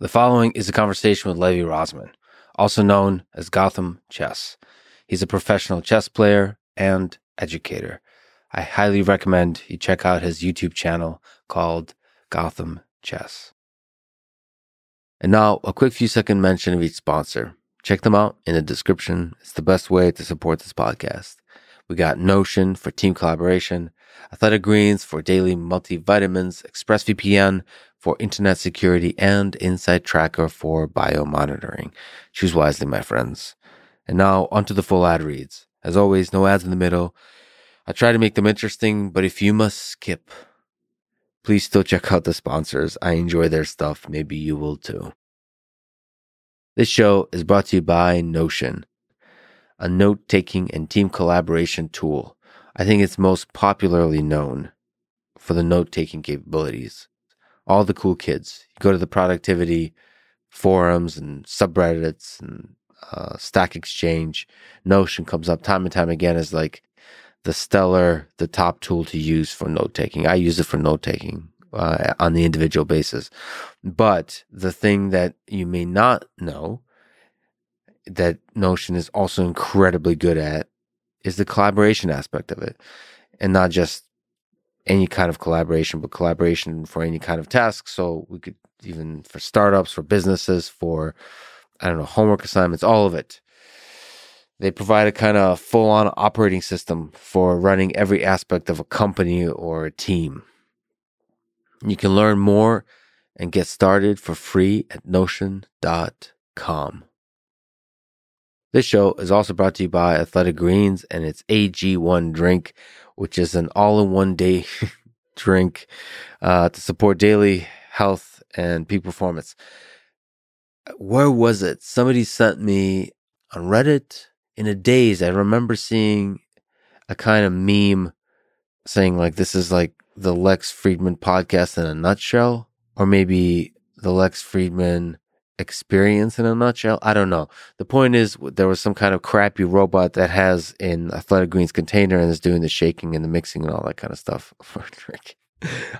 The following is a conversation with Levi Rozman, also known as Gotham Chess. He's a professional chess player and educator. I highly recommend you check out his YouTube channel called Gotham Chess. And now, a quick few second mention of each sponsor. Check them out in the description. It's the best way to support this podcast. We got Notion for team collaboration, Athletic Greens for daily multivitamins, ExpressVPN for internet security, and Inside Tracker for biomonitoring. Choose wisely, my friends. And now onto the full ad reads. As always, no ads in the middle. I try to make them interesting, but if you must skip, please still check out the sponsors. I enjoy their stuff. Maybe you will too. This show is brought to you by Notion, a note taking and team collaboration tool. I think it's most popularly known for the note taking capabilities all the cool kids. You go to the productivity forums and subreddits and uh, Stack Exchange. Notion comes up time and time again as like the stellar, the top tool to use for note taking. I use it for note taking uh, on the individual basis. But the thing that you may not know that Notion is also incredibly good at is the collaboration aspect of it. And not just any kind of collaboration, but collaboration for any kind of task. So we could even for startups, for businesses, for I don't know, homework assignments, all of it. They provide a kind of full on operating system for running every aspect of a company or a team. You can learn more and get started for free at notion.com. This show is also brought to you by Athletic Greens and its AG1 drink, which is an all in one day drink uh, to support daily health and peak performance. Where was it? Somebody sent me on Reddit in a daze. I remember seeing a kind of meme saying, like, this is like the Lex Fridman podcast in a nutshell, or maybe the Lex Fridman experience in a nutshell. I don't know. The point is, there was some kind of crappy robot that has an Athletic Greens container and is doing the shaking and the mixing and all that kind of stuff for a drink.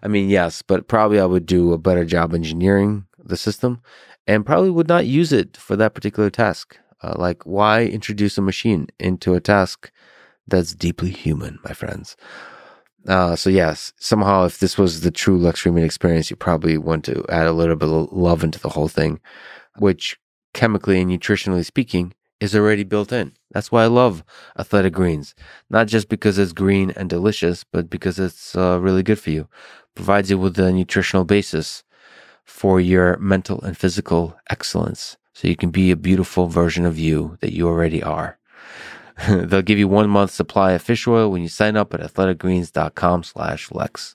I mean, yes, but probably I would do a better job engineering the system and probably would not use it for that particular task. Uh, like, why introduce a machine into a task that's deeply human, my friends? Uh, so yes, somehow if this was the true Lex Fridman experience, you probably want to add a little bit of love into the whole thing, which chemically and nutritionally speaking is already built in. That's why I love athletic greens, not just because it's green and delicious, but because it's uh, really good for you. Provides you with a nutritional basis for your mental and physical excellence. So you can be a beautiful version of you that you already are. They'll give you one month supply of fish oil when you sign up at athleticgreens.com slash Lex.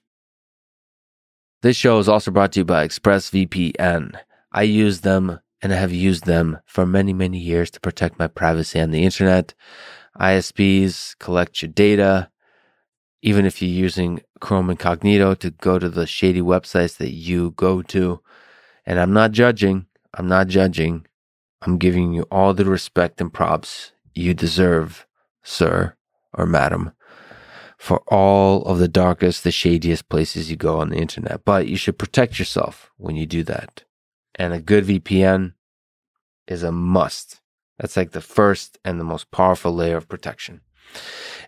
This show is also brought to you by ExpressVPN. I use them and have used them for many, many years to protect my privacy on the internet. ISPs collect your data, even if you're using Chrome Incognito to go to the shady websites that you go to. And I'm not judging. I'm not judging. I'm giving you all the respect and props you deserve, sir or madam, for all of the darkest, the shadiest places you go on the internet. But you should protect yourself when you do that. And a good VPN is a must. That's like the first and the most powerful layer of protection.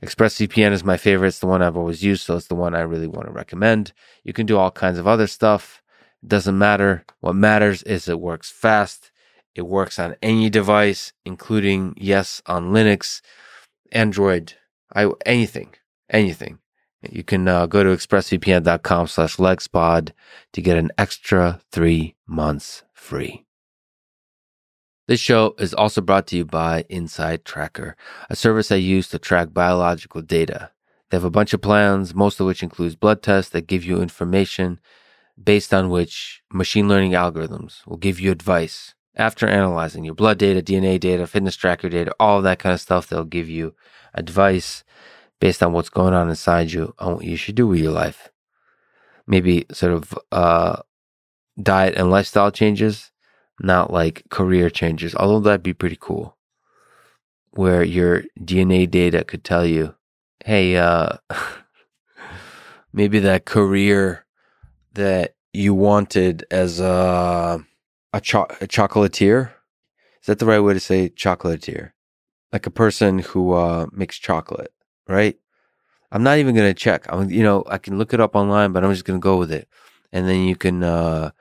ExpressVPN is my favorite. It's the one I've always used, so it's the one I really want to recommend. You can do all kinds of other stuff. It doesn't matter. What matters is it works fast it works on any device, including, yes, on Linux, Android, I, anything, anything. You can uh, go to expressvpn.com slash lexpod to get an extra three months free. This show is also brought to you by Inside Tracker, a service I use to track biological data. They have a bunch of plans, most of which includes blood tests that give you information based on which machine learning algorithms will give you advice after analyzing your blood data, DNA data, fitness tracker data, all that kind of stuff, they'll give you advice based on what's going on inside you on what you should do with your life. Maybe sort of uh, diet and lifestyle changes, not like career changes, although that'd be pretty cool. Where your DNA data could tell you, hey, uh, maybe that career that you wanted as a a, cho- a chocolatier. Is that the right way to say chocolatier? Like a person who uh, makes chocolate, right? I'm not even gonna check. I'm, you know, I can look it up online, but I'm just gonna go with it, and then you can uh,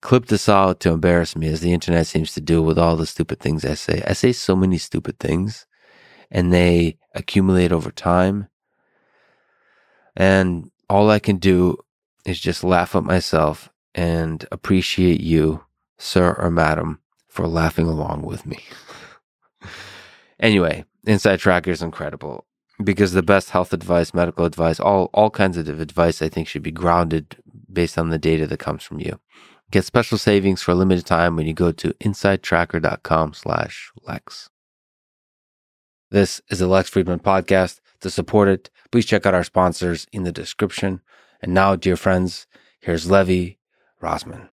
clip this out to embarrass me, as the internet seems to do with all the stupid things I say. I say so many stupid things, and they accumulate over time, and all I can do is just laugh at myself and appreciate you, sir or madam, for laughing along with me. anyway, Inside Tracker is incredible because the best health advice, medical advice, all all kinds of advice I think should be grounded based on the data that comes from you. Get special savings for a limited time when you go to insidetracker.com slash Lex. This is the Lex Fridman podcast. To support it, please check out our sponsors in the description. And now, dear friends, here's Levi Rozman.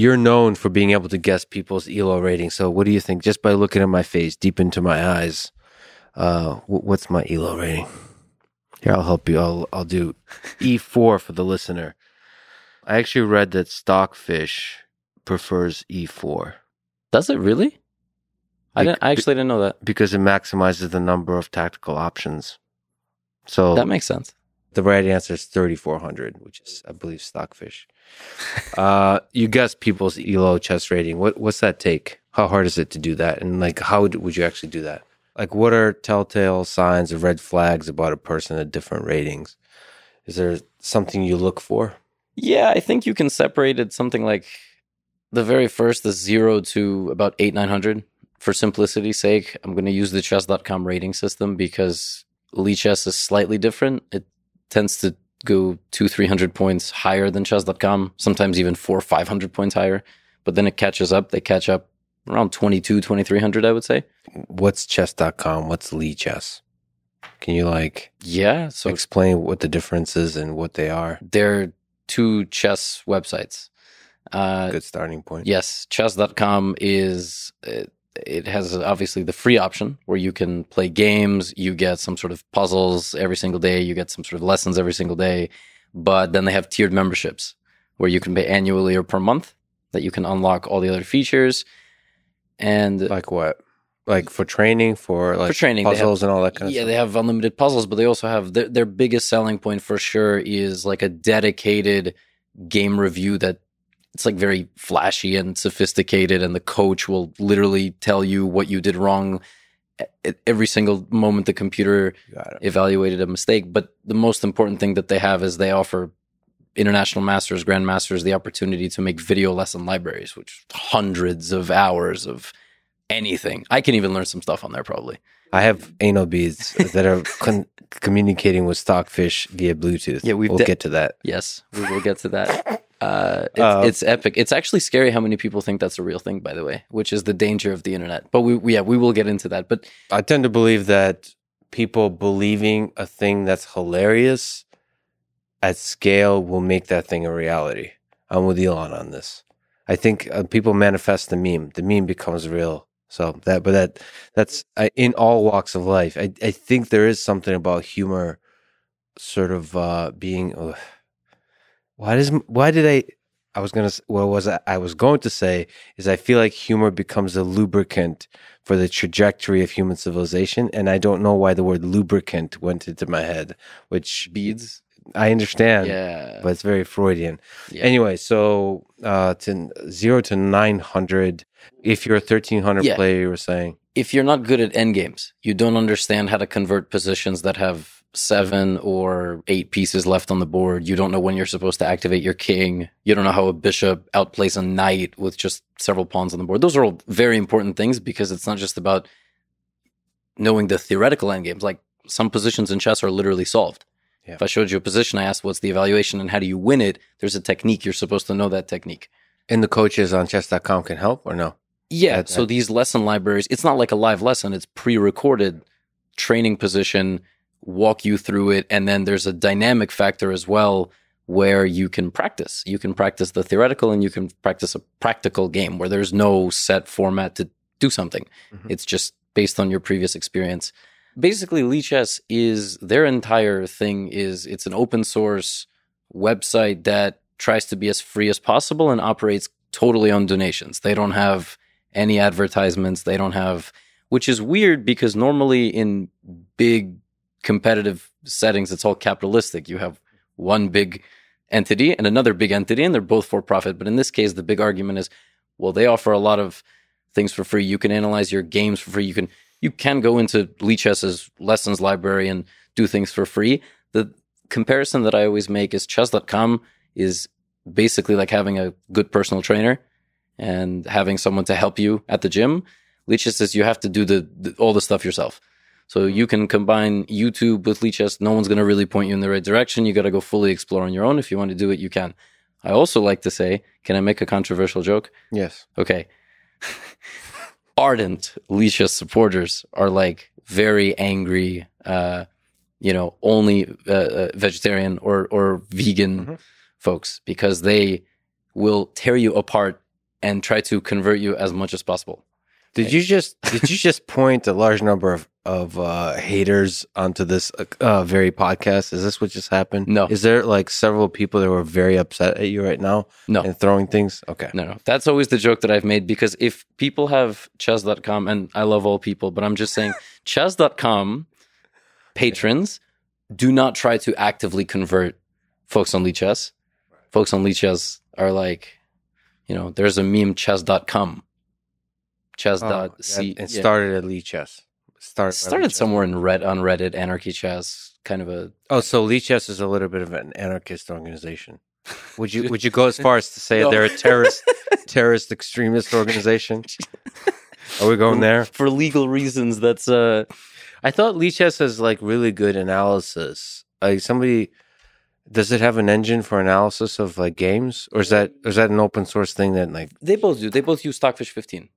You're known for being able to guess people's ELO rating. So, what do you think? Just by looking at my face, deep into my eyes, uh, what's my ELO rating? Here, I'll help you. I'll I'll do E4 for the listener. I actually read that Stockfish prefers E4. Does it really? I didn't. I actually didn't know that because it maximizes the number of tactical options. So that makes sense. The right answer is 3400, which is, I believe, Stockfish. Uh, you guess people's ELO chess rating. What what's that take? How hard is it to do that? And like, how would, would you actually do that? Like, what are telltale signs of red flags about a person at different ratings? Is there something you look for? Yeah, I think you can separate it something like the very first, the zero to about eight, 900. For simplicity's sake, I'm going to use the chess.com rating system because Lichess is slightly different. It tends to go two, 300 points higher than chess.com, sometimes even four, 500 points higher. But then it catches up. They catch up around 22, 2300, I would say. What's chess.com? What's Lichess? Can you like yeah, so explain what the difference is and what they are? They're two chess websites. Uh, Good starting point. Yes, chess.com is it, it has obviously the free option where you can play games, you get some sort of puzzles every single day, you get some sort of lessons every single day, but then they have tiered memberships where you can pay annually or per month that you can unlock all the other features and like what? Like for training, for like for training, puzzles have, and all that kind of stuff. yeah, they have unlimited puzzles, but they also have their, their biggest selling point for sure is like a dedicated game review that it's like very flashy and sophisticated, and the coach will literally tell you what you did wrong at every single moment the computer evaluated a mistake. But the most important thing that they have is they offer international masters, grandmasters, the opportunity to make video lesson libraries, which hundreds of hours of anything. I can even learn some stuff on there probably. I have anal beads that are con- communicating with stockfish via Bluetooth. Yeah, we will de- get to that. Yes, we will get to that. Uh, it's, uh, it's, epic. It's actually scary how many people think that's a real thing, by the way, which is the danger of the internet. But we, we yeah, we will get into that. But I tend to believe that people believing a thing that's hilarious at scale will make that thing a reality. I'm with Elon on this. I think uh, people manifest the meme. The meme becomes real. So that, but that, that's uh, in all walks of life. I, I think there is something about humor, sort of uh, being. Why does why did I? I was gonna. What was I, I was going to say is I feel like humor becomes a lubricant for the trajectory of human civilization, and I don't know why the word lubricant went into my head. Which beads I understand. Yeah. But it's very Freudian. Yeah. Anyway, so uh, to zero to 900, if you're a 1300 yeah. player, you were saying. If you're not good at end games, you don't understand how to convert positions that have seven or eight pieces left on the board. You don't know when you're supposed to activate your king. You don't know how a bishop outplays a knight with just several pawns on the board. Those are all very important things because it's not just about knowing the theoretical endgames. Like some positions in chess are literally solved. Yeah. If I showed you a position, I asked what's the evaluation and how do you win it, there's a technique. You're supposed to know that technique. And the coaches on chess.com can help or no? Yeah. so these lesson libraries, it's not like a live lesson, it's pre recorded training position, walk you through it. And then there's a dynamic factor as well where you can practice. You can practice the theoretical and you can practice a practical game where there's no set format to do something. Mhm. It's just based on your previous experience. Basically, Lichess is their entire thing is it's an open source website that tries to be as free as possible and operates totally on donations. They don't have any advertisements. They don't have, which is weird because normally in big competitive settings, it's all capitalistic. You have one big entity and another big entity, and they're both for profit. But in this case, the big argument is, well, they offer a lot of things for free. You can analyze your games for free. You can you can go into Lichess's lessons library and do things for free. The comparison that I always make is chess.com is basically like having a good personal trainer and having someone to help you at the gym. Lichess says you have to do the, the all the stuff yourself. So you can combine YouTube with Lichess. No one's going to really point you in the right direction. You got to go fully explore on your own. If you want to do it, you can. I also like to say, can I make a controversial joke? Yes. Okay. Ardent Lichess supporters are like very angry, uh, you know, only uh, uh, vegetarian or, or vegan Mhm. folks because they will tear you apart and try to convert you as much as possible. Did you just did you just point a large number of of uh, haters onto this uh, uh, very podcast? Is this what just happened? No. Is there like several people that were very upset at you right now No. and throwing things? Okay. No, no. That's always the joke that I've made because if people have chess.com, and I love all people, but I'm just saying chess.com patrons do not try to actively convert folks on Lichess. Folks on Lichess are like, you know, there's a meme chess.com. Chess. Oh, yeah, c. it yeah. started at Lichess. Started, started somewhere in Red on Reddit, Anarchy Chess, kind of a Oh, so Lichess is a little bit of an anarchist organization. Would you would you go as far as to say No. they're a terrorist terrorist extremist organization? Are we going there? for legal reasons. That's uh, I thought Lichess has like really good analysis. Like somebody, does it have an engine for analysis of like games, or is that or is that an open source thing that like they both do. They both use Stockfish 15.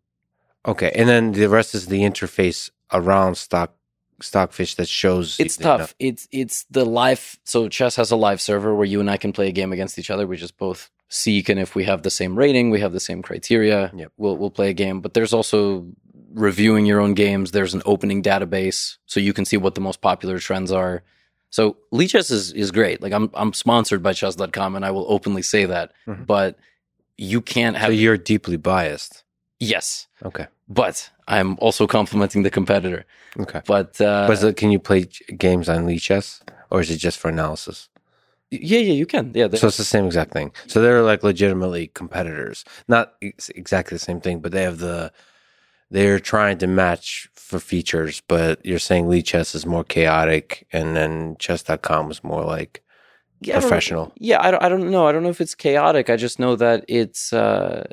Okay, and then the rest is the interface around stock stockfish that shows. It's tough. It's it's the live. So chess has a live server where you and I can play a game against each other. We just both seek, and if we have the same rating, we have the same criteria. Yep. We'll we'll play a game. But there's also reviewing your own games. There's an opening database, so you can see what the most popular trends are. So Lichess is is great. Like I'm I'm sponsored by chess.com, and I will openly say that. Mhm. But you can't So have you're deeply biased. yes. Okay. But I'm also complimenting the competitor. Okay. But uh, but it, can you play games on Lichess, or is it just for analysis? yeah, yeah, you can. Yeah, So it's the same exact thing. So they're like legitimately competitors, not ex- exactly the same thing, but they have the. They're trying to match for features, but you're saying Lichess is more chaotic, and then Chess.com is more like Yeah, I professional. Yeah, I don't, I don't know. I don't know if it's chaotic. I just know that it's uh,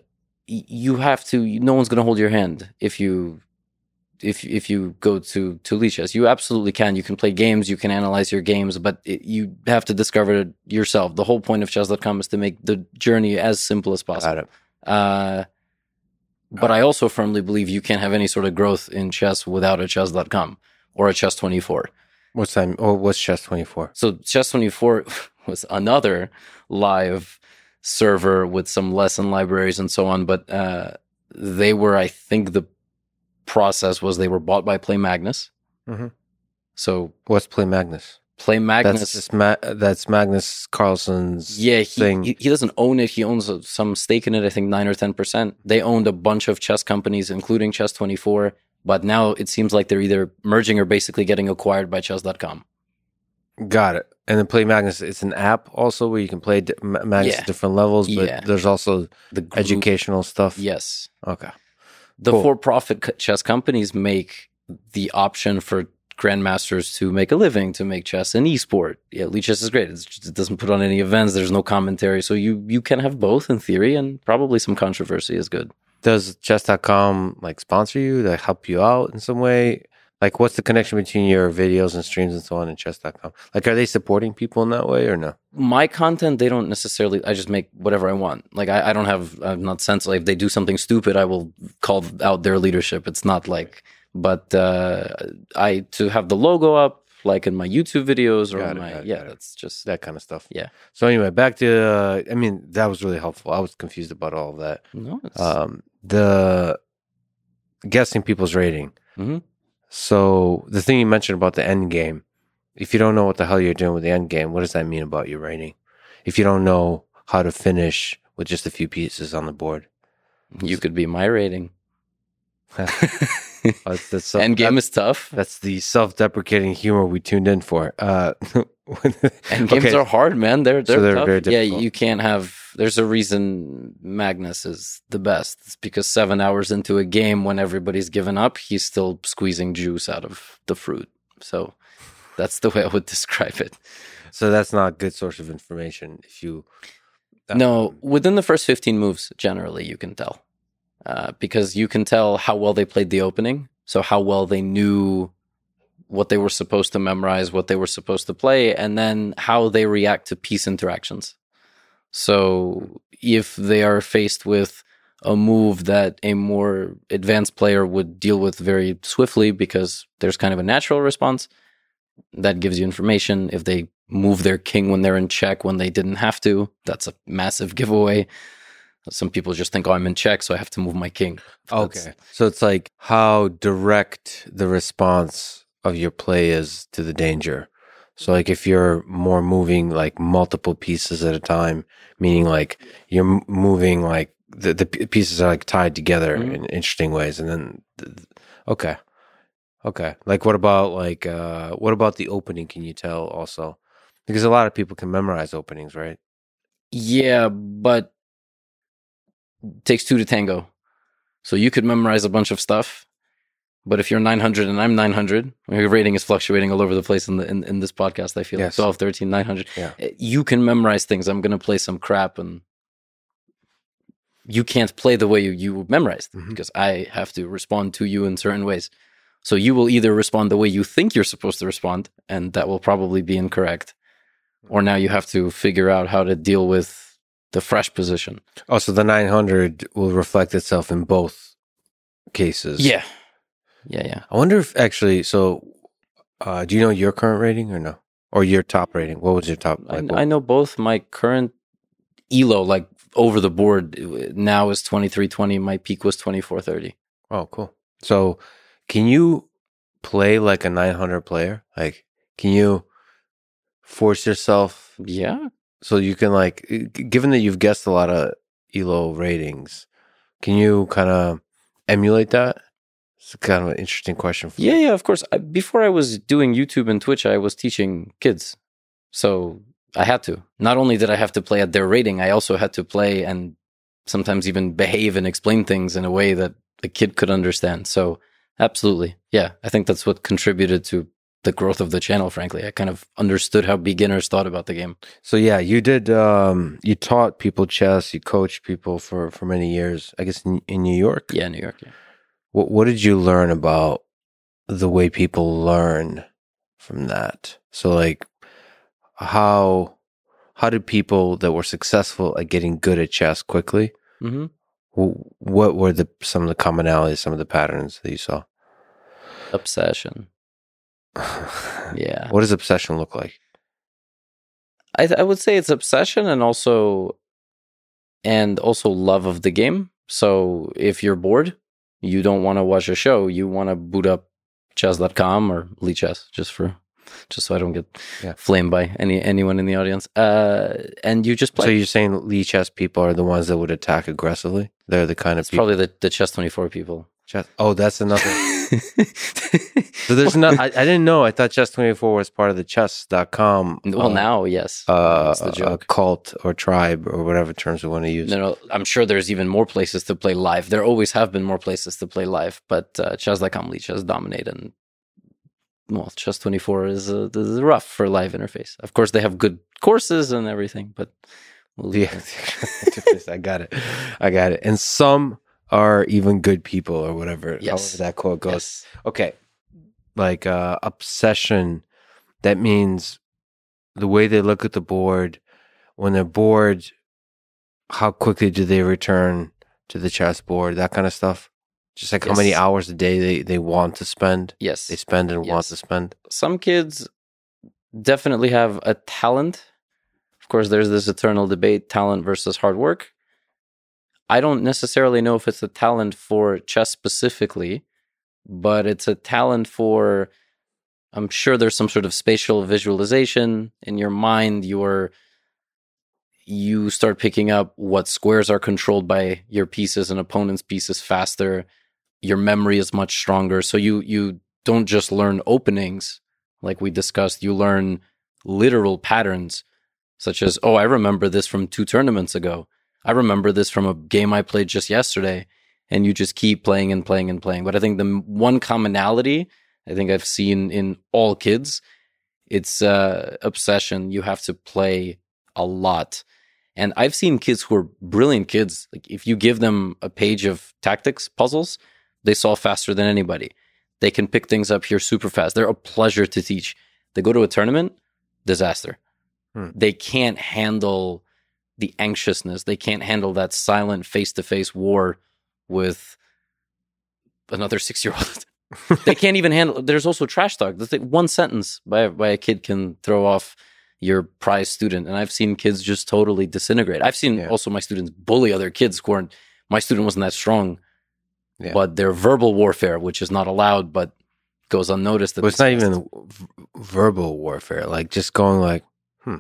you have to. No one's going to hold your hand if you if if you go to to Lichess. You absolutely can. You can play games. You can analyze your games, but it, you have to discover it yourself. The whole point of chess.com is to make the journey as simple as possible. Got it. Uh, but I also firmly believe you can't have any sort of growth in chess without a chess.com or a chess24. What's time? Oh, what's Chess Twenty Four? So Chess24 was another live server with some lesson libraries and so on, but uh, they were, I think, the process was they were bought by Play Magnus. Mhm. So What's Play Magnus? Play Magnus, That's just Ma- that's Magnus Carlsen's yeah, he, thing. he he doesn't own it. He owns uh, some stake in it. I think nine or ten percent. They owned a bunch of chess companies, including Chess24. But now it seems like they're either merging or basically getting acquired by Chess.com. Got it. And then Play Magnus, it's an app also where you can play Magnus Yeah. at different levels, but Yeah. there's also The group- educational stuff. yes, Okay. the Cool. for-profit chess companies make the option for grandmasters to make a living to make chess an esport. Yeah, Lichess is great. It's just, it doesn't put on any events. There's no commentary, so you you can have both in theory, and probably some controversy is good. Does chess.com like sponsor you, like help you out in some way? Like what's the connection between your videos and streams and so on and chess.com? Like are they supporting people in that way or no? My content, they don't necessarily. I just make whatever I want. Like I, I don't have. I'm not sensitive. If they do something stupid, I will call out their leadership. It's not like. But uh, I to have the logo up, like in my YouTube videos or Got my it, yeah. it. That's just that kind of stuff. Yeah. So anyway, back to uh, I mean, that was really helpful. I was confused about all of that. no. It's, Um, the guessing people's rating. Mhm. So the thing you mentioned about the end game, if you don't know what the hell you're doing with the end game, what does that mean about your rating? If you don't know how to finish with just a few pieces on the board, you could be my rating. that's, that's so- End game is tough. That's the self-deprecating humor we tuned in for. Uh, And games okay. are hard, man. They're they're, they're tough. yeah, you can't have. There's a reason Magnus is the best. It's because seven hours into a game, when everybody's given up, he's still squeezing juice out of the fruit. So that's the way I would describe it. So that's not a good source of information. If you No, within the first 15 moves, generally, you can tell. Uh, because you can tell how well they played the opening. So, how well they knew what they were supposed to memorize, what they were supposed to play, and then how they react to piece interactions. So, if they are faced with a move that a more advanced player would deal with very swiftly because there's kind of a natural response, that gives you information. If they move their king when they're in check when they didn't have to, that's a massive giveaway. Some people just think, oh, I'm in check, so I have to move my king. That's- Okay. So it's like how direct the response of your play is to the danger. So like if you're more moving like multiple pieces at a time, meaning like you're moving like the, the pieces are like tied together Mhm. in interesting ways and then th- th- okay. Okay. Like what about like uh what about the opening can you tell also? Because a lot of people can memorize openings, right? Yeah, but it takes two to tango. So you could memorize a bunch of stuff, but if you're 900 and I'm 900, your rating is fluctuating all over the place in the in, in this podcast. I feel Yes. like 12, 13, 900. Yeah. Uh, You can memorize things. I'm going to play some crap and you can't play the way you, you memorized Mhm. because I have to respond to you in certain ways. So you will either respond the way you think you're supposed to respond, and that will probably be incorrect, or now you have to figure out how to deal with the fresh position. Oh, so the 900 will reflect itself in both cases. Yeah, yeah, yeah. I wonder if actually, so uh, do you know your current rating or no? Or your top rating? What was your top? I, Like, I know both. My current elo, like over the board, uh, now is twenty three twenty. My peak was twenty four thirty. oh, cool. So can you play like a 900 player? Like, can you force yourself Yeah, so you can like, given that you've guessed a lot of elo ratings, can you kind of emulate that? It's kind of an interesting question. Yeah, yeah. Of course. I, before I was doing YouTube and Twitch, I was teaching kids, so I had to. Not only did I have to play at their rating, I also had to play and sometimes even behave and explain things in a way that the kid could understand. So, absolutely, yeah. I think that's what contributed to the growth of the channel. Frankly, I kind of understood how beginners thought about the game. So yeah, you did. Um, you taught people chess. You coached people for for many years. I guess in, in New York. Yeah, New York. Yeah. What What did you learn about the way people learn from that? So like, how how did people that were successful at getting good at chess quickly? Mm-hmm. What were the some of the commonalities, some of the patterns that you saw? Obsession. Yeah. What does obsession look like? I, th- I would say it's obsession and also and also love of the game. So if you're bored, you don't want to watch a show, you want to boot up chess.com or Lichess just for just so I don't get Yeah. flamed by any anyone in the audience. Uh and you just play. So you're saying Lichess people are the ones that would attack aggressively? They're the kind of probably the, the chess 24 people. Chess. Oh, that's another. So there's not. I, I didn't know. I thought Chess24 was part of the Chess.com. well, uh, now, yes. uh, That's the a joke. cult or tribe or whatever terms we want to use. No, no, I'm sure there's even more places to play live. There always have been more places to play live, but uh, chess.com Lichess dominate and well, chess24 is, uh, is rough for live interface. Of course, they have good courses and everything, but we'll Yeah. I got it. I got it. And some are even good people or whatever. Yes. That quote goes. Yes. Okay. Like uh, obsession. That means the way they look at the board. When they're bored, how quickly do they return to the chessboard? That kind of stuff. Just like how many hours a day they, they want to spend, Yes. they spend and want to spend. some kids definitely have a talent. Of course, there's this eternal debate talent versus hard work. I don't necessarily know if it's a talent for chess specifically, but it's a talent for, I'm sure there's some sort of spatial visualization in your mind. You're, you start picking up what squares are controlled by your pieces and opponent's pieces faster. Your memory is much stronger. So you, you don't just learn openings like we discussed, you learn literal patterns, such as, oh, I remember this from two tournaments ago. I remember this from a game I played just yesterday. And you just keep playing and playing and playing. But I think the one commonality I think I've seen in all kids, it's uh, obsession. You have to play a lot. And I've seen kids who are brilliant kids. Like if you give them a page of tactics puzzles, they solve faster than anybody. They can pick things up here super fast. They're a pleasure to teach. They go to a tournament, disaster. Hmm. They can't handle the anxiousness. They can't handle that silent face to face war with another six year old. they can't even handle. There's also trash talk. One sentence by by a kid can throw off your prize student, and I've seen kids just totally disintegrate. I've seen Yeah. also my students bully other kids who. My student wasn't that strong, Yeah. but their verbal warfare, which is not allowed, but goes unnoticed. But it's not even v- verbal warfare. Like just going like, hmm,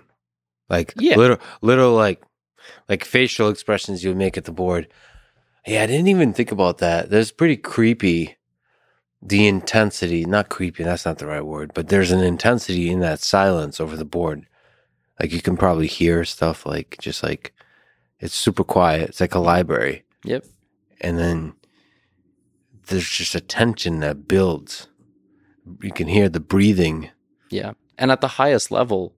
like Yeah. little, little like, like facial expressions you would make at the board. Yeah, I didn't even think about that. That's pretty creepy. The intensity, not creepy. That's not the right word, but there's an intensity in that silence over the board. Like you can probably hear stuff like just like it's super quiet. It's like a library, Yep. and then there's just a tension that builds. You can hear the breathing. Yeah. And at the highest level,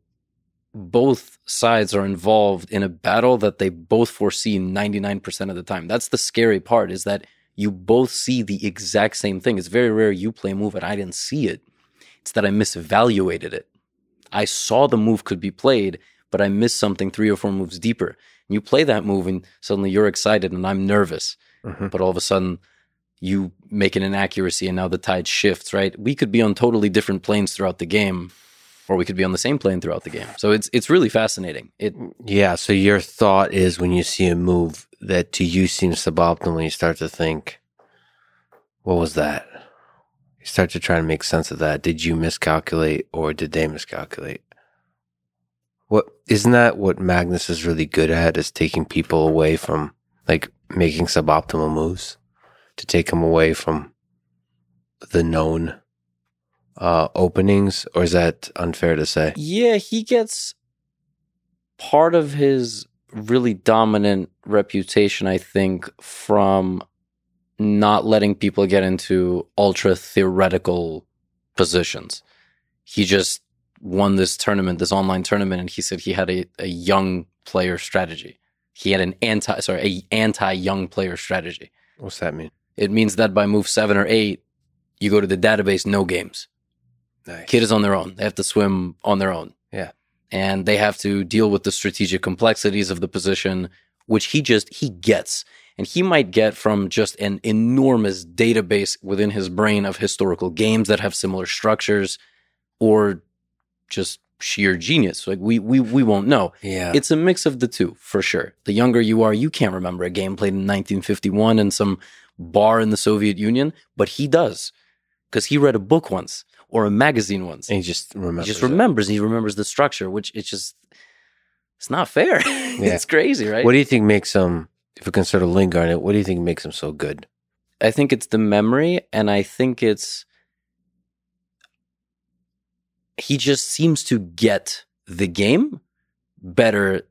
both sides are involved in a battle that they both foresee 99% of the time. That's the scary part is that you both see the exact same thing. It's very rare you play a move and I didn't see it. It's that I misevaluated it. I saw the move could be played, but I missed something three or four moves deeper. And you play that move and suddenly you're excited and I'm nervous. Mhm. But all of a sudden you make an inaccuracy and now the tide shifts, right? We could be on totally different planes throughout the game or we could be on the same plane throughout the game. So it's it's really fascinating. It Yeah. So your thought is when you see a move that to you seems suboptimal, you start to think, what was that? You start to try to make sense of that. Did you miscalculate or did they miscalculate? What isn't that what Magnus is really good at is taking people away from like making suboptimal moves to take them away from the known uh openings or is that unfair to say? yeah, he gets part of his really dominant reputation, I think, from not letting people get into ultra theoretical positions. He just won this tournament, this online tournament, and he said he had a, a young player strategy. He had an anti sorry, a anti young player strategy. What's that mean? It means that by move seven or eight, you go to the database, no games. Nice. Kid is on their own. They have to swim on their own. Yeah. And they have to deal with the strategic complexities of the position, which he just, he gets. And he might get from just an enormous database within his brain of historical games that have similar structures or just sheer genius. Like we, we, we won't know. Yeah. It's a mix of the two for sure. The younger you are, you can't remember a game played in 1951 in some bar in the Soviet Union, but he does because he read a book once or a magazine once. and he just remembers. he just it. remembers. He remembers the structure, which it's just it's not fair. it's crazy, right? What do you think makes him, if we can sort of linger on it, what do you think makes him so good? I think it's the memory, and I think it's he just seems to get the game better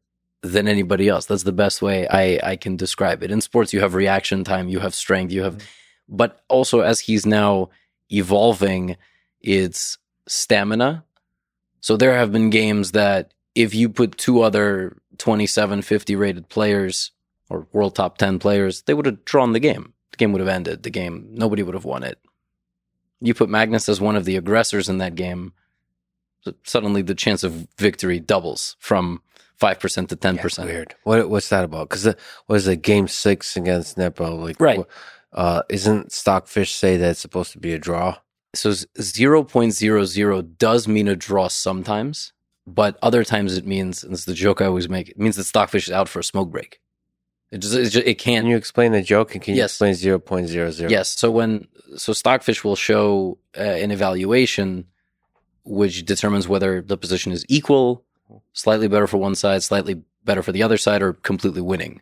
than anybody else. That's the best way I, I can describe it. In sports, you have reaction time, you have strength, you have, mm-hmm. but also as he's now evolving, it's stamina. So there have been games that if you put two other 27, 50 rated players or world top 10 players, they would have drawn the game. The game would have ended. The game, nobody would have won it. You put Magnus as one of the aggressors in that game, suddenly the chance of victory doubles from 5% to 10%. Yeah, weird. What what's that about? Because what is it? Game six against Nepo? Like Right. Uh, isn't Stockfish say that it's supposed to be a draw? So 0.00 does mean a draw sometimes, but other times it means, and it's the joke I always make, it means that Stockfish is out for a smoke break. It just, it, just, it can't. Can you explain the joke and can you Yes. explain zero point zero zero? Yes. So when so Stockfish will show uh, an evaluation which determines whether the position is equal, slightly better for one side, slightly better for the other side, or completely winning.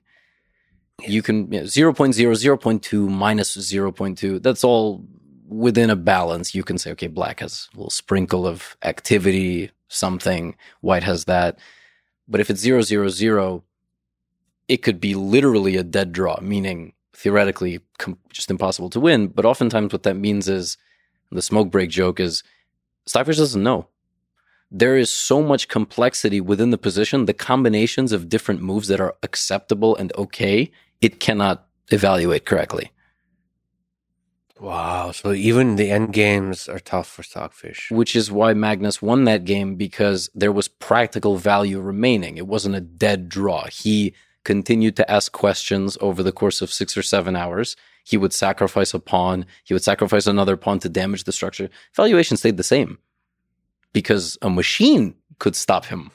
You can you know, 0.0, 0.2, minus 0.2. That's all within a balance. You can say, okay, black has a little sprinkle of activity, something, white has that. But if it's 0, 0, 0, it could be literally a dead draw, meaning theoretically com- just impossible to win. But oftentimes, what that means is the smoke break joke is Stockfish doesn't know. There is so much complexity within the position, the combinations of different moves that are acceptable and okay, it cannot evaluate correctly. Wow. So even the end games are tough for Stockfish. Which is why Magnus won that game because there was practical value remaining. It wasn't a dead draw. He continued to ask questions over the course of six or seven hours. He would sacrifice a pawn. He would sacrifice another pawn to damage the structure. Valuation stayed the same because a machine could stop him,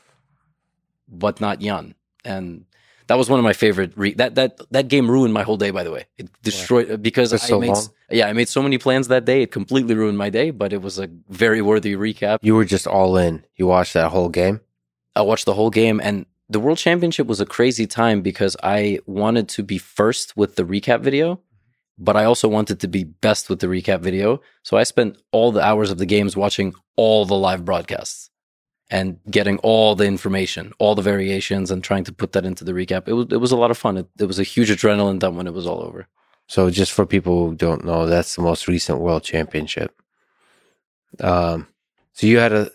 but not Jan. And that was one of my favorite. Re- that that that game ruined my whole day. By the way, it destroyed uh, because For I so made long? yeah I made so many plans that day. It completely ruined my day, but it was a very worthy recap. You were just all in. You watched that whole game. I watched the whole game and the World Championship was a crazy time because I wanted to be first with the recap video, but I also wanted to be best with the recap video. So I spent all the hours of the games watching all the live broadcasts and getting all the information, all the variations and trying to put that into the recap. It was it was a lot of fun. It, it was a huge adrenaline dump when it was all over. So just for people who don't know, that's the most recent world championship. Um, so you had a,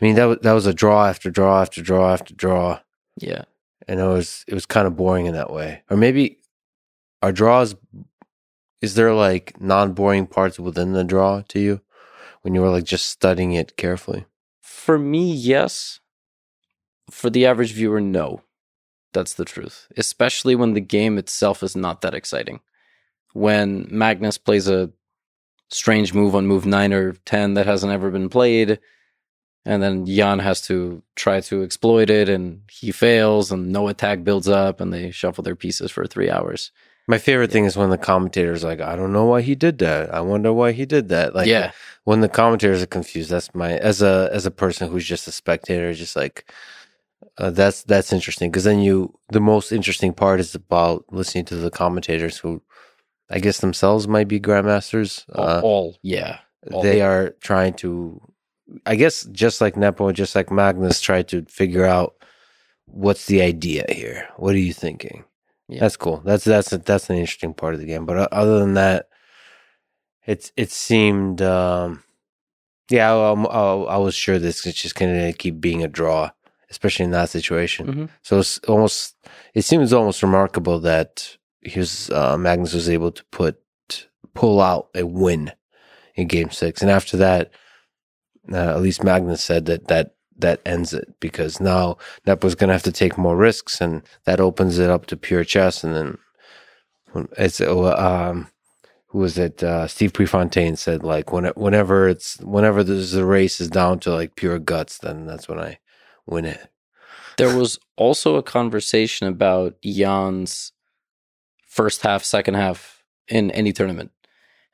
I mean that was that was a draw after draw after draw after draw, Yeah. and it was it was kind of boring in that way. Or maybe are draws? Is there like non-boring parts within the draw to you when you were like just studying it carefully? For me, yes. For the average viewer, no. That's the truth. Especially when the game itself is not that exciting. When Magnus plays a strange move on move 9 or 10 that hasn't ever been played, and then Jan has to try to exploit it, and he fails, and no attack builds up, and they shuffle their pieces for three hours. My favorite thing is when the commentators like, I don't know why he did that. I wonder why he did that. Like, yeah. when the commentators are confused that's my as a as a person who's just a spectator just like uh, that's that's interesting because then you the most interesting part is about listening to the commentators who i guess themselves might be grandmasters uh, all, yeah. all. they are trying to i guess just like nepo just like magnus tried to figure out what's the idea here what are you thinking Yeah. that's cool that's that's that's an interesting part of the game but uh, other than that it's it seemed um yeah I, I, I was sure this is just gonna keep being a draw especially in that situation Mhm. so it's almost it seems almost remarkable that he was uh, magnus was able to put pull out a win in game six and after that uh, at least magnus said that that that ends it because now Nepo's going to have to take more risks and that opens it up to pure chess and then it's uh, um who was it uh Steve Prefontaine said like when whenever it's whenever the race is down to like pure guts then that's when I win it There was also a conversation about Jan's first half, second half in any tournament.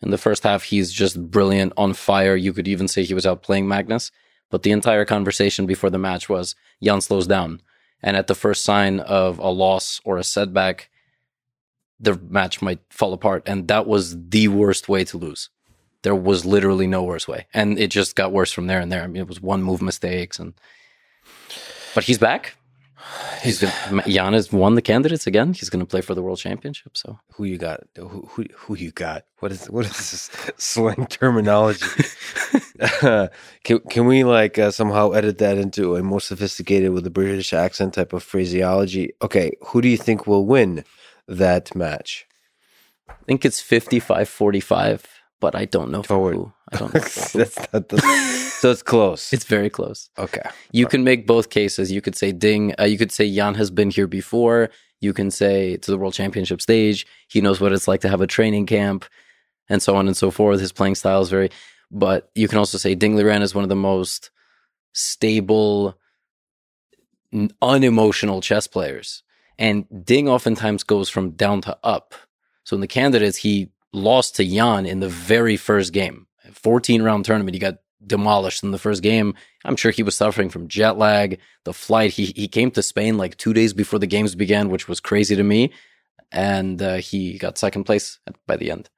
In the first half, he's just brilliant, on fire. You could even say he was outplaying Magnus. But the entire conversation before the match was Jan slows down. And at the first sign of a loss or a setback, the match might fall apart. And that was the worst way to lose. There was literally no worse way. And it just got worse from there and there. I mean, it was one move mistakes and but he's back. He's gonna, Jan has won the candidates again. He's going to play for the world championship. So. Who you got? Who who, who you got? What is what is this slang terminology? Can can we like uh, somehow edit that into a more sophisticated with a British accent type of phraseology? Okay who do you think will win that match? I think it's 55 45, but I don't know for Forward. who. I don't know. That's not the, so it's close. It's very close. okay. You can make both cases. You could say Ding. Uh, you could say Jan has been here before. You can say to the world championship stage, he knows what it's like to have a training camp and so on and so forth. His playing style is very, but you can also say Ding Liren is one of the most stable, unemotional chess players. And Ding oftentimes goes from down to up. So in the candidates, he lost to Ian in the very first game. 14 round tournament, he got demolished in the first game. I'm sure he was suffering from jet lag, the flight. He he came to Spain like two days before the games began, which was crazy to me. And uh, he got second place by the end.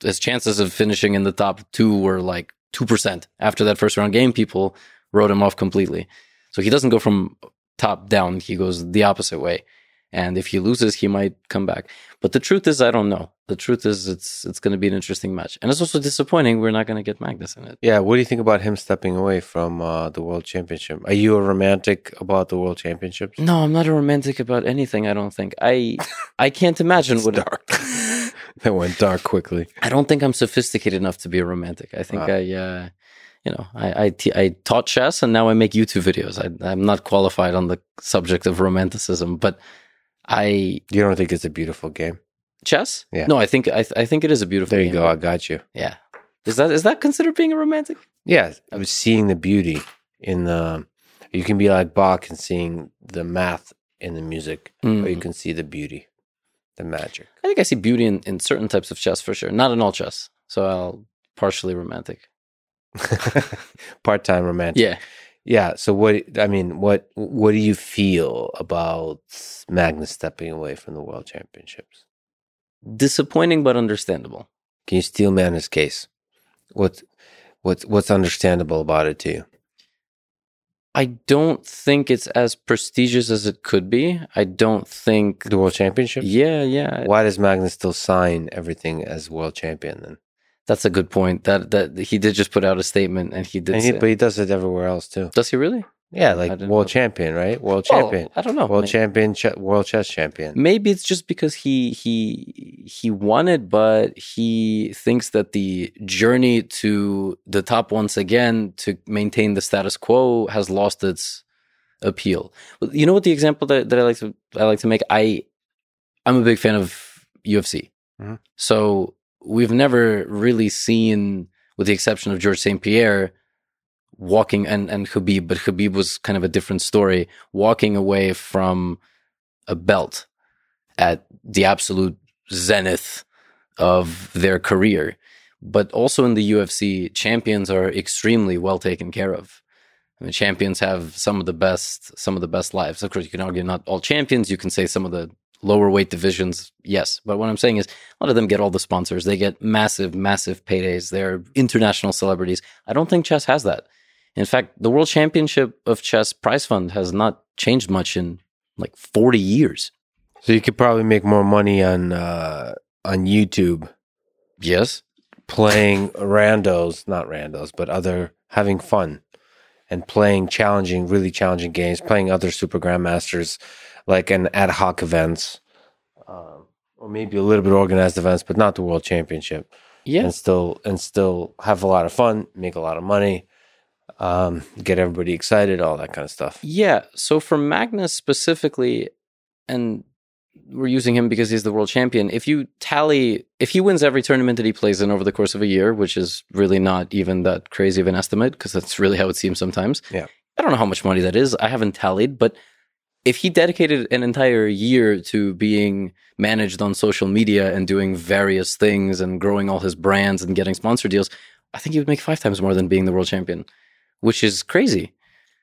His chances of finishing in the top two were like two percent after that first round game. People wrote him off completely. So he doesn't go from top down; he goes the opposite way. And if he loses, he might come back. But the truth is, I don't know. The truth is, it's it's going to be an interesting match, and it's also disappointing we're not going to get Magnus in it. Yeah, what do you think about him stepping away from uh, the World Championship? Are you a romantic about the World Championships? No, I'm not a romantic about anything. I don't think I I can't imagine what dark. that went dark quickly. I don't think I'm sophisticated enough to be a romantic. I think Wow. I, uh, you know, I I, t- I taught chess and now I make YouTube videos. I, I'm not qualified on the subject of romanticism, but I You don't think it's a beautiful game? Chess. Yeah. No, I think I I think it is a beautiful. There you game. go. I got you. Yeah. Is that is that considered being a romantic? Yeah, I was seeing the beauty in the. You can be like Bach and seeing the math in the music, or you Mm. can see the beauty, the magic. I think I see beauty in, in certain types of chess for sure. Not in all chess. So I'll partially romantic. Part time romantic. Yeah. Yeah. So what? I mean, what? What do you feel about Magnus stepping away from the World Championships? Disappointing but understandable. Can you steel man his case? What's what's what's understandable about it to you? I don't think it's as prestigious as it could be. I don't think. The World Championship. Yeah, yeah. Why does Magnus still sign everything as world champion then? That's a good point. That that he did just put out a statement, and he did. And he, say- but he does it everywhere else too. does he really? Yeah, like world know. champion, right? World Well, champion, I don't know. world May- champion, ch- world chess champion. Maybe it's just because he he he won it, but he thinks that the journey to the top once again to maintain the status quo has lost its appeal. You know what the example that, that I like to I like to make? I I'm a big fan of UFC. Mhm. So we've never really seen, with the exception of George St. Pierre, walking and, and Khabib, but Khabib was kind of a different story, walking away from a belt at the absolute zenith of their career. But also in the UFC, champions are extremely well taken care of. I mean, champions have some of the best, some of the best lives. Of course, you can argue not all champions. You can say some of the lower weight divisions, yes. But what I'm saying is, a lot of them get all the sponsors. They get massive, massive paydays. They're international celebrities. I don't think chess has that. In fact, the World Championship of Chess prize fund has not changed much in like 40 years. So you could probably make more money on uh, on YouTube Yes. playing randos, not randos, but other having fun and playing challenging, really challenging games, playing other super grandmasters, like an ad hoc events, um, or maybe a little bit organized events, but not the world championship. Yeah. and still and still have a lot of fun, make a lot of money, um, get everybody excited, all that kind of stuff. Yeah. So for Magnus specifically, and we're using him because he's the world champion. If you tally, if he wins every tournament that he plays in over the course of a year, which is really not even that crazy of an estimate, because that's really how it seems sometimes. Yeah. I don't know how much money that is. I haven't tallied, but if he dedicated an entire year to being managed on social media and doing various things and growing all his brands and getting sponsor deals, I think he would make five times more than being the world champion, which is crazy.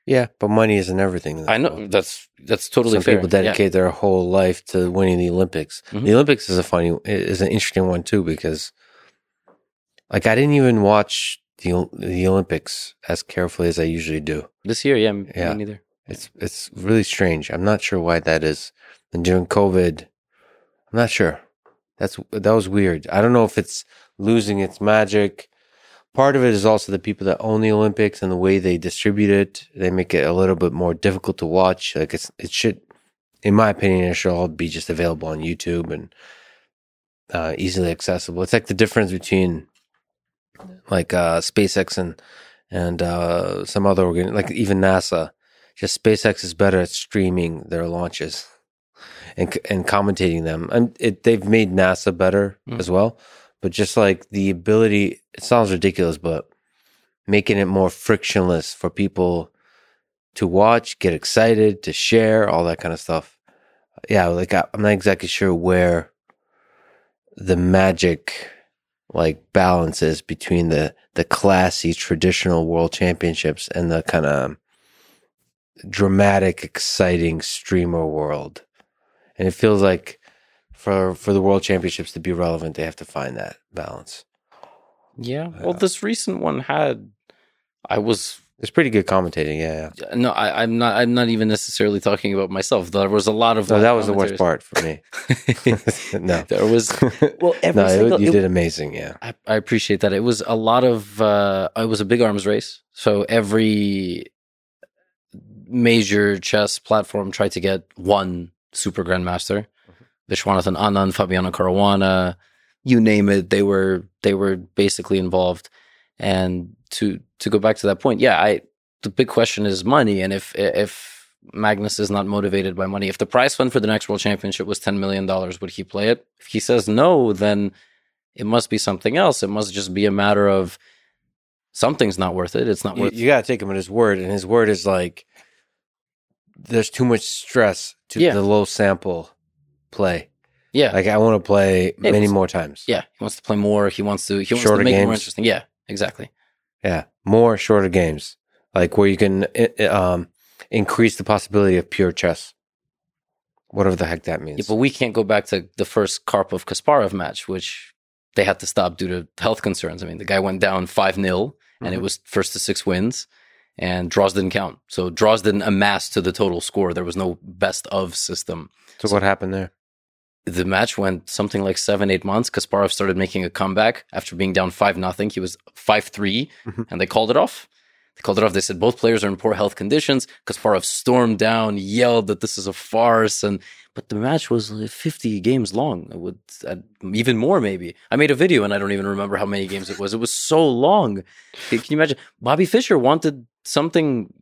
Yeah, but money isn't everything. in I know that's that's totally Some fair. people dedicate their whole life to winning the Olympics. Mhm. The Olympics is a funny, is an interesting one too because, like, I didn't even watch the the Olympics as carefully as I usually do. This year, yeah, me Yeah. neither. It's it's really strange. I'm not sure why that is. And during COVID, I'm not sure. That's that was weird. I don't know if it's losing its magic. Part of it is also the people that own the Olympics and the way they distribute it. They make it a little bit more difficult to watch. Like it's it should, in my opinion, it should all be just available on YouTube and uh, easily accessible. It's like the difference between like uh, SpaceX and and uh, some other organ, like even NASA. Just SpaceX is better at streaming their launches. and and commentating them. And it, they've made NASA better Mm. as well, but just like the ability, it sounds ridiculous, but making it more frictionless for people to watch, get excited, to share, all that kind of stuff. Yeah, like I, I'm not exactly sure where the magic like balance is between the the classy traditional world championships and the kind of dramatic exciting streamer world and it feels like for for the world championships to be relevant they have to find that balance Yeah. Well, Yeah. this recent one had. I was it's pretty good commentating yeah, yeah. no. I, I'm not. I'm not even necessarily talking about myself. There was a lot of. no that was the worst part for me no there was. Well, every no it- single. you it- did amazing yeah I, I appreciate that. It was a lot of. Uh, it was a big arms race, so every major chess platform tried to get one super grandmaster. Viswanathan Anand, Fabiano Caruana, you name it, they were they were basically involved. And to to go back to that point, yeah, I the big question is money, and if if Magnus is not motivated by money, if the prize fund for the next world championship was ten million dollars, would he play it? If he says no, then it must be something else. It must just be a matter of something's not worth it. It's not you, worth. you got to take him at his word and his word is like there's too much stress to Yeah. the low sample play yeah, like i want to play Yeah, many more times yeah. He wants to play more. He wants to. He wants Shorter to make it more games. interesting. Yeah, exactly. Yeah, more shorter games, like where you can um, increase the possibility of pure chess. Whatever the heck that means. Yeah, but we can't go back to the first Karpov Kasparov match, which they had to stop due to health concerns. I mean, the guy went down 5 0, and it Mhm. was first to six wins, and draws didn't count. So draws didn't amass to the total score. There was no best of system. so what happened there? The match went something like seven, eight months. Kasparov started making a comeback after being down 5 nothing. He was 5 3, Mhm. and they called it off. They called it off. They said both players are in poor health conditions. Kasparov stormed down, yelled that this is a farce, and but the match was like 50 games long. It would even more maybe. I made a video and I don't even remember how many games it was. It was so long. Can you imagine? Bobby Fischer wanted something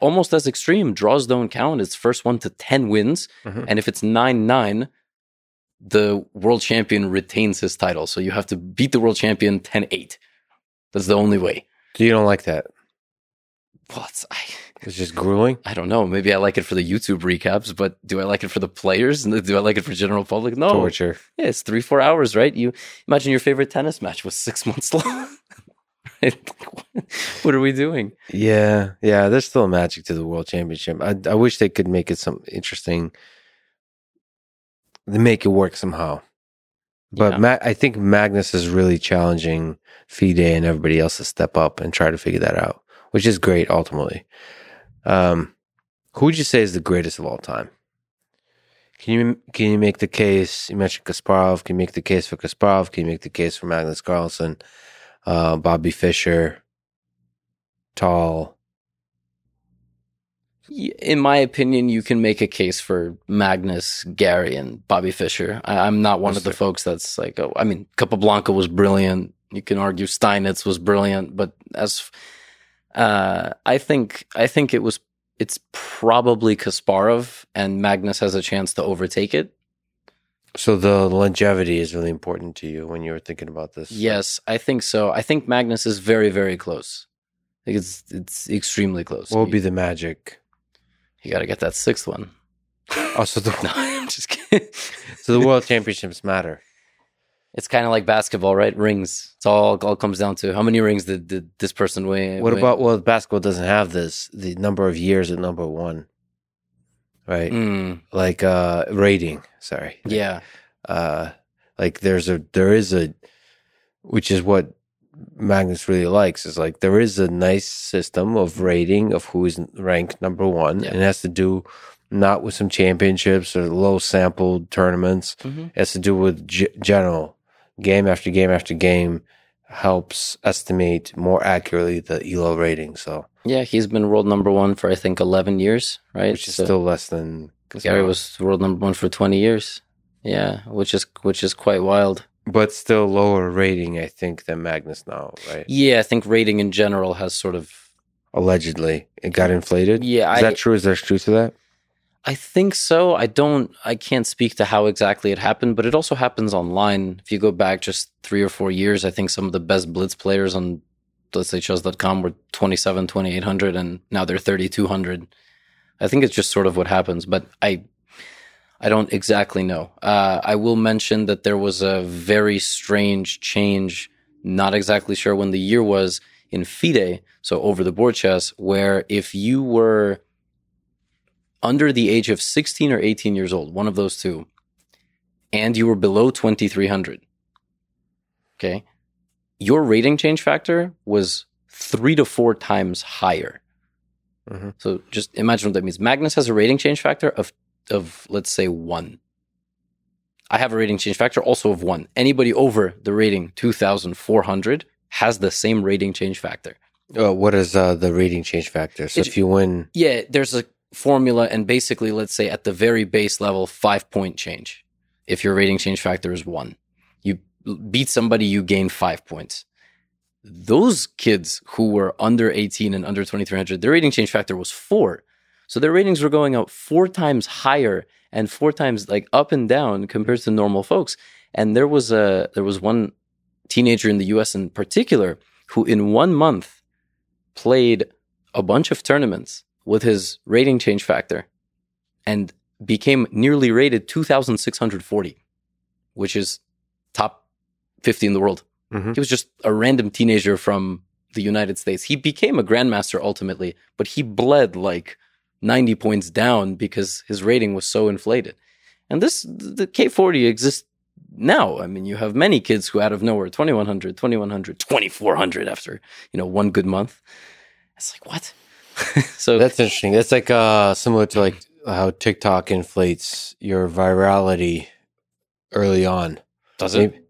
almost as extreme. Draws don't count. It's first one to 10 wins, Mhm. and if it's 9 9, the world champion retains his title. So you have to beat the world champion 10 8. That's the only way. So you don't like that? Well, it's, I, It's just grueling. I don't know. Maybe I like it for the YouTube recaps, but do I like it for the players? Do I like it for general public? No. Torture. Yeah, it's three, four hours, right? You imagine your favorite tennis match was six months long. right? what are we doing? Yeah, yeah. There's still a magic to the world championship. I, I wish they could make it some interesting. They make it work somehow. But Yeah. Ma- I think Magnus is really challenging FIDE and everybody else to step up and try to figure that out, which is great ultimately. Um, who would you say is the greatest of all time? Can you can you make the case? You mentioned Kasparov. Can you make the case for Kasparov? Can you make the case for Magnus Carlsen, uh, Bobby Fischer, Tal? In my opinion, you can make a case for Magnus, Gary, and Bobby Fischer. I, I'm not one That's of the fair. folks that's like, oh, I mean, Capablanca was brilliant. You can argue Steinitz was brilliant, but as uh, I think, I think it was. It's probably Kasparov, and Magnus has a chance to overtake it. So the longevity is really important to you when you were thinking about this. Yes, I think so. I think Magnus is very, very close. I think it's it's extremely close. What would be the magic? You got to get that sixth one. Oh, so the No, I'm just kidding. so the world championships matter. It's kind of like basketball, right? Rings. It's all all comes down to how many rings did, did this person win. What win? about well, basketball doesn't have this the number of years at number one, right? Mm, Like uh rating. Sorry. yeah, Uh, like there's a there is a, which is what Magnus really likes is like there is a nice system of rating of who is ranked number one, Yeah. and it has to do not with some championships or low sampled tournaments. Mhm. It has to do with g- general game after game after game helps estimate more accurately the elo rating. So yeah. He's been world number one for I think eleven years, right? which is So still less than Gary was world number one for twenty years. Yeah, which is which is quite wild. But still lower rating, I think, than Magnus now, right? Yeah, I think rating in general has sort of Allegedly, it got inflated. yeah. Is I, that true? Is there truth to that? I think so. I don't. I can't speak to how exactly it happened, but it also happens online. If you go back just three or four years, I think some of the best blitz players on let's say chess.com were 27, 2800, and now they're 3200. I think it's just sort of what happens, but I I don't exactly know. Uh, I will mention that there was a very strange change. Not exactly sure when the year was in FIDE, so over the board chess, where if you were under the age of 16 or 18 years old, one of those two, and you were below 2300, okay, your rating change factor was three to four times higher. Mm-hmm. So just imagine what that means. Magnus has a rating change factor of of let's say one. I have a rating change factor also of one. Anybody over the rating 2,400 has the same rating change factor. Uh, what is uh, the rating change factor? So if you win, yeah, there's a formula, and basically, let's say at the very base level, five point change. If your rating change factor is one, you beat somebody, you gain five points. Those kids who were under 18 and under 2300, their rating change factor was four. So their ratings were going up four times higher and four times like up and down compared to normal folks. And there was a there was one teenager in the US in particular who in one month played a bunch of tournaments with his rating change factor and became nearly rated 2640, which is top 50 in the world. Mm-hmm. He was just a random teenager from the United States. He became a grandmaster ultimately, but he bled like 90 points down because his rating was so inflated. And this, the K40 exists now. I mean, you have many kids who out of nowhere, 2100, 2100, 2400 after, you know, one good month. It's like, what? so that's interesting. That's like, uh, similar to like how TikTok inflates your virality early on. Does it?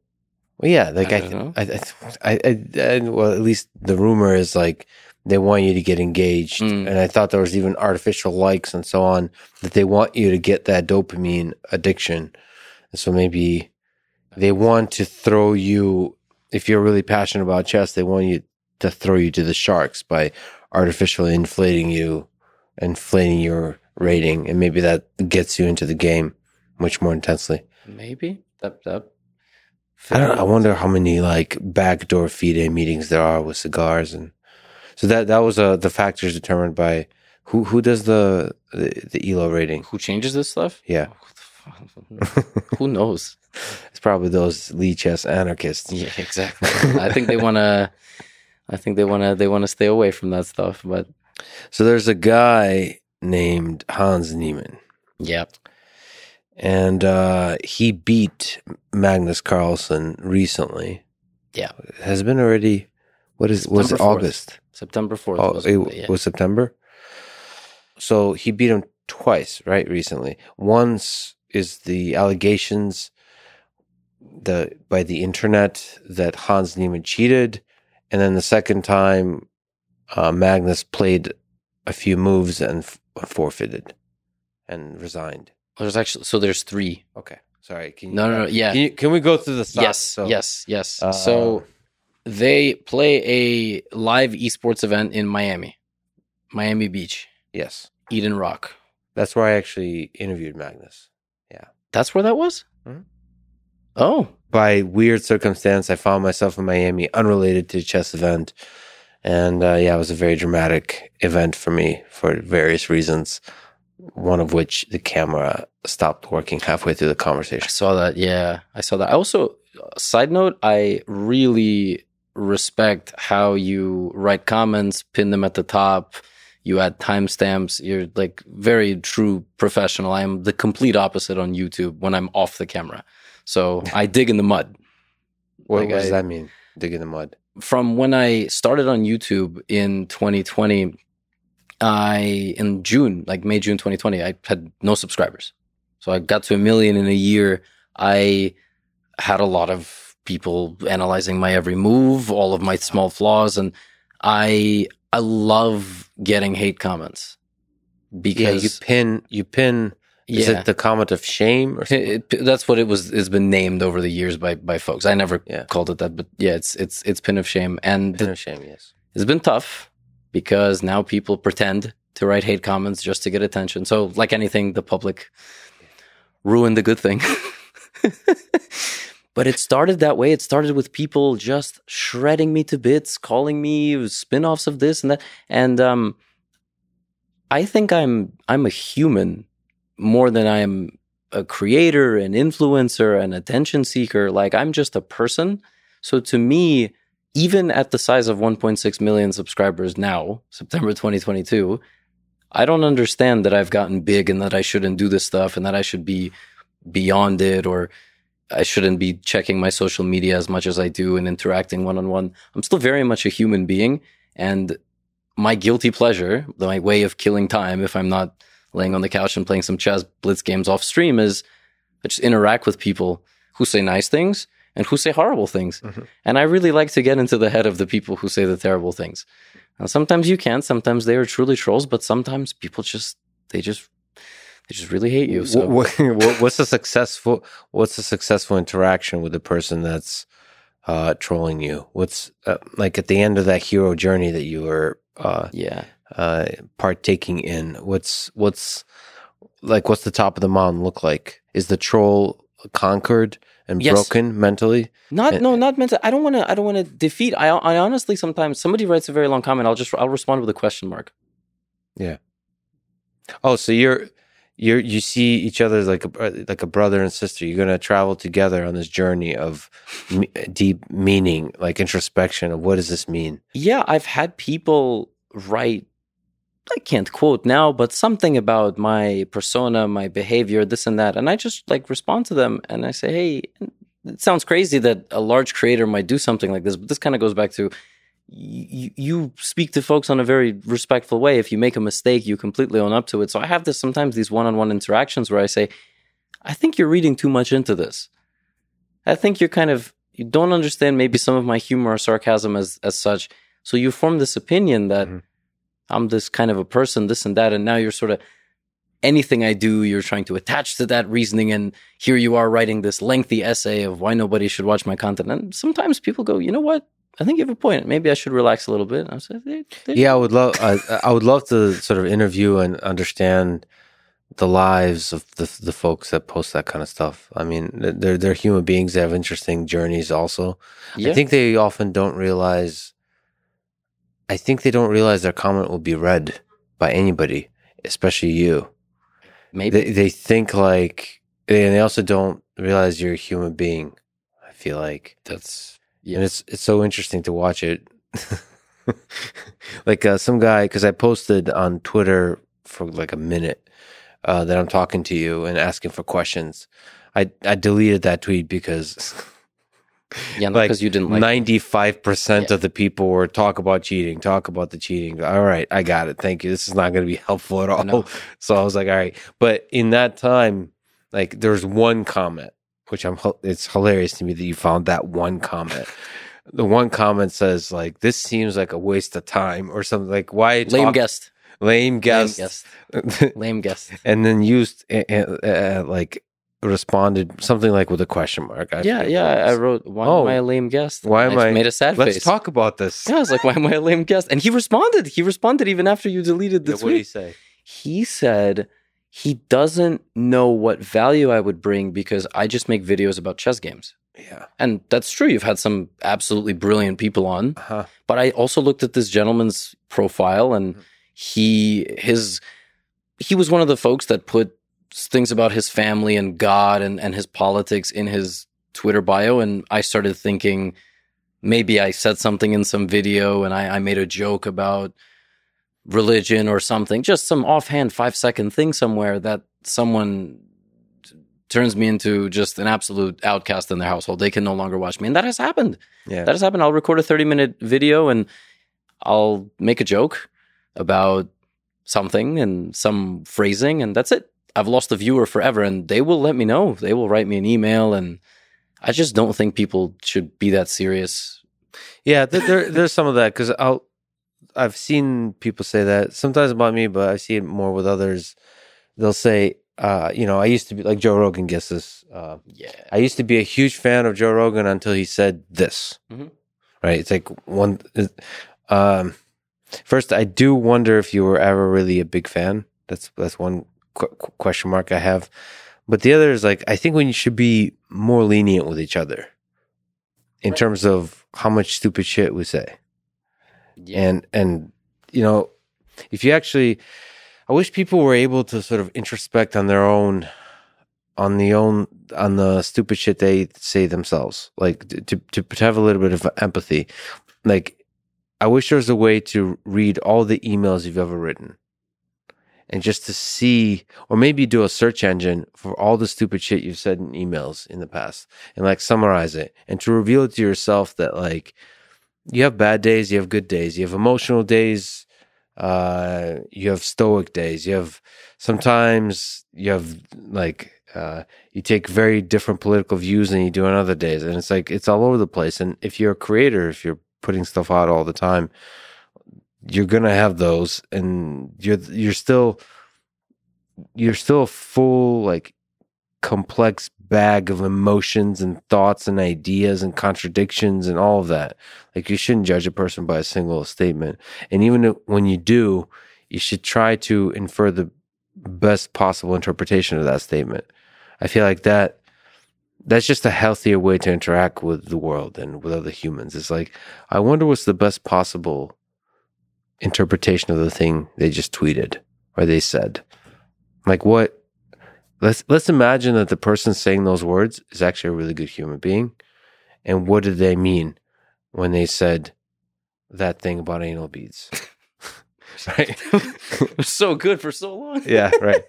Well, yeah, like I, I, I, I, I, I, well, at least the rumor is like they want you to get engaged. Mm. And I thought there was even artificial likes and so on that they want you to get that dopamine addiction. And so maybe they want to throw you, if you're really passionate about chess, they want you to throw you to the sharks by artificially inflating you, inflating your rating. And maybe that gets you into the game much more intensely. Maybe that, that I. I wonder how many like backdoor FIDE meetings there are with cigars and so that that was uh, the factors determined by who who does the the, the elo rating? Who changes this stuff? Yeah. who knows? It's probably those Lichess anarchists. Yeah, exactly. I think they want to. I think they want to. They want to stay away from that stuff. But so there's a guy named Hans Niemann. Yep. And uh, he beat Magnus Carlsen recently. Yeah. Has been already. What is was it 4th. August? September 4th. Oh, was, it yeah. was September? So he beat him twice, right? Recently. Once is the allegations the by the internet that Hans Niemann cheated. And then the second time, uh, Magnus played a few moves and f- forfeited and resigned. There's actually so there's three. Okay, sorry. Can you, no, no, no. Yeah. Can, you, can we go through the stocks? Yes, so, yes, yes. Uh, so they play a live esports event in Miami, Miami Beach. Yes. Eden Rock. That's where I actually interviewed Magnus. Yeah. That's where that was? Mm-hmm. Oh. By weird circumstance, I found myself in Miami, unrelated to the chess event. And uh, yeah, it was a very dramatic event for me for various reasons. One of which the camera stopped working halfway through the conversation. I saw that. Yeah, I saw that. I also, side note, I really respect how you write comments, pin them at the top. You add timestamps. You're like very true professional. I am the complete opposite on YouTube when I'm off the camera. So I dig in the mud. What, like what does I, that mean? Dig in the mud. From when I started on YouTube in 2020, I in June, like May, June 2020, I had no subscribers. So I got to a million in a year. I had a lot of people analyzing my every move, all of my small flaws, and I I love getting hate comments because yeah, you pin you pin. Is yeah. it the comment of shame or? It, it, that's what it was. It's been named over the years by by folks. I never yeah. called it that, but yeah, it's it's it's pin of shame and pin of shame. Yes, it's been tough because now people pretend to write hate comments just to get attention. So, like anything, the public ruined the good thing. but it started that way. It started with people just shredding me to bits, calling me spin-offs of this and that. And um, I think I'm I'm a human more than I am a creator, an influencer, an attention seeker. Like I'm just a person. So to me, even at the size of 1.6 million subscribers now, September 2022, I don't understand that I've gotten big and that I shouldn't do this stuff and that I should be beyond it or I shouldn't be checking my social media as much as I do and interacting one on one. I'm still very much a human being and my guilty pleasure, my way of killing time if I'm not laying on the couch and playing some chess blitz games off stream is I just interact with people who say nice things and who say horrible things. Mm-hmm. And I really like to get into the head of the people who say the terrible things. Now, sometimes you can, sometimes they are truly trolls, but sometimes people just they just they just really hate you. So what, what's a successful what's a successful interaction with the person that's uh, trolling you? What's uh, like at the end of that hero journey that you were uh, yeah uh, partaking in? What's what's like what's the top of the mountain look like? Is the troll conquered? and yes. broken mentally. Not and, no, not mentally. I don't want to. I don't want to defeat. I I honestly sometimes somebody writes a very long comment. I'll just I'll respond with a question mark. Yeah. Oh, so you're you're you see each other like a uh, like a brother and sister. You're gonna travel together on this journey of deep meaning, like introspection of what does this mean. Yeah, I've had people write I can't quote now, but something about my persona, my behavior, this and that. And I just like respond to them and I say, hey, it sounds crazy that a large creator might do something like this, but this kind of goes back to you, you speak to folks on a very respectful way. If you make a mistake, you completely own up to it. So I have this sometimes these one on one interactions where I say, I think you're reading too much into this. I think you're kind of, you don't understand maybe some of my humor or sarcasm as, as such. So you form this opinion that, mm-hmm I'm this kind of a person, this and that. And now you're sort of anything I do, you're trying to attach to that reasoning. And here you are writing this lengthy essay of why nobody should watch my content. And sometimes people go, you know what? I think you have a point. Maybe I should relax a little bit. I said, they, yeah, I would love. I, I would love to sort of interview and understand the lives of the the folks that post that kind of stuff. I mean, they're they're human beings. They have interesting journeys. Also, yeah. I think they often don't realize I think they don't realize their comment will be read by anybody, especially you. Maybe they, they think like, and they also don't realize you're a human being. I feel like that's yeah. and it's it's so interesting to watch it. like uh, some guy, because I posted on Twitter for like a minute uh, that I'm talking to you and asking for questions. I I deleted that tweet because Yeah, like because you didn't like ninety five percent of the people were talk about cheating, talk about the cheating. All right, I got it. Thank you. This is not going to be helpful at all. So I was like, all right. But in that time, like there's one comment, which I'm it's hilarious to me that you found that one comment. the one comment says like this seems like a waste of time or something like why lame talk- guest lame guest lame guest, lame guest. and then used uh, uh, like responded something like with a question mark. I yeah, yeah. I wrote, "Why oh, am I a lame guest?" Why am I, I made a sad let's face. talk about this. Yeah, I was like, "Why am I a lame guest?" And he responded. He responded even after you deleted the yeah, tweet. What did he say? He said he doesn't know what value I would bring because I just make videos about chess games. Yeah, and that's true. You've had some absolutely brilliant people on, uh-huh. but I also looked at this gentleman's profile, and mm-hmm. he his he was one of the folks that put things about his family and God and, and his politics in his Twitter bio. And I started thinking maybe I said something in some video and I, I made a joke about religion or something, just some offhand five second thing somewhere that someone turns me into just an absolute outcast in their household. They can no longer watch me. And that has happened. Yeah. That has happened. I'll record a 30 minute video and I'll make a joke about something and some phrasing and that's it. I've lost a viewer forever and they will let me know. They will write me an email and I just don't think people should be that serious. Yeah, there, there's some of that because I'll I've seen people say that sometimes about me, but I see it more with others. They'll say, uh, you know, I used to be like Joe Rogan gets this. Uh, yeah, I used to be a huge fan of Joe Rogan until he said this. Mm-hmm. Right? It's like one. Um, first, I do wonder if you were ever really a big fan. That's that's one qu- question mark I have. But the other is like I think you should be more lenient with each other in Right. terms of how much stupid shit we say. Yeah. And and you know, if you actually I wish people were able to sort of introspect on their own on the own on the stupid shit they say themselves. Like to to, to have a little bit of empathy. Like I wish there was a way to read all the emails you've ever written and just to see, or maybe do a search engine for all the stupid shit you've said in emails in the past and like summarize it and to reveal it to yourself that like you have bad days, you have good days, you have emotional days, uh, you have stoic days, you have sometimes you have like, uh, you take very different political views than you do on other days. And it's like, it's all over the place. And if you're a creator, if you're putting stuff out all the time, you're gonna have those, and you're you're still you're still full like complex bag of emotions and thoughts and ideas and contradictions and all of that. Like you shouldn't judge a person by a single statement, and even when you do, you should try to infer the best possible interpretation of that statement. I feel like that that's just a healthier way to interact with the world and with other humans. It's like, I wonder what's the best possible interpretation of the thing they just tweeted or they said. Like what let's let's imagine that the person saying those words is actually a really good human being. And what did they mean when they said that thing about anal beads? right? so good for so long. yeah, right.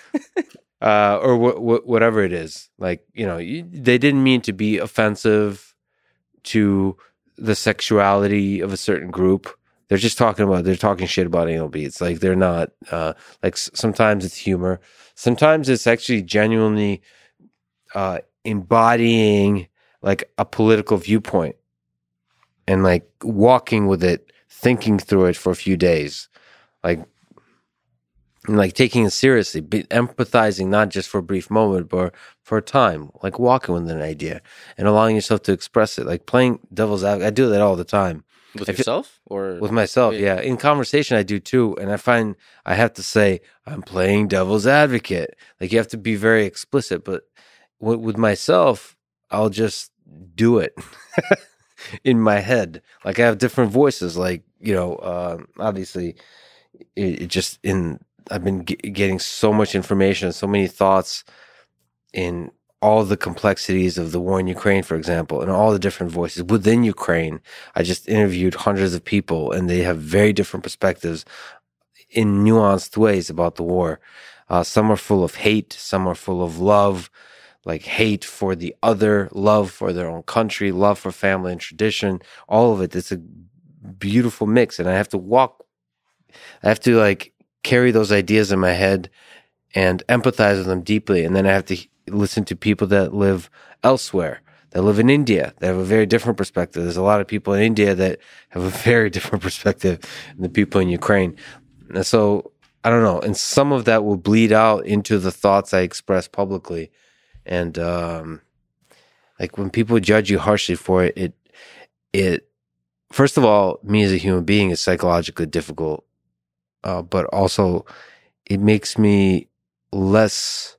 uh, or wh- wh- whatever it is. Like you know, you, they didn't mean to be offensive to the sexuality of a certain group. They're just talking about they're talking shit about anal beads. Like they're not uh, like sometimes it's humor. Sometimes it's actually genuinely uh, embodying like a political viewpoint and like walking with it, thinking through it for a few days, like and like taking it seriously, be empathizing not just for a brief moment, but for a time, like walking with an idea and allowing yourself to express it, like playing devil's advocate. I do that all the time With it- yourself or with myself. Yeah. Yeah. In conversation, I do too. And I find I have to say, I'm playing devil's advocate. Like you have to be very explicit. But with, with myself, I'll just do it in my head. Like I have different voices. Like, you know, um, obviously, it, it just in, I've been ge- getting so much information, so many thoughts in all the complexities of the war in Ukraine, for example, and all the different voices within Ukraine. I just interviewed hundreds of people and they have very different perspectives in nuanced ways about the war. Uh, some are full of hate, some are full of love, like hate for the other, love for their own country, love for family and tradition. All of it. It's a beautiful mix. And I have to walk, I have to like carry those ideas in my head and empathize with them deeply. And then I have to listen to people that live elsewhere that live in India that have a very different perspective. There's a lot of people in India that have a very different perspective than the people in Ukraine. And so I don't know. And some of that will bleed out into the thoughts I express publicly. And um like when people judge you harshly for it, it it first of all, me as a human being is psychologically difficult. Uh, but also it makes me less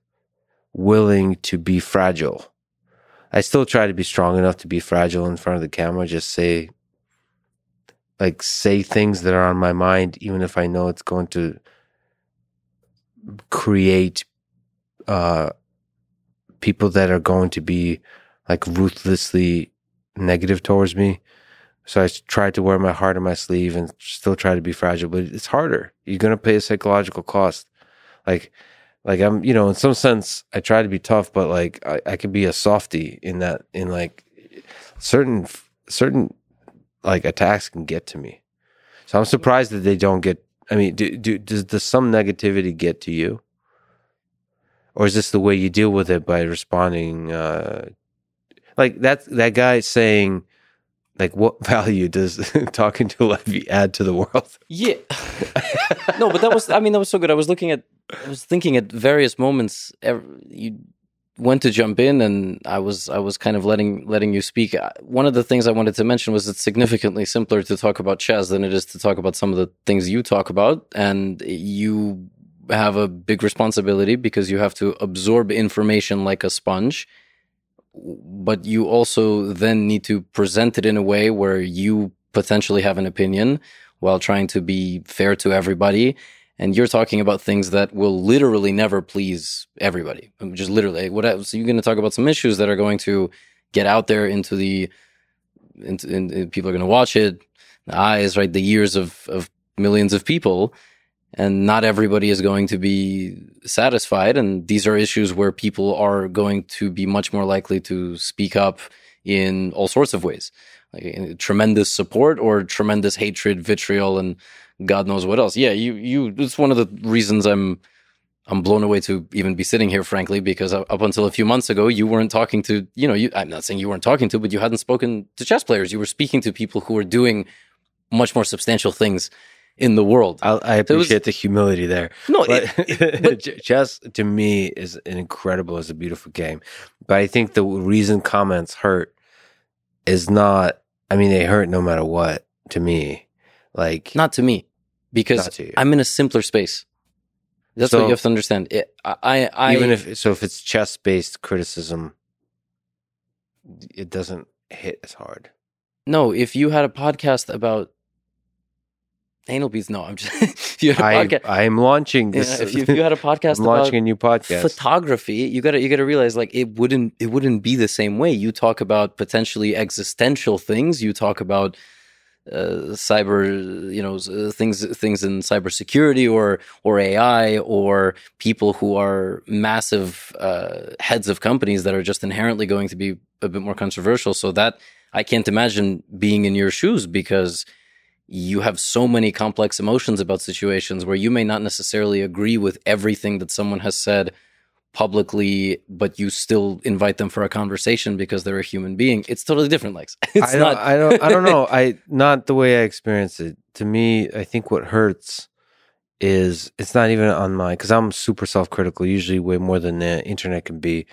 willing to be fragile. I still try to be strong enough to be fragile in front of the camera, just say like say things that are on my mind even if I know it's going to create uh people that are going to be like ruthlessly negative towards me. So I try to wear my heart on my sleeve and still try to be fragile, but it's harder. You're going to pay a psychological cost. Like, like I'm, you know, in some sense, I try to be tough, but like I, I could be a softie in that, in like certain, certain like attacks can get to me. So I'm surprised that they don't get. I mean, do, do does, does some negativity get to you, or is this the way you deal with it by responding? Uh, like that that guy saying, like, what value does talking to Levi add to the world? Yeah. no, but that was I mean that was so good. I was looking at I was thinking at various moments you went to jump in and I was I was kind of letting letting you speak. One of the things I wanted to mention was it's significantly simpler to talk about chess than it is to talk about some of the things you talk about, and you have a big responsibility because you have to absorb information like a sponge, but you also then need to present it in a way where you potentially have an opinion while trying to be fair to everybody and you're talking about things that will literally never please everybody. Um, just literally, what? else? So you're going to talk about some issues that are going to get out there into the, into, in, people are going to watch it, the eyes, right? The ears of of millions of people, and not everybody is going to be satisfied. And these are issues where people are going to be much more likely to speak up in all sorts of ways, like tremendous support or tremendous hatred, vitriol, and God knows what else. Yeah, you you. It's one of the reasons I'm I'm blown away to even be sitting here, frankly, because up until a few months ago, you weren't talking to you know. You, I'm not saying you weren't talking to, but you hadn't spoken to chess players. You were speaking to people who were doing much more substantial things in the world. I, I appreciate was, the humility there. No, but, it, but chess to me is an incredible, is a beautiful game. But I think the reason comments hurt is not. I mean, they hurt no matter what to me. Like not to me, because I'm in a simpler space. That's so, what you have to understand. It, I, I, even if so, if it's chess based criticism, it doesn't hit as hard. No, if you had a podcast about anal beads, no, I'm just. you had a podcast, I, am launching this. Yeah, if, you, if, you, had a podcast, I'm launching a new podcast, photography, you gotta you gotta realize like it wouldn't it wouldn't be the same way. You talk about potentially existential things. You talk about uh, cyber, you know, uh, things things in cybersecurity or or AI or people who are massive uh, heads of companies that are just inherently going to be a bit more controversial. So that I can't imagine being in your shoes because you have so many complex emotions about situations where you may not necessarily agree with everything that someone has said publicly, but you still invite them for a conversation because they're a human being. It's totally different, Lex. It's I not. I don't. I don't know. I not the way I experience it. To me, I think what hurts is it's not even on my because I'm super self critical. Usually, way more than the internet can be.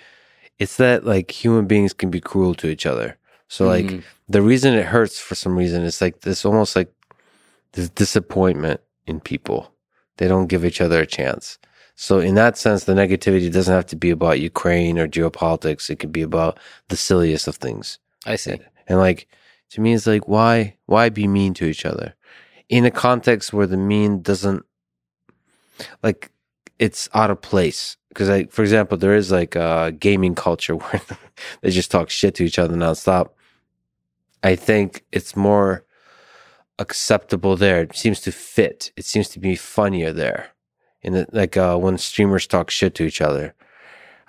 It's that like human beings can be cruel to each other. So like mm-hmm. the reason it hurts for some reason is like this almost like this disappointment in people. They don't give each other a chance. So in that sense, the negativity doesn't have to be about Ukraine or geopolitics. It could be about the silliest of things. I see. And, and like to me, it's like why why be mean to each other in a context where the mean doesn't like it's out of place. Because like for example, there is like a gaming culture where they just talk shit to each other nonstop. I think it's more acceptable there. It seems to fit. It seems to be funnier there in the, like uh, when streamers talk shit to each other.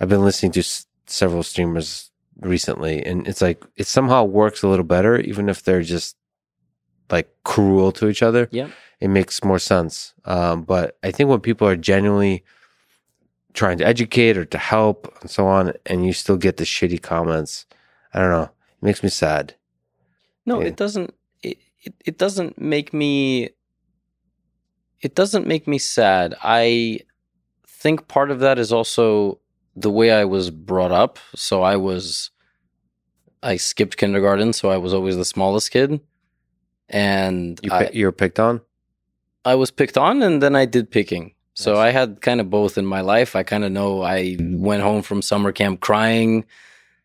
I've been listening to s- several streamers recently, and it's like it somehow works a little better, even if they're just like cruel to each other. Yeah, it makes more sense. Um, but I think when people are genuinely trying to educate or to help and so on, and you still get the shitty comments, I don't know. It makes me sad. No, yeah. it doesn't. It, it, it doesn't make me it doesn't make me sad. I think part of that is also the way I was brought up. So I was, I skipped kindergarten, so I was always the smallest kid. And you, I, you were picked on? I was picked on and then I did picking. So I had kind of both in my life. I kind of know I went home from summer camp crying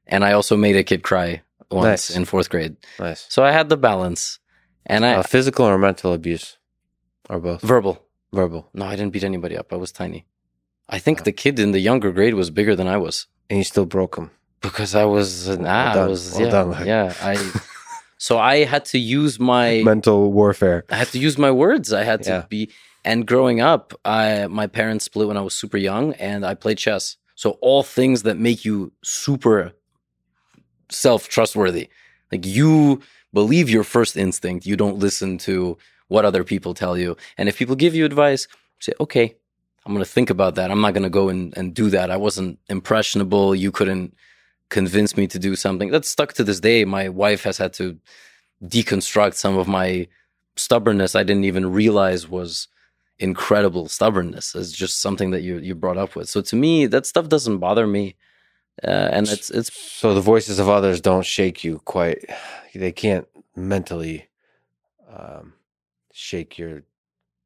and I also made a kid cry once nice. in fourth grade. Nice. So I had the balance. And I uh, physical or mental abuse? Or both? Verbal. Verbal. No, I didn't beat anybody up. I was tiny. I think oh. the kid in the younger grade was bigger than I was. And you still broke him. Because I was nah, well I was well yeah, done, yeah. I so I had to use my mental warfare. I had to use my words. I had to yeah. be and growing up, I my parents split when I was super young and I played chess. So all things that make you super self trustworthy. Like you believe your first instinct. You don't listen to what other people tell you. And if people give you advice, say, okay, I'm going to think about that. I'm not going to go and, and do that. I wasn't impressionable. You couldn't convince me to do something. That's stuck to this day. My wife has had to deconstruct some of my stubbornness I didn't even realize was incredible stubbornness. It's just something that you you brought up with. So to me, that stuff doesn't bother me. uh, and it's it's So the voices of others don't shake you quite. They can't mentally um, shake your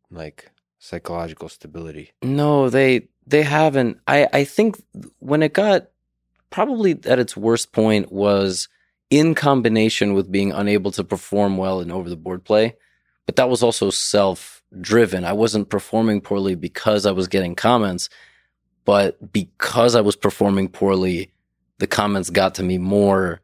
like psychological stability. no they they haven't. I I think when it got probably at its worst point was in combination with being unable to perform well in over the board play, but that was also self driven. I wasn't performing poorly because I was getting comments, but because I was performing poorly, the comments got to me more.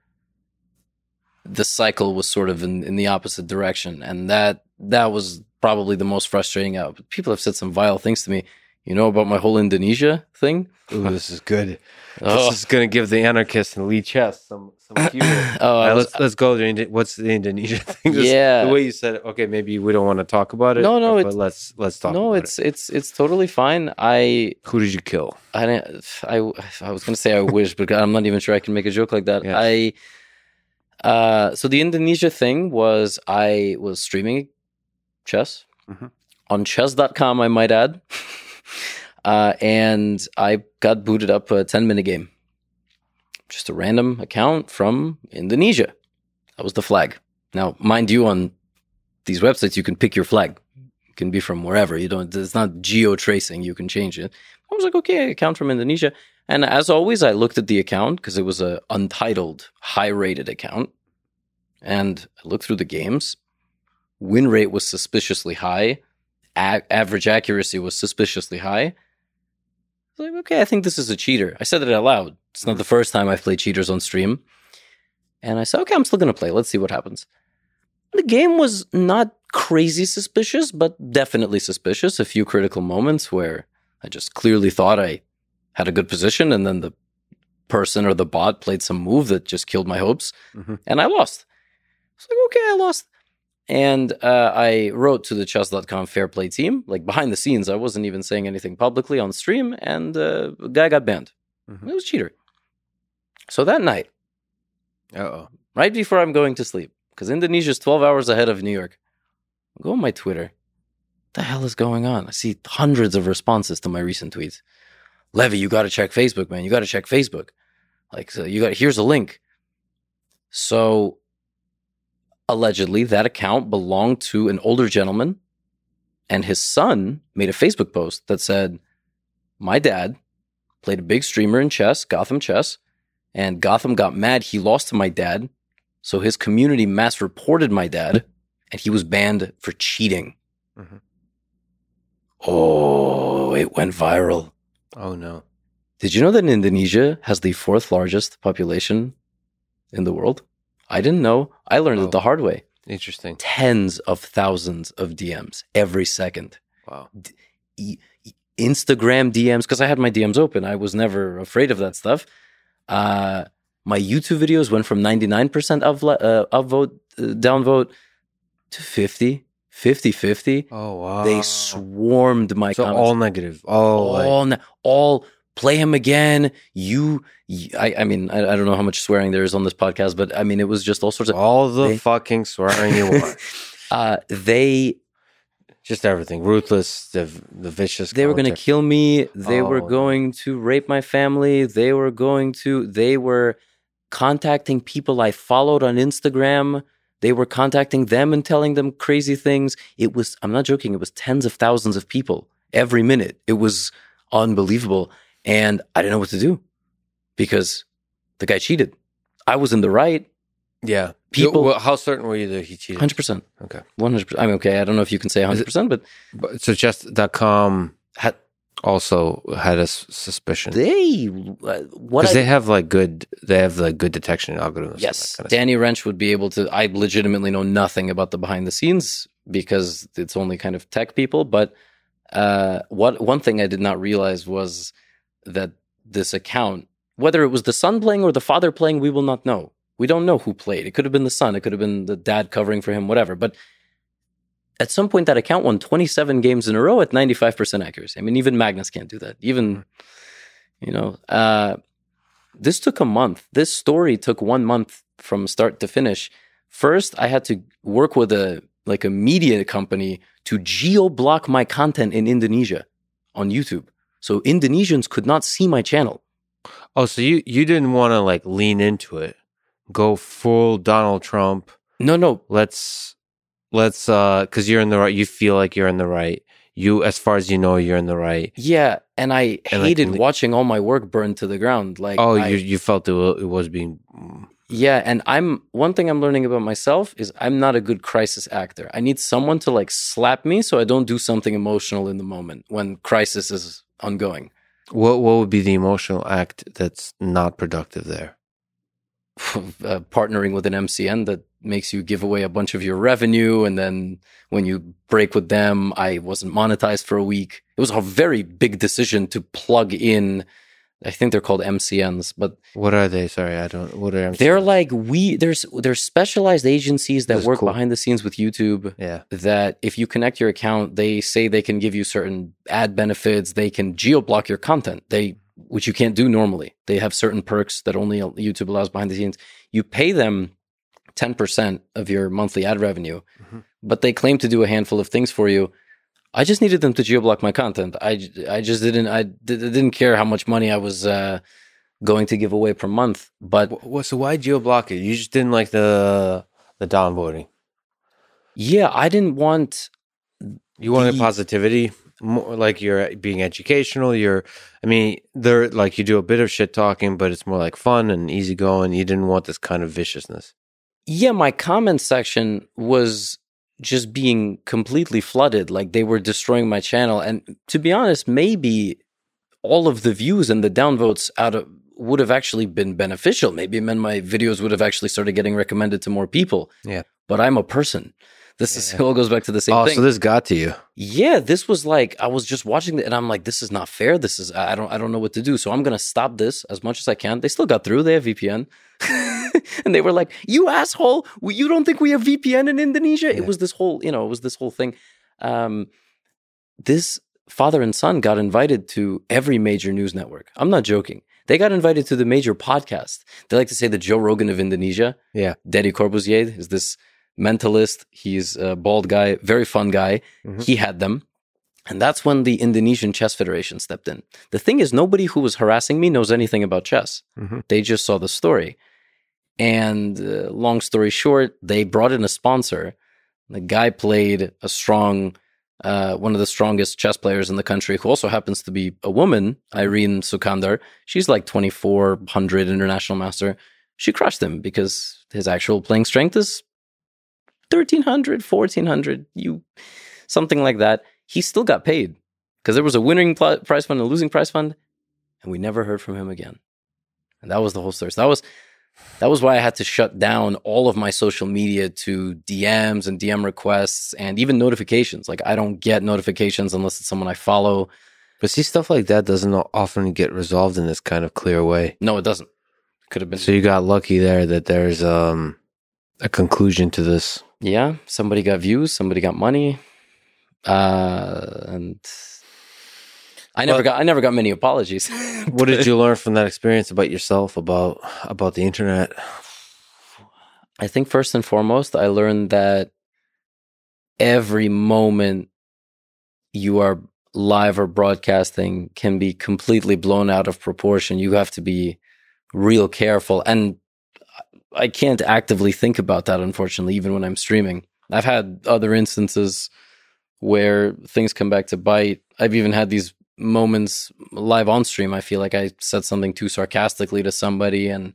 The cycle was sort of in, in the opposite direction, and that that was probably the most frustrating out. People have said some vile things to me. You know about my whole Indonesia thing? Ooh, this is good. Oh. This is gonna give the anarchist and Lichess some some fuel. Oh, right, was, let's let's go. To Indi- what's the Indonesia thing? This- Yeah. the way you said it. Okay, maybe we don't want to talk about it. No, no, but it's- let's let's talk. no, about it's it. it's it's totally fine. I who did you kill? I didn't. I I was gonna say I wish, but I'm not even sure I can make a joke like that. Yes. I uh so the Indonesia thing was I was streaming chess Mhm. on chess.com, I might add. uh and I got booted up a 10 minute game. Just a random account from Indonesia. That was the flag. Now, mind you, on these websites you can pick your flag. It can be from wherever. You don't it's not geo tracing, you can change it. I was like, okay, account from Indonesia. And as always, I looked at the account because it was a untitled, high rated account. And I looked through the games. Win rate was suspiciously high. A- average accuracy was suspiciously high. I was like, okay, I think this is a cheater. I said it out loud. It's not the first time I've played cheaters on stream. And I said, okay, I'm still going to play. Let's see what happens. The game was not crazy suspicious, but definitely suspicious. A few critical moments where I just clearly thought I had a good position, and then the person or the bot played some move that just killed my hopes, Mhm. and I lost. I was like, okay, I lost. And uh, I wrote to the chess.com fair play team, like behind the scenes. I wasn't even saying anything publicly on stream, and uh, guy got banned. Mhm. It was cheater. So that night, Uh oh. right before I'm going to sleep, because Indonesia's 12 hours ahead of New York. I go on my Twitter. What the hell is going on? I see hundreds of responses to my recent tweets. Levi, you got to check Facebook, man. You got to check Facebook. Like, so you got here's a link. So, allegedly, that account belonged to an older gentleman, and his son made a Facebook post that said, "My dad played a big streamer in chess, Gotham Chess, and Gotham got mad. He lost to my dad, so his community mass reported my dad, and he was banned for cheating. Mhm. Oh, it went viral. Oh no. Did you know that Indonesia has the fourth largest population in the world? I didn't know. I learned Wow. it the hard way. Interesting. Tens of thousands of DMs every second. Wow. E- Instagram DMs because I had my DMs open. I was never afraid of that stuff. Uh, my YouTube videos went from 99% of uh, upvote, uh, downvote to 50, 50, 50. Oh wow. They swarmed my so comments. all negative. All like, all, na- all play him again. You, I, I mean, I, I don't know how much swearing there is on this podcast, but I mean, it was just all sorts of. all the they- fucking swearing you want. Uh, they Just everything. Ruthless. The the vicious. they were going to kill me they were Oh. going to rape my family they were going to they were contacting people i followed on instagram they were contacting them and telling them crazy things it was i'm not joking it was tens of thousands of people every minute it was unbelievable and i didn't know what to do because the guy cheated i was in the right Yeah. People- Well, how certain were you that he cheated? 100% Okay. 100% i'm okay i don't know if you can say 100% but But, so chess.com had, also had a s- suspicion they uh, what because they have like good they have like good detection algorithms. Yes, kind of Danny Rensch would be able to. I legitimately know nothing about the behind the scenes because it's only kind of tech people. But uh, what one thing I did not realize was that this account, whether it was the son playing or the father playing, we will not know. We don't know who played. It could have been the son. It could have been the dad covering for him. Whatever. But at some point, that account won 27 games in a row at 95% accuracy. I mean, even Magnus can't do that. Even, you know, uh, this took a month. This story took one month from start to finish. First, I had to work with a like a media company to geo block my content in Indonesia on YouTube. So Indonesians could not see my channel. Oh, so you you didn't want to like lean into it, go full Donald Trump. No, no. Let's let's uh, because you're in the right. You feel like you're in the right. You, as far as you know, you're in the right. Yeah, and I And, hated le- watching all my work burn to the ground. Like, Oh, I- you you felt it, it was being. Yeah, and I'm one thing I'm learning about myself is I'm not a good crisis actor. I need someone to like slap me so I don't do something emotional in the moment when crisis is ongoing. What what would be the emotional act that's not productive there? uh, partnering with an MCN that makes you give away a bunch of your revenue, and then when you break with them, I wasn't monetized for a week. It was a very big decision to plug in. I think they're called MCNs, but What are they? Sorry, I don't. What are MCNs? they're like we there's there's specialized agencies that That's work cool. behind the scenes with YouTube yeah. that if you connect your account, they say they can give you certain ad benefits. They can geo block your content. They which you can't do normally. They have certain perks that only YouTube allows behind the scenes. You pay them ten percent of your monthly ad revenue, Mhm. but they claim to do a handful of things for you. I just needed them to geo block my content. I, I just didn't I d- didn't care how much money I was uh, going to give away per month, but What? So why geo block it? You just didn't like the the downvoting. yeah, I didn't want You wanted The- positivity, more like you're being educational. You're, I mean, they're like you do a bit of shit talking, but it's more like fun and easygoing. You didn't want this kind of viciousness. yeah, my comment section was just being completely flooded. Like they were destroying my channel. And to be honest, maybe all of the views and the downvotes out of would have actually been beneficial. Maybe meant my videos would have actually started getting recommended to more people. Yeah. But I'm a person. This is Yeah. all goes back to the same thing. oh, thing. so this got to you. yeah, this was like I was just watching it and I'm like, this is not fair. This is I don't I don't know what to do. So I'm gonna stop this as much as I can. They still got through. They have VPN. and they were like, You asshole, you don't think we have VPN in Indonesia? Yeah. It was this whole, you know, it was this whole thing. Um this father and son got invited to every major news network. I'm not joking. They got invited to the major podcast. They like to say the Joe Rogan of Indonesia. Yeah. Deddy Corbuzier is this mentalist. He's a bald guy, very fun guy. Mhm. He had them. And that's when the Indonesian Chess Federation stepped in. The thing is, nobody who was harassing me knows anything about chess. Mhm. They just saw the story. And uh, long story short, they brought in a sponsor. The guy played a strong, uh, one of the strongest chess players in the country, who also happens to be a woman, Irene Sukandar. She's like 2400 international master. She crushed him because his actual playing strength is 1300, 1400, you something like that. He still got paid because there was a winning pl- prize fund and a losing prize fund, and we never heard from him again. And that was the whole story. So that was that was why I had to shut down all of my social media to DMs and DM requests and even notifications. Like I don't get notifications unless it's someone I follow. But see, stuff like that doesn't often get resolved in this kind of clear way. No, it doesn't. Could have been. So you got lucky there that there's um a conclusion to this. yeah, somebody got views, somebody got money, uh, and I never got. I never got many apologies. What did you learn from that experience about yourself, about about the internet? I think first and foremost, I learned that every moment you are live or broadcasting can be completely blown out of proportion. You have to be real careful. And I can't actively think about that, unfortunately, even when I'm streaming. I've had other instances where things come back to bite. I've even had these moments live on stream. I feel like I said something too sarcastically to somebody and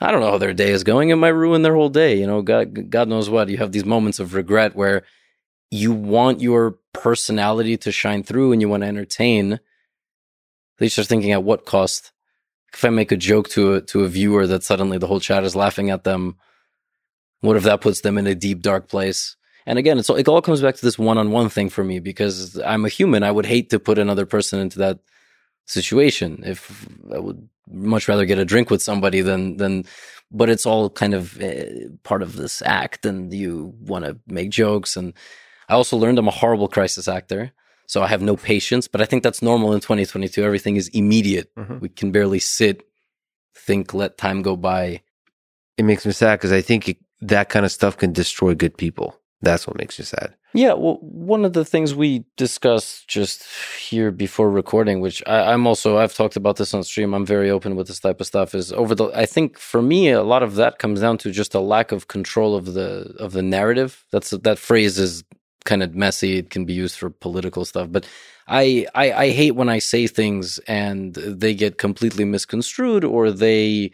I don't know how their day is going. It might ruin their whole day. You know, God, God knows what. You have these moments of regret where you want your personality to shine through and you want to entertain. At least you're thinking at what cost? If I make a joke to a to a viewer that suddenly the whole chat is laughing at them, what if that puts them in a deep dark place? And again, it's all, it all comes back to this one-on-one thing for me because I'm a human. I would hate to put another person into that situation. If I would much rather get a drink with somebody than than, but it's all kind of uh, part of this act, and you want to make jokes. And I also learned I'm a horrible crisis actor, so I have no patience. But I think that's normal in 2022. Everything is immediate. Mhm. We can barely sit, think, let time go by. It makes me sad because I think it, that kind of stuff can destroy good people. That's what makes you sad. Yeah, well, one of the things we discussed just here before recording, which I, am also I've talked about this on stream. I'm very open with this type of stuff. Is over the I think for me a lot of that comes down to just a lack of control of the of the narrative. That's that phrase is kind of messy. It can be used for political stuff, but I, I I hate when I say things and they get completely misconstrued or they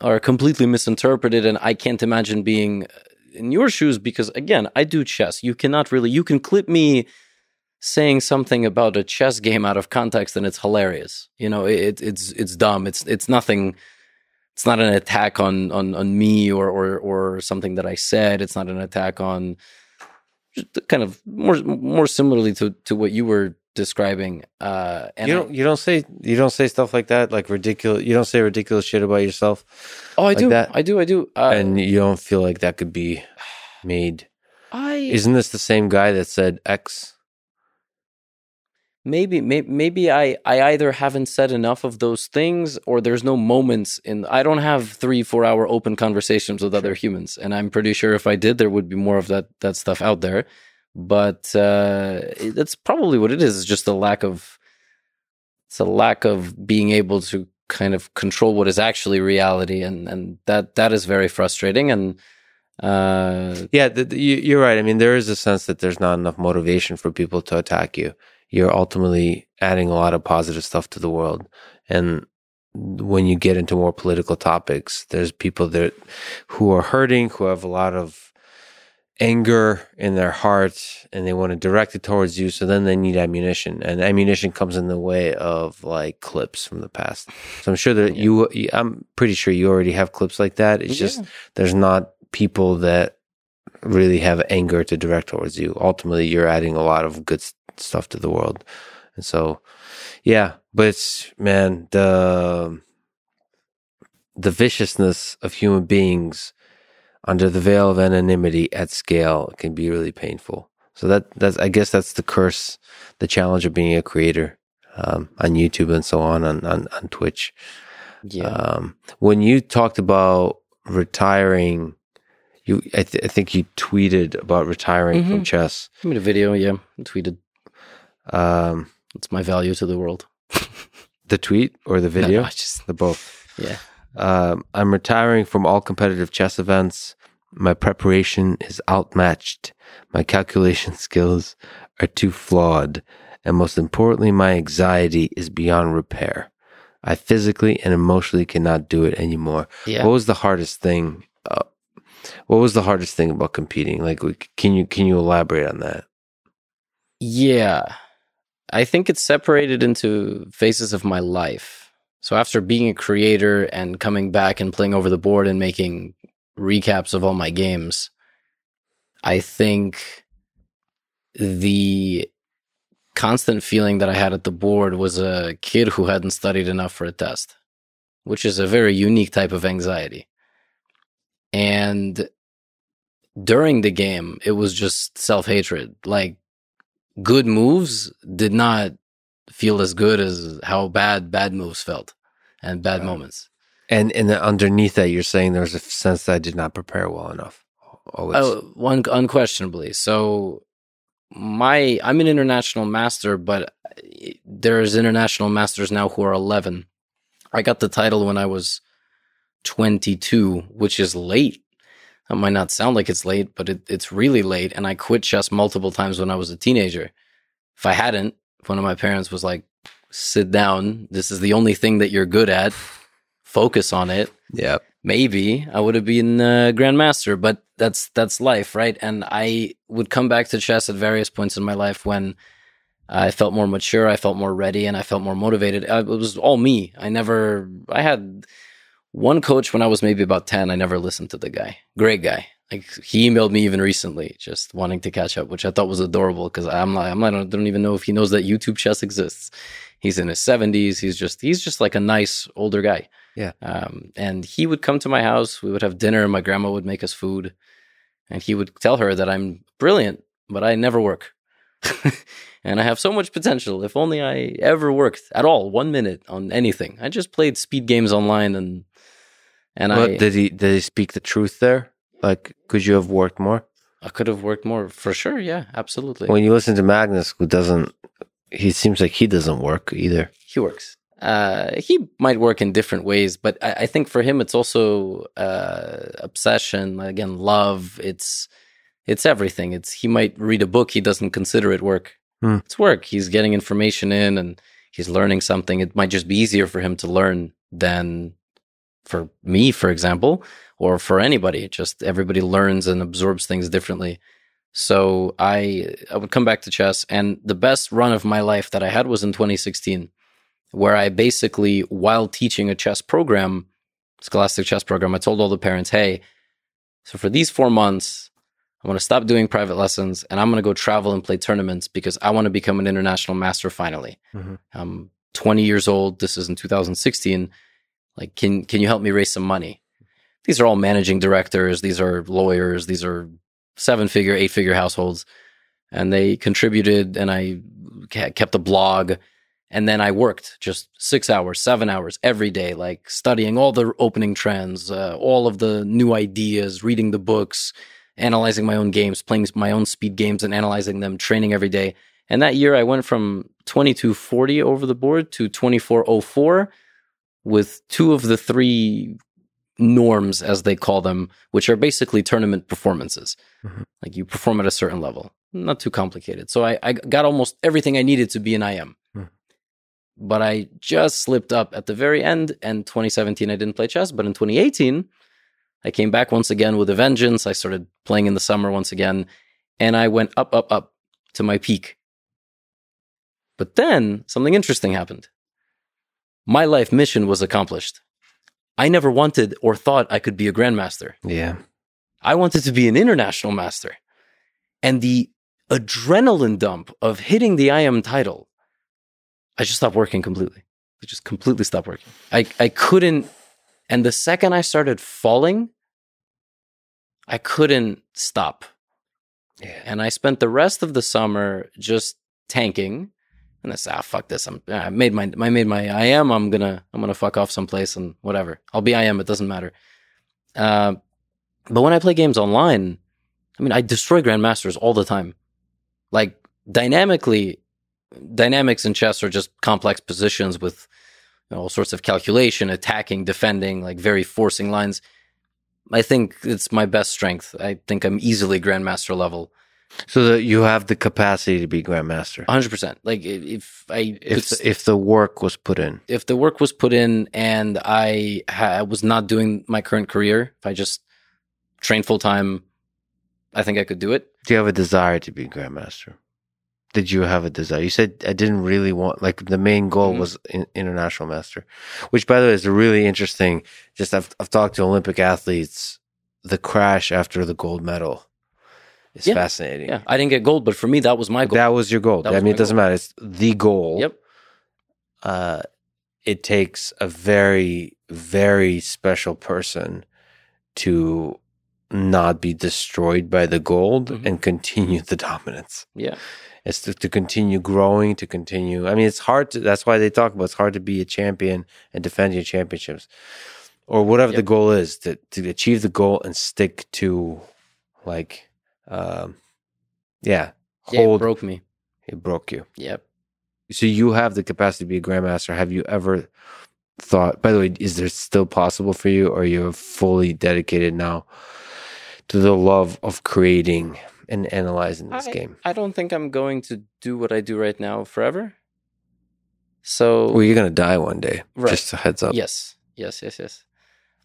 are completely misinterpreted, and I can't imagine being uh, in your shoes because again, I do chess. You cannot really you can clip me saying something about a chess game out of context and it's hilarious. You know, it, it's it's dumb. It's it's nothing. It's not an attack on on on me or or or something that I said. It's not an attack on kind of more more similarly to to what you were describing. Uh, and you don't I, you don't say you don't say stuff like that, like ridiculous. You don't say ridiculous shit about yourself. Oh, I like do. That. I do. I do. Uh, and you don't feel like that could be made. I isn't this the same guy that said X? Maybe, maybe, maybe I, I either haven't said enough of those things, or there's no moments in. I don't have three, four hour open conversations with other humans, and I'm pretty sure if I did, there would be more of that that stuff out there but uh, that's probably what it is. It's just a lack of it's a lack of being able to kind of control what is actually reality, and and that that is very frustrating. And uh, yeah, the, the, you're right. I mean, there is a sense that there's not enough motivation for people to attack you. You're ultimately adding a lot of positive stuff to the world, and when you get into more political topics, there's people that who are hurting, who have a lot of anger in their heart and they want to direct it towards you. So then they need ammunition, and ammunition comes in the way of like clips from the past. So I'm sure that yeah. you, I'm pretty sure you already have clips like that. It's yeah. just there's not people that really have anger to direct towards you. Ultimately, you're adding a lot of good stuff to the world, and so yeah. But it's man the the viciousness of human beings under the veil of anonymity at scale can be really painful. So that that's I guess that's the curse, the challenge of being a creator um, on YouTube and so on on on, on Twitch. Yeah. Um, when you talked about retiring, you I, th- I think you tweeted about retiring mm-hmm. from chess. I made a video. Yeah, I tweeted. Um, it's my value to the world. the tweet or the video? No, no, just the both. Yeah. Um, I'm retiring from all competitive chess events. My preparation is outmatched. My calculation skills are too flawed. And most importantly, my anxiety is beyond repair. I physically and emotionally cannot do it anymore. Yeah. What was the hardest thing? Uh, what was the hardest thing about competing? Like, can you can you elaborate on that? Yeah, I think it's separated into phases of my life. So after being a creator and coming back and playing over the board and making recaps of all my games, I think the constant feeling that I had at the board was a kid who hadn't studied enough for a test, which is a very unique type of anxiety. And during the game, it was just self hatred. Like good moves did not feel as good as how bad bad moves felt and bad moments. And and underneath that, you're saying there's a sense that I did not prepare well enough. Always. Oh, one unquestionably. So my I'm an international master, but eh, there's international masters now who are 11. I got the title when I was 22, which is late. That might not sound like it's late, but it, it's really late. And I quit chess multiple times when I was a teenager. If I hadn't, if one of my parents was like, sit down, this is the only thing that you're good at focus on it, yeah, maybe I would have been a grandmaster. But that's that's life, right? And I would come back to chess at various points in my life when I felt more mature, I felt more ready, and I felt more motivated. Uh, it was all me. I never, I had one coach when I was maybe about 10. I never listened to the guy. Great guy. Like he emailed me even recently, just wanting to catch up, which I thought was adorable because I'm like, I'm not, I don't even know if he knows that YouTube chess exists. He's in his 70s. He's just, he's just like a nice older guy. Yeah. Um, and he would come to my house. We would have dinner. My grandma would make us food, and he would tell her that I'm brilliant, but I never work. and I have so much potential. If only I ever worked at all, one minute on anything. I just played speed games online, and and but I did he did he speak the truth there? Like, could you have worked more? I could have worked more for sure. Yeah, absolutely. When you listen to Magnus, who doesn't, he seems like he doesn't work either. he works. Uh, he might work in different ways, but I, I think for him, it's also uh, obsession. Again, love. It's it's everything. It's he might read a book, he doesn't consider it work. Hmm. It's work. He's getting information in, and he's learning something. It might just be easier for him to learn than for me, for example, or for anybody. Just everybody learns and absorbs things differently. So I I would come back to chess, and the best run of my life that I had was in 2016 where I basically, while teaching a chess program, scholastic chess program, I told all the parents, hey, so for these four months, I'm going to stop doing private lessons and I'm going to go travel and play tournaments because I want to become an international master finally. Mhm. I'm 20 years old. This is in 2016. Like, can, can you help me raise some money? These are all managing directors. These are lawyers. These are seven figure, eight figure households. And they contributed and I kept a blog and then I worked just six hours, seven hours every day, like studying all the opening trends, uh, all of the new ideas, reading the books, analyzing my own games, playing my own speed games and analyzing them, training every day. And that year I went from 2240 over the board to 2404 with two of the three norms, as they call them, which are basically tournament performances. Mhm. Like you perform at a certain level, not too complicated. So I, I got almost everything I needed to be an IM but I just slipped up at the very end. And 2017, I didn't play chess. But in 2018, I came back once again with a vengeance. I started playing in the summer once again, and I went up, up, up to my peak. But then something interesting happened. My life mission was accomplished. I never wanted or thought I could be a grandmaster. Yeah. I wanted to be an international master. And the adrenaline dump of hitting the IM title, I just stopped working completely. I just completely stopped working. I, I couldn't, and the second I started falling, I couldn't stop. Yeah. And I spent the rest of the summer just tanking. And I said, ah, fuck this. I'm, I made my, I made my IM. I'm gonna, I'm gonna fuck off someplace and whatever. I'll be I am, It doesn't matter. Uh, but when I play games online, I mean, I destroy grandmasters all the time. Like dynamically, dynamics in chess are just complex positions with you know, all sorts of calculation, attacking, defending, like very forcing lines. I think it's my best strength. I think I'm easily grandmaster level, So that you have the capacity to be grandmaster. 100%. Like if I If the, if the work was put in. if the work was put in and I ha- was not doing my current career, if I just trained full time, I think I could do it. Do you have a desire to be grandmaster? Did you have a desire? You said I didn't really want like the main goal Mhm. was in, international master, which by the way is a really interesting. Just I've I've talked to Olympic athletes. The crash after the gold medal is Yeah. fascinating. Yeah, I didn't get gold, but for me, that was my goal. That was your goal. That I mean, it doesn't matter. It's the goal. yep. uh, it takes a very, very special person to not be destroyed by the gold Mhm. and continue the dominance. Yeah. It's to, to continue growing, to continue. I mean, it's hard to, that's why they talk about it's hard to be a champion and defend your championships or whatever the goal is to, to achieve the goal and stick to like, um, yeah, Yeah, it broke me. it broke you Yep. so you have the capacity to be a grandmaster. Have you ever thought? By the way, is there still possible for you, or you're fully dedicated now to the love of creating and analyzing this I, game? I don't think I'm going to do what I do right now forever. So Well, you're gonna die one day. Right. Just a heads up. yes, yes, yes, yes.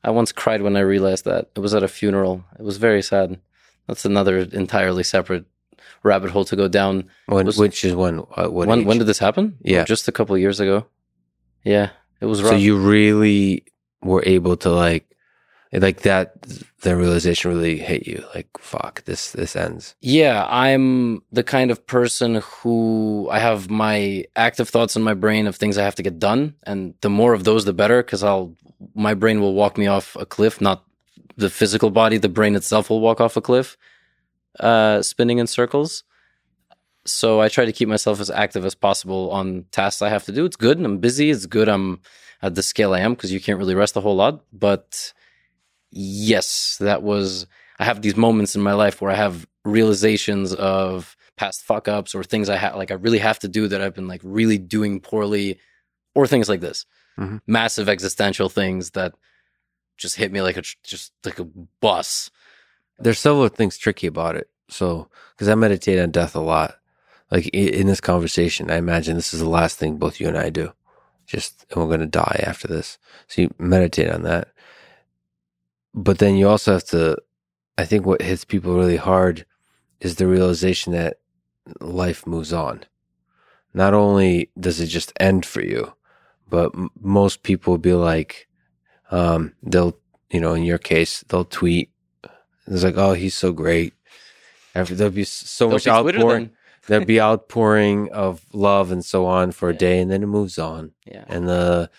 I once cried when I realized that it was at a funeral. It was very sad. That's another entirely separate rabbit hole to go down. When, Was- which is when? Uh, what when when did this happen? Yeah. just a couple of years ago. Yeah, it was rough. so you really were able to like, like that. The realization really hit you. Like, fuck, this this ends. Yeah, I'm the kind of person who I have my active thoughts in my brain of things I have to get done, and the more of those, the better, because I'll my brain will walk me off a cliff, not the physical body. The brain itself will walk off a cliff, uh, spinning in circles. So I try to keep myself as active as possible on tasks I have to do. It's good. And I'm busy. It's good. I'm at the scale I am because you can't really rest a whole lot. But yes, that was. I have these moments in my life where I have realizations of past fuck ups or things I have like I really have to do that I've been like really doing poorly or things like this. Mhm. Massive existential things that just hit me like a just like a bus. There's several things tricky about it. So, because I meditate on death a lot. Like in this conversation, I imagine this is the last thing both you and I do. Just, and we're going to die after this. So you meditate on that. But then you also have to, I think what hits people really hard is the realization that life moves on. Not only does it just end for you, but m- most people be like, um, they'll, you know, in your case, they'll tweet it's like, oh, he's so great. After there'll be so Don't much be outpouring. There'll be outpouring of love and so on for a Yeah. day, and then it moves on. Yeah. And the,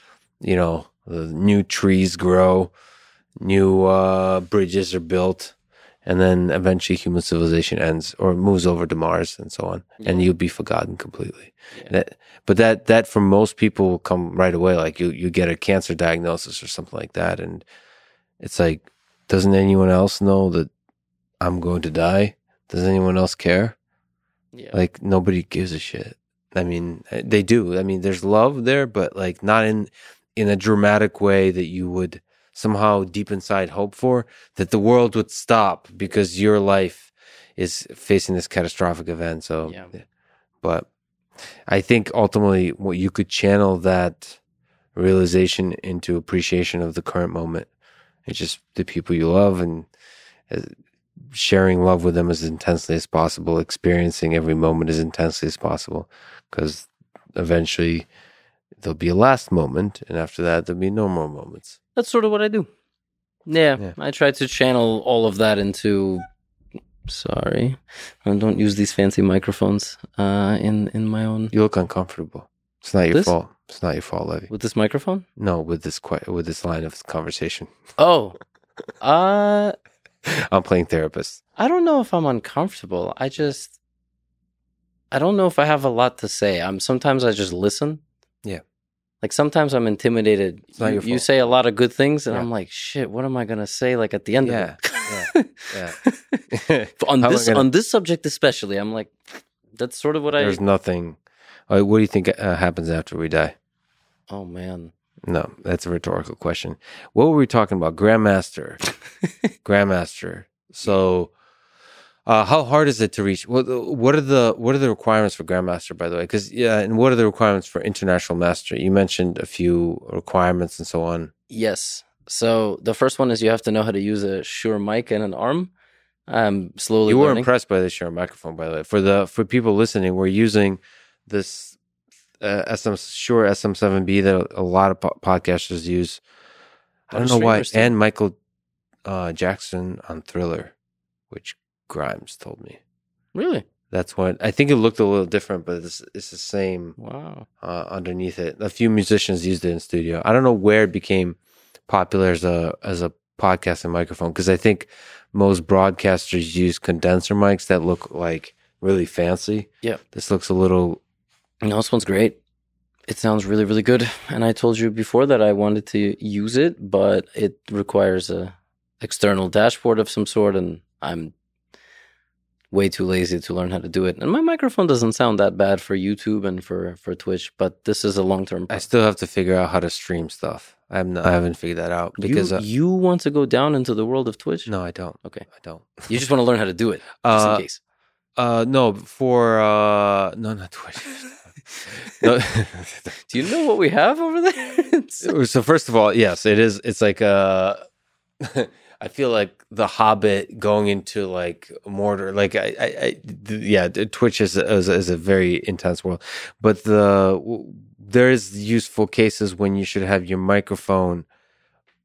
you know, the new trees grow, new uh, bridges are built, and then eventually human civilization ends or moves over to Mars and so on, and you'll be forgotten completely. Yeah. That, but that that for most people will come right away. Like you you get a cancer diagnosis or something like that, and it's like, doesn't anyone else know that I'm going to die? Does anyone else care? Yeah. Like nobody gives a shit. I mean, they do. I mean, there's love there, but like not in in a dramatic way that you would somehow deep inside hope for that the world would stop because your life is facing this catastrophic event. So, Yeah. but I think ultimately what you could channel that realization into appreciation of the current moment. It's just the people you love and uh, sharing love with them as intensely as possible, experiencing every moment as intensely as possible, because eventually there'll be a last moment, and after that there'll be no more moments. That's sort of what I do. Yeah, Yeah. I try to channel all of that into. Sorry, I don't use these fancy microphones uh, in in my own You look uncomfortable. It's not your This? fault. It's not your fault, Levi. with this microphone. No, with this que- with this line of conversation, Oh, uh, I'm playing therapist. I don't know if I'm uncomfortable. I just, I don't know if I have a lot to say. I'm sometimes I just listen. Yeah. Like sometimes I'm intimidated. You, you say a lot of good things, and Yeah. I'm like, shit. What am I gonna say? Like at the end Yeah, of it. yeah. on How this gonna- on this subject especially, I'm like, that's sort of what I. There's nothing. Uh, what do you think uh, happens after we die? Oh man. No, that's a rhetorical question. What were we talking about? Grandmaster. Grandmaster. So, uh, how hard is it to reach? What What are the What are the requirements for Grandmaster? By the way, because yeah, and what are the requirements for International Master? You mentioned a few requirements and so on. Yes. So the first one is you have to know how to use a Shure mic and an arm. I'm slowly You were learning. impressed by the Shure microphone, by the way. For the for people listening, we're using this uh, SM Shure SM7B that a lot of po- podcasters use. I don't know why. And Michael uh, Jackson on Thriller, which Grimes told me. Really? That's what I think. It looked a little different, but it's it's the same Wow. uh, underneath it. A few musicians used it in studio. I don't know where it became popular as a as a podcasting microphone because I think most broadcasters use condenser mics that look like really fancy. Yeah. This looks a little. No, this one's great. It sounds really, really good. And I told you before that I wanted to use it, but it requires a external dashboard of some sort, and I'm way too lazy to learn how to do it. And my microphone doesn't sound that bad for YouTube and for for Twitch, but this is a long term. I still have to figure out how to stream stuff. I'm not, I haven't figured that out because you, uh, you want to go down into the world of Twitch? no, I don't. Okay. I don't. You just want to learn how to do it, just Uh, in case. Uh, no, for uh, no, not Twitch. no. Do you know what we have over there? So first of all, yes, it is. It's like uh I feel like the Hobbit going into like Mordor, Like I, I, I yeah, Twitch is a, is, a, is a very intense world, but the there is useful cases when you should have your microphone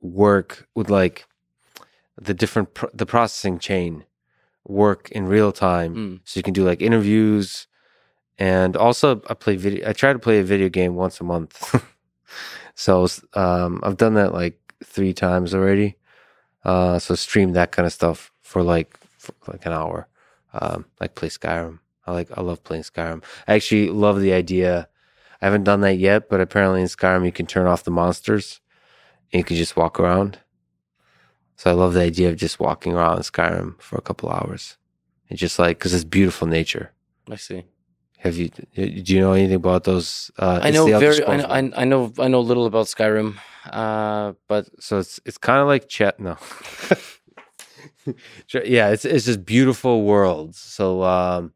work with like the different pro- the processing chain work in real time, Mm. so you can do like interviews. And also, I play video. I try to play a video game once a month. So um, I've done that like three times already. Uh, so stream that kind of stuff for like for like an hour. Um, like play Skyrim. I like I love playing Skyrim. I actually love the idea. I haven't done that yet, but apparently in Skyrim you can turn off the monsters and you can just walk around. So I love the idea of just walking around in Skyrim for a couple hours It's just like because it's beautiful nature. I see. Have you? Do you know anything about those? Uh, I know very. I know. I, I know. I know little about Skyrim, uh, but So it's it's kind of like chat. No. Yeah, it's it's just beautiful worlds. So um,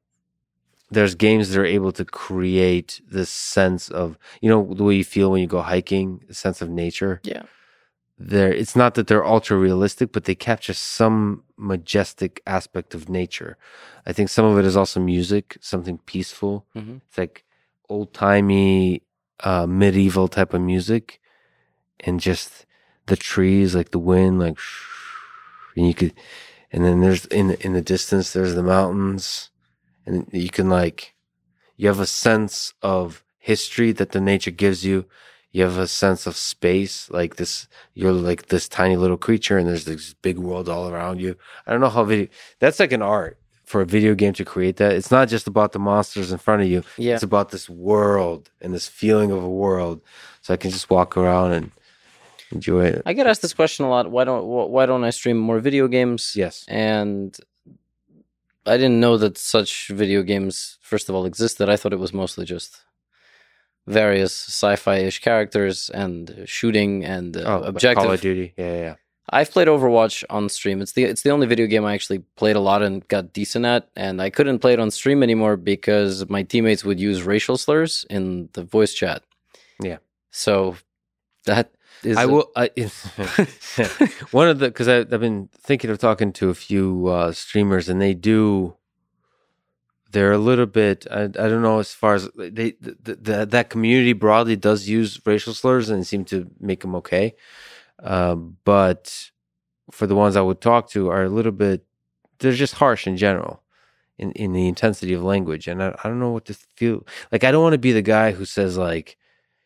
there's games that are able to create this sense of you know the way you feel when you go hiking, a sense of nature. yeah, There, it's not that they're ultra realistic, but they capture some majestic aspect of nature. I think some of it is also music, something peaceful. Mhm. It's like old timey, uh, medieval type of music, and just the trees, like the wind, like, and you could, and then there's in in the distance there's the mountains, and you can like, you have a sense of history that the nature gives you. You have a sense of space, like this. You're like this tiny little creature, and there's this big world all around you. I don't know how video. That's like an art for a video game to create that. It's not just about the monsters in front of you. yeah. It's about this world and this feeling of a world. So I can just walk around and enjoy it. I get asked this question a lot. Why don't Why don't I stream more video games? Yes. and I didn't know that such video games, first of all, existed. I thought it was mostly just various sci-fi-ish characters and shooting and uh, Oh, objective. Call of Duty. Yeah, yeah, yeah. I've played Overwatch on stream. It's the it's the only video game I actually played a lot and got decent at, and I couldn't play it on stream anymore because my teammates would use racial slurs in the voice chat. Yeah. So that is I will. I, one of the because I've been thinking of talking to a few uh, streamers, and they do. They're a little bit. I, I don't know as far as they the, the, that community broadly does use racial slurs and seem to make them okay, uh, but for the ones I would talk to are a little bit. They're just harsh in general, in in the intensity of language, and I, I don't know what to feel like. I don't want to be the guy who says like,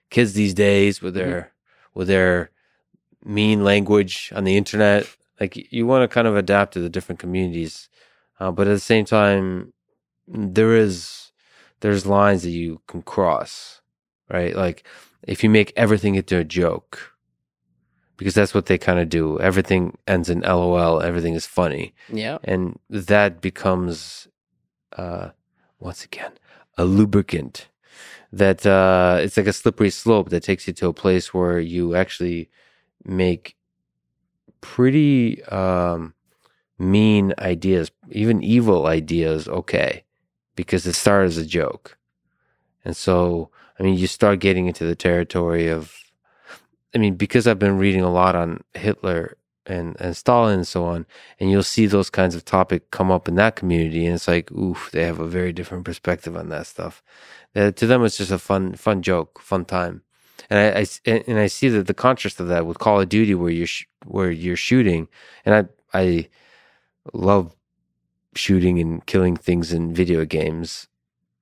kids these days with their with their mean language on the internet. Like you want to kind of adapt to the different communities, uh, but at the same time, there is there's lines that you can cross, right? Like if you make everything into a joke, because that's what they kind of do. Everything ends in LOL. Everything is funny, yeah. and that becomes, uh, once again, a lubricant that uh, it's like a slippery slope that takes you to a place where you actually make pretty um, mean ideas, even evil ideas, okay, because it started as a joke. And so, I mean, you start getting into the territory of, I mean, because I've been reading a lot on Hitler and, and Stalin and so on, and you'll see those kinds of topic come up in that community, and it's like, oof, they have a very different perspective on that stuff. Uh, to them, it's just a fun, fun joke, fun time. And I, I and I see that the contrast of that with Call of Duty, where you're sh- where you're shooting, and I I love shooting and killing things in video games,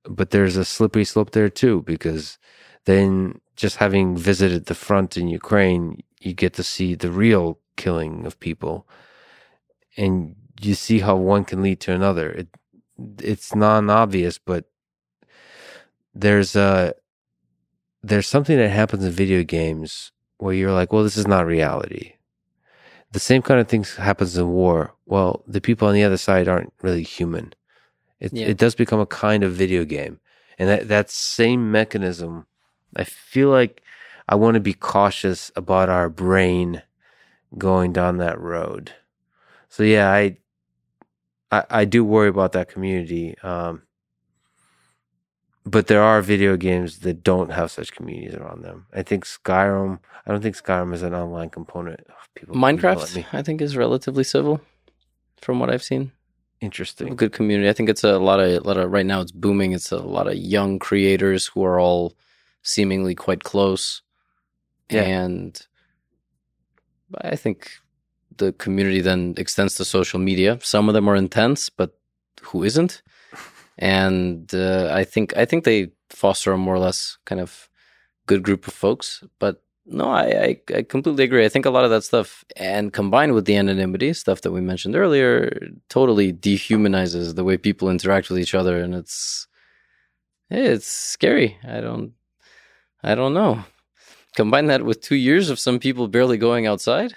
but there's a slippery slope there too because then just having visited the front in Ukraine, you get to see the real killing of people, and you see how one can lead to another. It it's non obvious, but there's a there's something that happens in video games where you're like, well, this is not reality. The same kind of things happens in war. Well, the people on the other side aren't really human. It Yeah. it does become a kind of video game, and that that same mechanism, I feel like I want to be cautious about our brain going down that road. So yeah, I I, I do worry about that community. Um, but there are video games that don't have such communities around them. I think Skyrim. I don't think Skyrim is an online component. Ugh, People Minecraft. I think, is relatively civil, from what I've seen. A Interesting. good community. I think it's a lot of a lot of right now. It's booming. It's a lot of young creators who are all seemingly quite close, Yeah. and I think the community then extends to social media. Some of them are intense, but who isn't? And uh, I think I think they foster a more or less kind of good group of folks. But no, I, I I completely agree. I think a lot of that stuff, and combined with the anonymity stuff that we mentioned earlier, totally dehumanizes the way people interact with each other, and it's it's scary. I don't I don't know. Combine that with two years of some people barely going outside.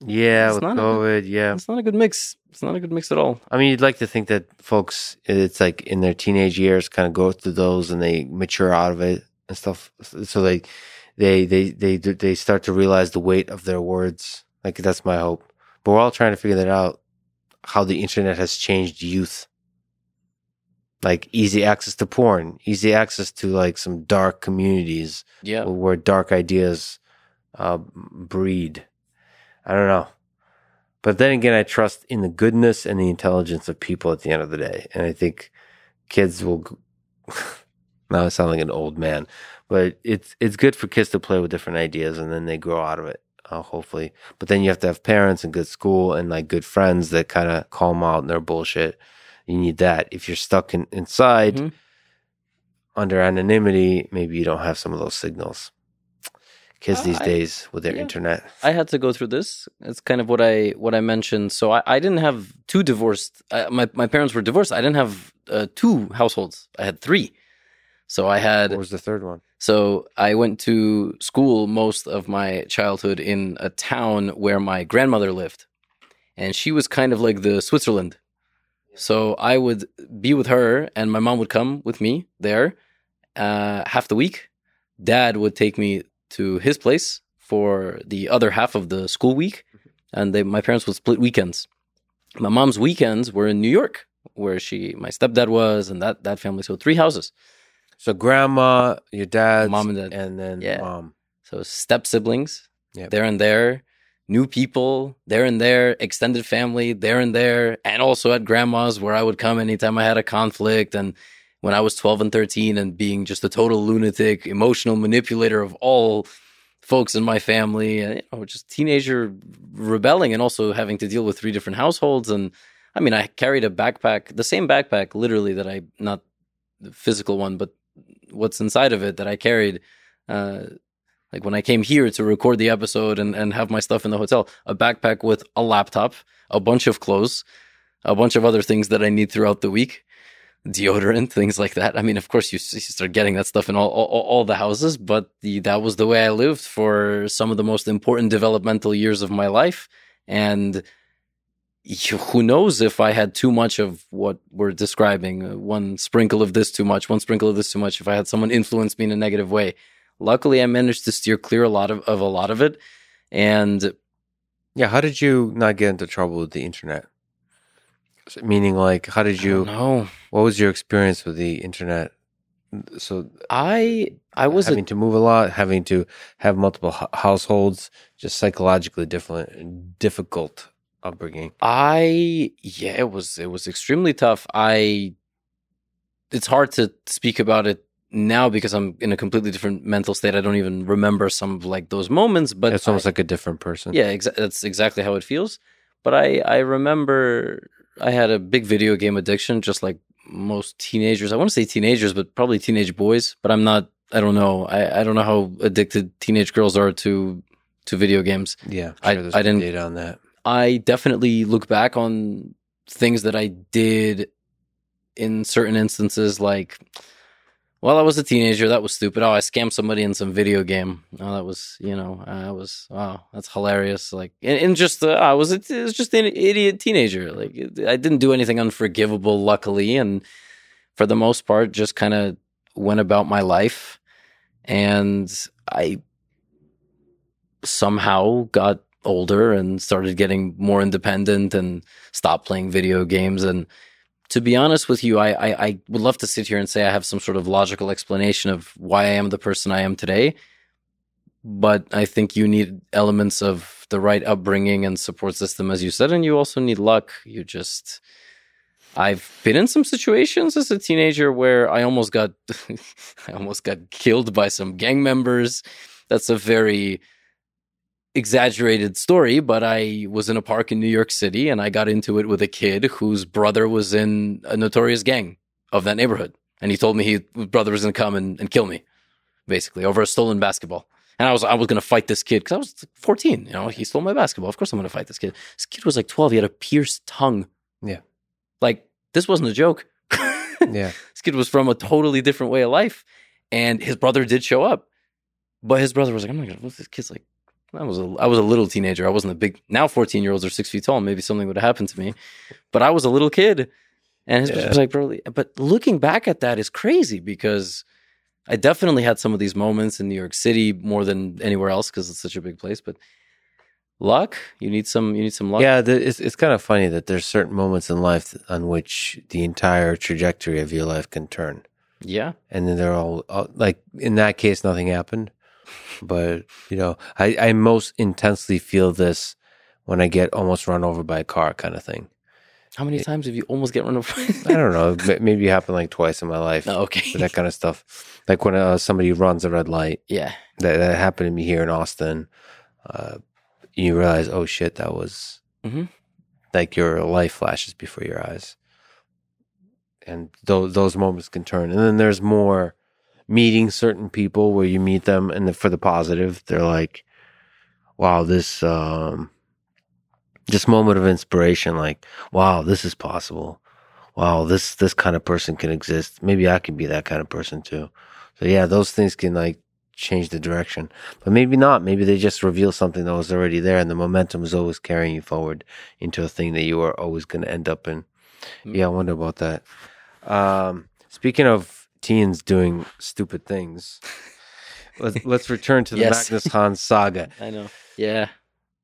Yeah, It's with not a- COVID. yeah. It's not a good mix. It's not a good mix at all. I mean, you'd like to think that folks, it's like in their teenage years, kind of go through those and they mature out of it and stuff. So they, they, they, they, they start to realize the weight of their words. Like that's my hope. But we're all trying to figure that out. How the internet has changed youth. Like easy access to porn, easy access to like some dark communities Yeah. where dark ideas uh, breed. I don't know. But then again, I trust in the goodness and the intelligence of people at the end of the day. And I think kids will. now I sound like an old man, but it's it's good for kids to play with different ideas and then they grow out of it, uh, hopefully. But then you have to have parents and good school and like good friends that kind of call them out in their bullshit. You need that. If you're stuck in, inside Mhm. under anonymity, maybe you don't have some of those signals. Kids these I- days with their yeah. internet. I had to go through this. It's kind of what I what I mentioned. So I, I didn't have two divorced. I, my my parents were divorced. I didn't have uh, two households. I had three. So I had What was the third one? So I went to school most of my childhood in a town where my grandmother lived. And she was kind of like the Switzerland. So I would be with her and my mom would come with me there uh, half the week. Dad would take me to his place for the other half of the school week. Mm-hmm. And they, my parents would split weekends. My mom's weekends were in New York, where she, my stepdad was, and that, that family. So three houses. So grandma, your dad, Mom and dad. and then Yeah. mom. So step siblings, Yep. there and there, new people, there and there, extended family, there and there, and also at grandma's where I would come anytime I had a conflict. And when I was 12 and 13 and being just a total lunatic, emotional manipulator of all folks in my family, and, you know, just teenager rebelling and also having to deal with three different households. And I mean, I carried a backpack, the same backpack literally that I, not the physical one, but what's inside of it that I carried. Uh, like when I came here to record the episode and, and have my stuff in the hotel, a backpack with a laptop, a bunch of clothes, a bunch of other things that I need throughout the week, deodorant, things like that. I mean, of course, you, you start getting that stuff in all, all, all the houses, but the, that was the way I lived for some of the most important developmental years of my life. And who knows if I had too much of what we're describing, uh, one sprinkle of this too much, one sprinkle of this too much, if I had someone influence me in a negative way. Luckily, I managed to steer clear a lot of, of a lot of it. And Yeah. How did you not get into trouble with the internet? Meaning, like, how did you? no, What was your experience with the internet? So I I was a having to move a lot, having to have multiple households, just psychologically different, difficult upbringing. I yeah, it was it was extremely tough. I it's hard to speak about it now because I'm in a completely different mental state. I don't even remember some of like those moments, but it's almost I- like a different person. yeah, exa- that's exactly how it feels. But I I remember I had a big video game addiction, just like most teenagers. I want to say teenagers, but probably teenage boys. But I'm not. I don't know. I, I don't know how addicted teenage girls are to to video games. yeah. I- sure there's I didn't- data on that. I definitely look back on things that I did in certain instances, like, well, I was a teenager. That was stupid. Oh, I scammed somebody in some video game. Oh, that was, you know, uh, I was, wow, that's hilarious. Like, and, and just, uh, I was, it was just an idiot teenager. Like, I didn't do anything unforgivable, luckily. And for the most part, just kind of went about my life. And I somehow got older and started getting more independent and stopped playing video games. And to be honest with you, I, I, I would love to sit here and say I have some sort of logical explanation of why I am the person I am today. But I think you need elements of the right upbringing and support system, as you said, and you also need luck. You just, I've been in some situations as a teenager where I almost got, I almost got killed by some gang members. That's a very exaggerated story, but I was in a park in New York City and I got into it with a kid whose brother was in a notorious gang of that neighborhood. And he told me he, his brother was going to come and, and kill me, basically, over a stolen basketball. And I was I was going to fight this kid because I was 14. You know, he stole my basketball. Of course, I'm going to fight this kid. This kid was like 12. He had a pierced tongue. Yeah. Like, this wasn't a joke. Yeah. This kid was from a totally different way of life. And his brother did show up. But his brother was like, I'm not gonna this kid's like I was a, I was a little teenager. I wasn't a big. Now, fourteen year olds are six feet tall. Maybe something would have happened to me, but I was a little kid, and his Yeah. was like, bro. But looking back at that is crazy because I definitely had some of these moments in New York City more than anywhere else because it's such a big place. But luck, you need some. You need some luck. Yeah, the, it's it's kind of funny that there's certain moments in life on which the entire trajectory of your life can turn, yeah. and then they're all, all like in that case, nothing happened. But you know, I I most intensely feel this when I get almost run over by a car, kind of thing. How many times have you almost get run over? I don't know, maybe it happened like twice in my life. oh, okay. That kind of stuff, like when uh, somebody runs a red light. yeah. That, that happened to me here in Austin. Uh, you realize, oh shit, that was Mhm. like your life flashes before your eyes, and those those moments can turn. And then there's more meeting certain people where you meet them, and the, for the positive, they're like, wow, this um, this moment of inspiration, like, wow, this is possible. Wow, this this kind of person can exist. Maybe I can be that kind of person too. So yeah, those things can like change the direction. But maybe not. Maybe they just reveal something that was already there and the momentum is always carrying you forward into a thing that you are always going to end up in. Mm. Yeah, I wonder about that. Um, speaking of teens doing stupid things, let's, let's return to the Yes. Magnus Hans saga. I know. Yeah.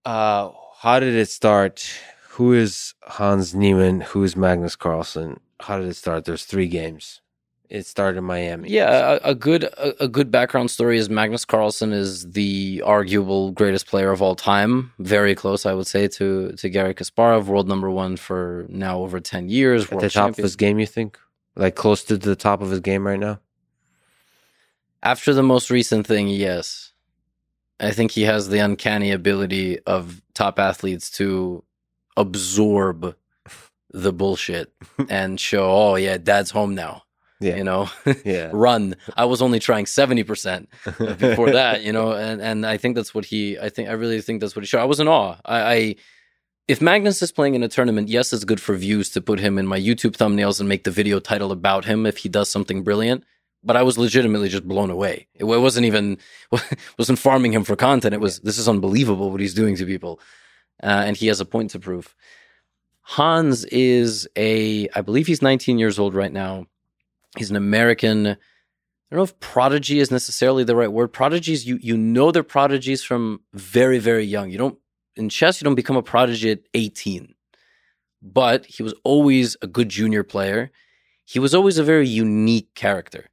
Uh, how did it start? Who is Hans Niemann? Who is Magnus Carlsen? How did it start? There's three games. It started in Miami. Yeah, a, a good a, a good background story is Magnus Carlsen is the arguable greatest player of all time. Very close, I would say, to to Garry Kasparov, world number one for now over ten years. At the top champion. of his game, you think? Like close to the top of his game right now? After the most recent thing, yes, I think he has the uncanny ability of top athletes to absorb the bullshit and show, oh yeah, dad's home now. Yeah. You know, Yeah. run. I was only trying seventy percent. before that, you know, and and I think that's what he. I think I really think that's what he showed. I was in awe. I, I if Magnus is playing in a tournament, yes, it's good for views to put him in my YouTube thumbnails and make the video title about him if he does something brilliant. But I was legitimately just blown away. It wasn't even wasn't farming him for content. It was this is unbelievable what he's doing to people, uh, and he has a point to prove. Hans is a, I believe he's 19 years old right now. He's an American. I don't know if prodigy is necessarily the right word. Prodigies, you you know they're prodigies from very very young. You don't in chess you don't become a prodigy at 18. But he was always a good junior player. He was always a very unique character.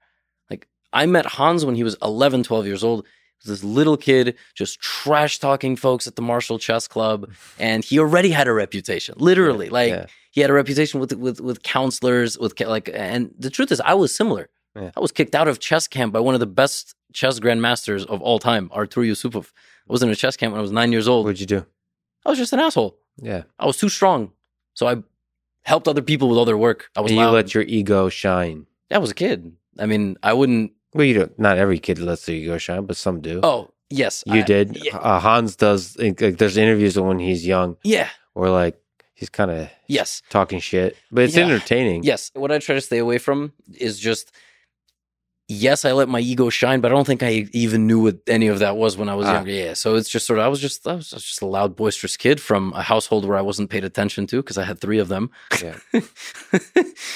Like I met Hans when he was 11, 12 years old. He was this little kid just trash talking folks at the Marshall Chess Club and he already had a reputation. Literally, like Yeah. he had a reputation with with with counselors with like and the truth is I was similar. Yeah. I was kicked out of chess camp by one of the best chess grandmasters of all time, Artur Yusupov. I was in a chess camp when I was 9 years old. What'd you do? I was just an asshole. Yeah. I was too strong. So I helped other people with all their work. I was And you loud. let your ego shine. I was a kid. I mean, I wouldn't Well, you don't. Not every kid lets their ego shine, but some do. Oh, yes. you I- did. Yeah. Uh, Hans does. Like, there's interviews when he's young, yeah. or like he's kind of Yes. talking shit, but it's Yeah. entertaining. Yes. What I try to stay away from is just yes, I let my ego shine, but I don't think I even knew what any of that was when I was Ah. younger. Yeah. So it's just sort of I was just I was just a loud, boisterous kid from a household where I wasn't paid attention to because I had three of them. Yeah.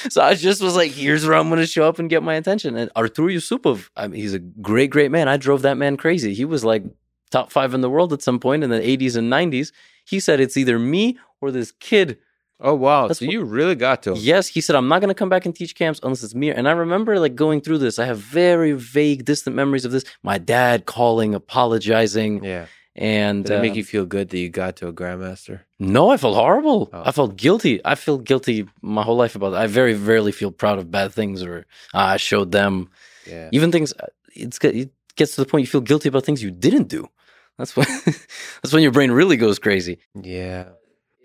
so I just was like, here's where I'm going to show up and get my attention. And Artur Yusupov, I mean, he's a great, great man. I drove that man crazy. He was like top five in the world at some point in the 80s and 90s. He said it's either me or this kid. Oh wow! That's so what- you really got to him. Yes, he said I'm not going to come back and teach camps unless it's me. And I remember like going through this. I have very vague, distant memories of this. My dad calling, apologizing, Yeah. and Did it make uh, you feel good that you got to a grandmaster? No, I felt horrible. Oh. I felt guilty. I feel guilty my whole life about that. I very rarely feel proud of bad things or uh, I showed them Yeah. even things. It's it gets to the point you feel guilty about things you didn't do. That's when that's when your brain really goes crazy. Yeah.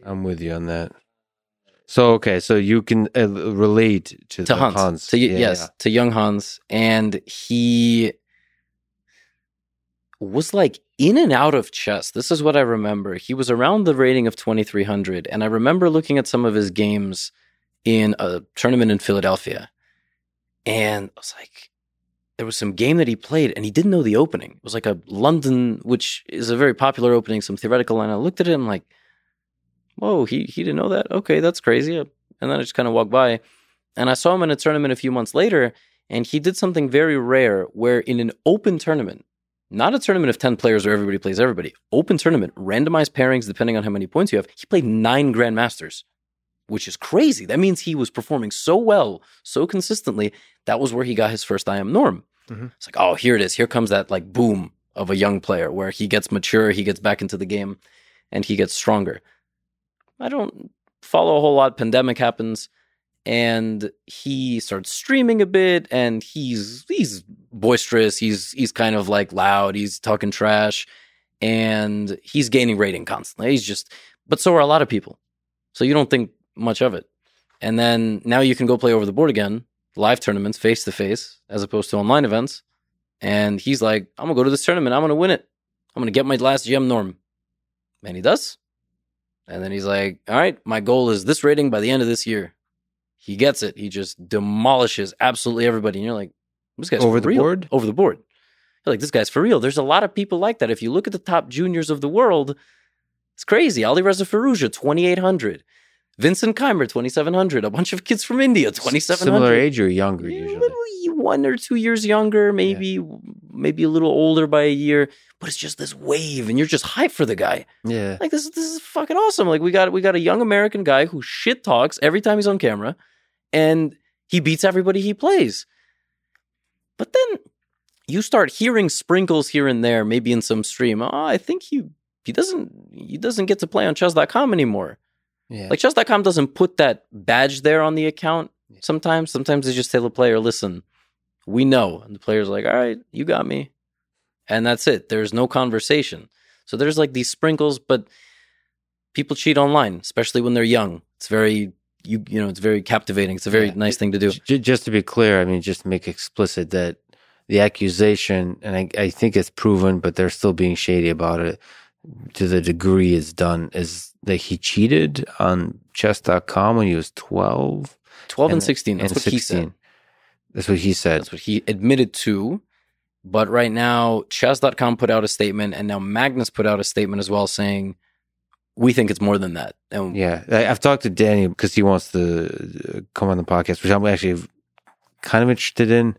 I'm with you on that. So okay, so you can uh, relate to, To Hans, Hans. to Yeah, yes, to young Hans, and he was like in and out of chess. This is what I remember. He was around the rating of 2300 and I remember looking at some of his games in a tournament in Philadelphia. And I was like there was some game that he played and he didn't know the opening. It was like a London, which is a very popular opening, some theoretical. And I looked at it, I'm like, whoa, he, he didn't know that? Okay, that's crazy. And then I just kind of walked by. And I saw him in a tournament a few months later, and he did something very rare where in an open tournament, not a tournament of 10 players where everybody plays everybody, open tournament, randomized pairings depending on how many points you have, he played nine Grandmasters, which is crazy. That means he was performing so well, so consistently. That was where he got his first IM norm. Mhm. It's like, oh, here it is. Here comes that like boom of a young player where he gets mature, he gets back into the game, and he gets stronger. I don't follow a whole lot. Pandemic happens, and he starts streaming a bit, and he's he's boisterous. He's he's kind of like loud. He's talking trash, and he's gaining rating constantly. He's just, but so are a lot of people. So you don't think much of it. And then now you can go play over the board again, live tournaments, face to face, as opposed to online events. And he's like, I'm gonna go to this tournament. I'm gonna win it. I'm gonna get my last GM norm. And he does. And then he's like, All right, my goal is this rating by the end of this year. He gets it. He just demolishes absolutely everybody. And you're like, this guy's Over the real. board? Over the board. You're like, this guy's for real. There's a lot of people like that. If you look at the top juniors of the world, it's crazy. Alireza Firouzja, 2,800. Vincent Keymer, 2,700. A bunch of kids from India, 2,700. Similar age or younger usually. one or two years younger, maybe maybe a little older by a year, but it's just this wave, and you're just hyped for the guy. Yeah. Like this, this is fucking awesome. Like we got we got a young American guy who shit talks every time he's on camera, and he beats everybody he plays. But then you start hearing sprinkles here and there, maybe in some stream. Oh, I think he he doesn't he doesn't get to play on chess.com anymore. Yeah. Like chess.com doesn't put that badge there on the account sometimes. Sometimes they just tell the player, listen, we know. And the player's like, all right, you got me. And that's it. There's no conversation. So there's like these sprinkles, but people cheat online, especially when they're young. It's very you you know, it's very captivating. It's a very Yeah. nice thing to do. Just to be clear, I mean, just to make explicit that the accusation, and I, I think it's proven, but they're still being shady about it to the degree it's done, is that he cheated on chess.com when he was 12 12 and, and- 16. That's and what he said. That's what he said. That's what he admitted to. But right now, chess.com put out a statement, and now Magnus put out a statement as well saying, we think it's more than that. And Yeah, I, I've talked to Danny because he wants to uh, come on the podcast, which I'm actually kind of interested in.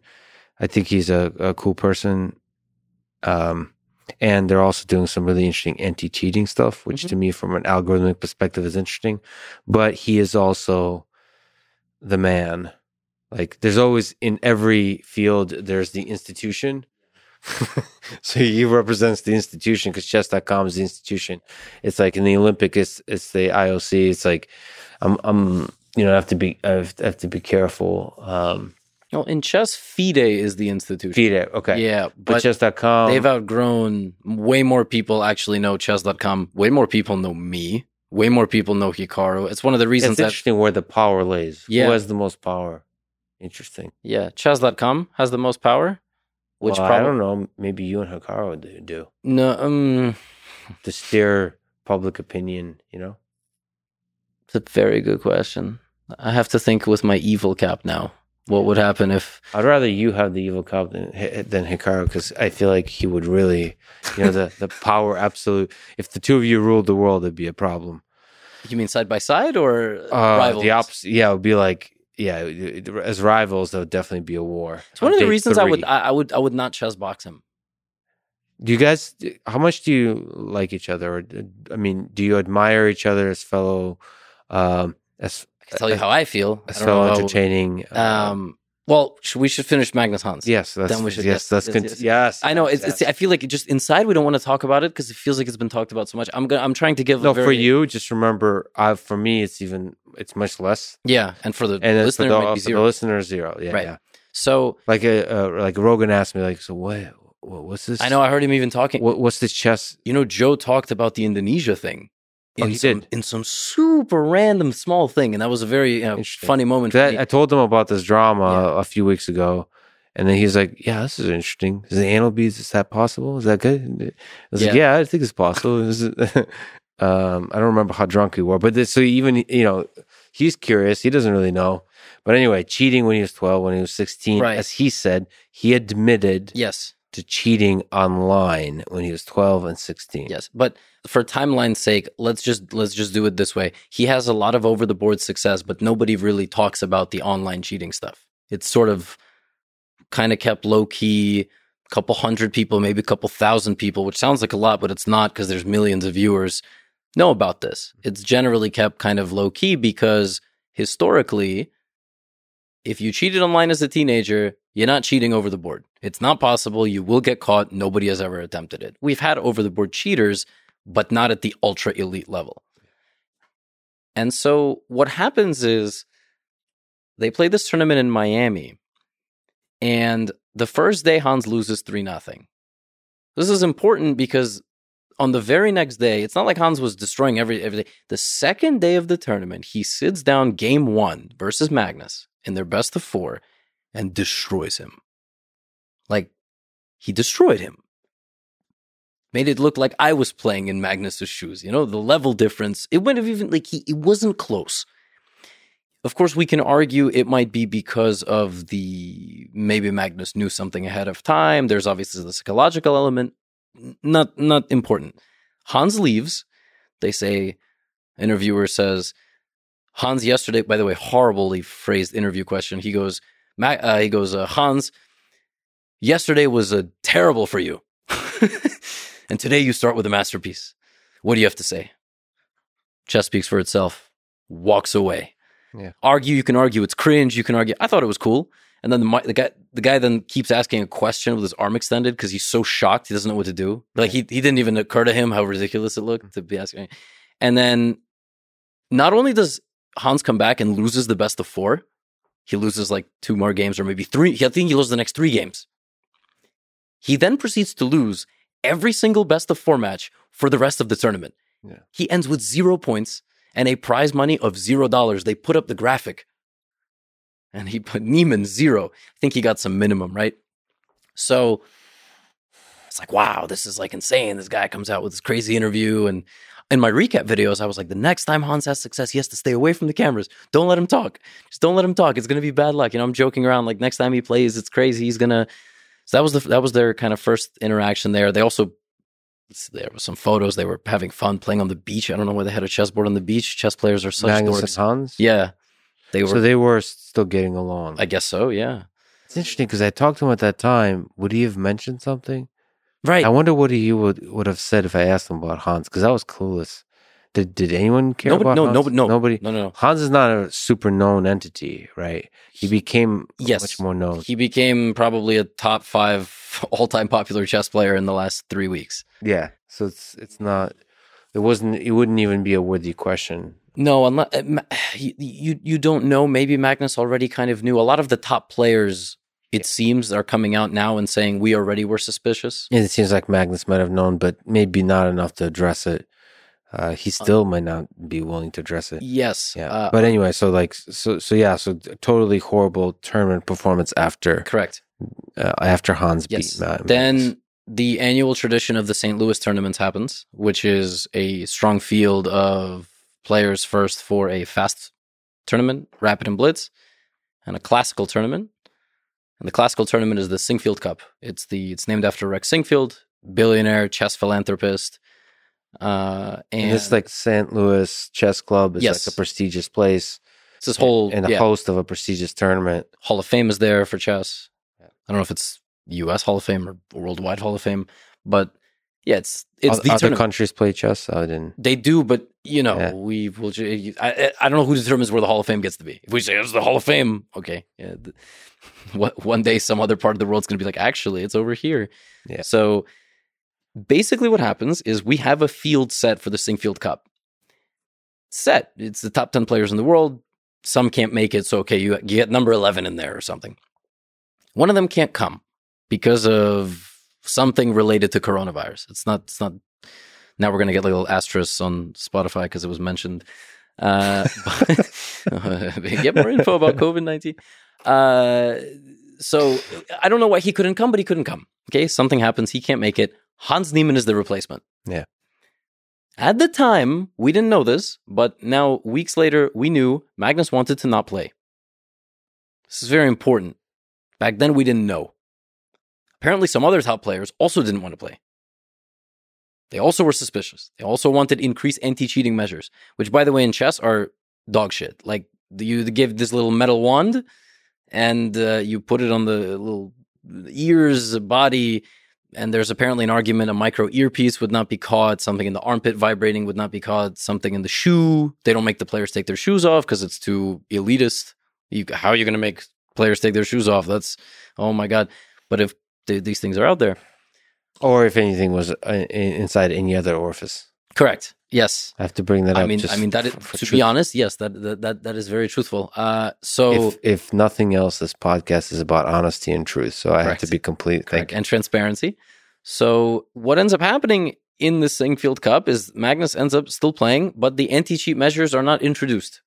I think he's a, a cool person. Um, and they're also doing some really interesting anti-cheating stuff, which Mhm. to me, from an algorithmic perspective, is interesting. But he is also the man. Like, there's always in every field, there's the institution. so he represents the institution because chess.com is the institution. It's like in the Olympic, it's it's the IOC. It's like I'm I'm you know I have to be I have, I have to be careful. Um, well, in chess, FIDE is the institution. FIDE, okay. Yeah, but, but chess.com. they've outgrown. Way more people actually know chess.com. Way more people know me. Way more people know Hikaru. It's one of the reasons it's that interesting where the power lays. Yeah. Who has the most power? Interesting. yeah, chess.com has the most power. Which well, I don't know. Maybe you and Hikaru do, do no, um, to steer public opinion. You know. it's a very good question. I have to think with my evil cap now. What would happen if I'd rather you have the evil cop than than Hikaru because I feel like he would really, you know, the the power absolute. If the two of you ruled the world, it'd be a problem. you mean side by side or Uh, rivals? the opposite. Yeah, it would be like yeah, as rivals, there would definitely be a war. It's one of the reasons I would. I, would I would not chess box him. Do you guys? How much do you like each other? Or, I mean, do you admire each other as fellow, um, as can tell you how I feel. I know how- entertaining? uh, Um, well, should, we should finish Magnus Hans. yes, that's then we should- yes, yes, that's yes, con- yes. yes. I know. It's, it's. I feel like just inside we don't want to talk about it because it feels like it's been talked about so much. I'm gonna. I'm trying to give. a no for you. Just remember, uh, for me, it's even it's much less. Yeah, and for the and listener, for it the, might be for the listener zero yeah Right. yeah So like uh, uh, like rogan asked me like so what, what what's this I know I heard him even talking. what, what's this chess You know, Joe talked about the Indonesia thing. Oh, in he some, did? in some super random small thing, and that was a very you know, funny moment. For that, me. i told him about this drama Yeah. a few weeks ago and then he's like yeah this is interesting is the anal beads is that possible is that good i was like Yeah. yeah i think it's possible um i don't remember how drunk we were but this, so even you know he's curious he doesn't really know But anyway, cheating when he was 12, when he was 16, Right. as he said, he admitted Yes. To cheating online when he was 12 and 16. Yes, but for timeline's sake, let's just let's just do it this way. He has a lot of over the board success, but nobody really talks about the online cheating stuff. It's sort of kind of kept low key. A couple hundred people, maybe a couple thousand people, which sounds like a lot, but it's not because there's millions of viewers know about this. It's generally kept kind of low key because historically, if you cheated online as a teenager, you're not cheating over the board. It's not possible. You will get caught. Nobody has ever attempted it. We've had over the board cheaters, but not at the ultra elite level. And so what happens is they play this tournament in Miami, and the first day Hans loses 3 nothing. This is important because on the very next day, it's not like Hans was destroying every every day. The second day of the tournament, he sits down game one versus Magnus in their best of four and destroys him. Like he destroyed him. Made it look like I was playing in Magnus's shoes. You know, the level difference. It wouldn't have even like he it wasn't close. Of course, we can argue it might be because of the maybe Magnus knew something ahead of time. There's obviously the psychological element. Not not important. Hans leaves. They say, interviewer says, Hans yesterday. By the way, horribly phrased interview question. He goes, uh, he goes, uh, Hans, yesterday was uh, terrible for you, and today you start with a masterpiece. What do you have to say? Chess speaks for itself. Walks away. Yeah. Argue. You can argue. It's cringe. You can argue. I thought it was cool. And then the, the guy, the guy then keeps asking a question with his arm extended because he's so shocked he doesn't know what to do. Like he he didn't even occur to him how ridiculous it looked to be asking. And then not only does Hans come back and loses the best of four, he loses like two more games or maybe three. I think he loses the next three games. He then proceeds to lose every single best of four match for the rest of the tournament. Yeah. He ends with zero points and a prize money of zero dollars. They put up the graphic and he put Niemann zero. I think he got some minimum, right? So it's like, wow, this is like insane. This guy comes out with this crazy interview. And in my recap videos, I was like, the next time Hans has success, he has to stay away from the cameras. Don't let him talk. Just don't let him talk. It's gonna be bad luck. You know, I'm joking around. Like next time he plays, it's crazy. He's gonna. So that was the that was their kind of first interaction there. They also there was some photos. They were having fun playing on the beach. I don't know why they had a chessboard on the beach. Chess players are such Magnus dorks. and Hans? Yeah, they were. So they were still getting along. I guess so. Yeah. it's interesting because I talked to him at that time. Would he have mentioned something? Right. I wonder what he would would have said if I asked him about Hans because I was clueless. Did Did anyone care Nobody, about no, Hans? nobody, no, nobody. no, no, no. Hans is not a super known entity, right? He became Yes. much more known. He became probably a top five all time popular chess player in the last three weeks. Yeah, so it's it's not. It wasn't. It wouldn't even be a worthy question. No, unless eh, you, you you don't know. Maybe Magnus already kind of knew. A lot of the top players, it seems, are coming out now and saying we already were suspicious. It seems like Magnus might have known, but maybe not enough to address it. Uh, he still might not be willing to address it. Yes. Yeah, uh, but anyway, so like, so so yeah, so totally horrible tournament performance after correct. uh, after Hans Yes. beat Ma- Magnus. Then the annual tradition of the St. Louis tournaments happens, which is a strong field of players first for a fast tournament, rapid and blitz, and a classical tournament. And the classical tournament is the Sinquefield Cup. It's the it's named after Rex Sinquefield, billionaire chess philanthropist. Uh, and, and it's like St. Louis Chess Club is Yes. like a prestigious place it's this whole and a yeah, host of a prestigious tournament. Hall of Fame is there for chess. I don't know if it's U.S. Hall of Fame or Worldwide Hall of Fame, but yeah, it's it's other tournament. countries play chess. I didn't. They do, but you know, Yeah. we will. I, I don't know who determines where the Hall of Fame gets to be. If we say it's the Hall of Fame, okay, yeah. The, what one day some other part of the world's going to be like, actually, it's over here. Yeah. So basically, what happens is we have a field set for the Sinquefield Cup. Set. It's the top ten players in the world. Some can't make it, so okay, you, you get number eleven in there or something. One of them can't come because of something related to coronavirus. It's not. It's not. Now we're gonna get little asterisks on Spotify because it was mentioned. Uh, but- get more info about COVID nineteen. Uh, so I don't know why he couldn't come, but he couldn't come. Okay, something happens. He can't make it. Hans Niemann is the replacement. Yeah. At the time, we didn't know this, but now weeks later, we knew Magnus wanted to not play. This is very important. Back then, we didn't know. Apparently, some other top players also didn't want to play. They also were suspicious. They also wanted increased anti cheating measures, which, by the way, in chess are dog shit. Like, you give this little metal wand and uh, you put it on the little ears, body, and there's apparently an argument a micro earpiece would not be caught, something in the armpit vibrating would not be caught, something in the shoe. They don't make the players take their shoes off because it's too elitist. You, how are you going to make players take their shoes off? That's, oh my God. But if th- these things are out there. Or if anything was uh, inside any other orifice. Correct. Yes. I have to bring that up. I mean, I mean that. Is, to truth. be honest, yes, that, that that that is very truthful. Uh, so if, if nothing else, this podcast is about honesty and truth. So I have to be complete. Correct. And transparency. So what ends up happening in the Sinquefield Cup is Magnus ends up still playing, but the anti-cheat measures are not introduced.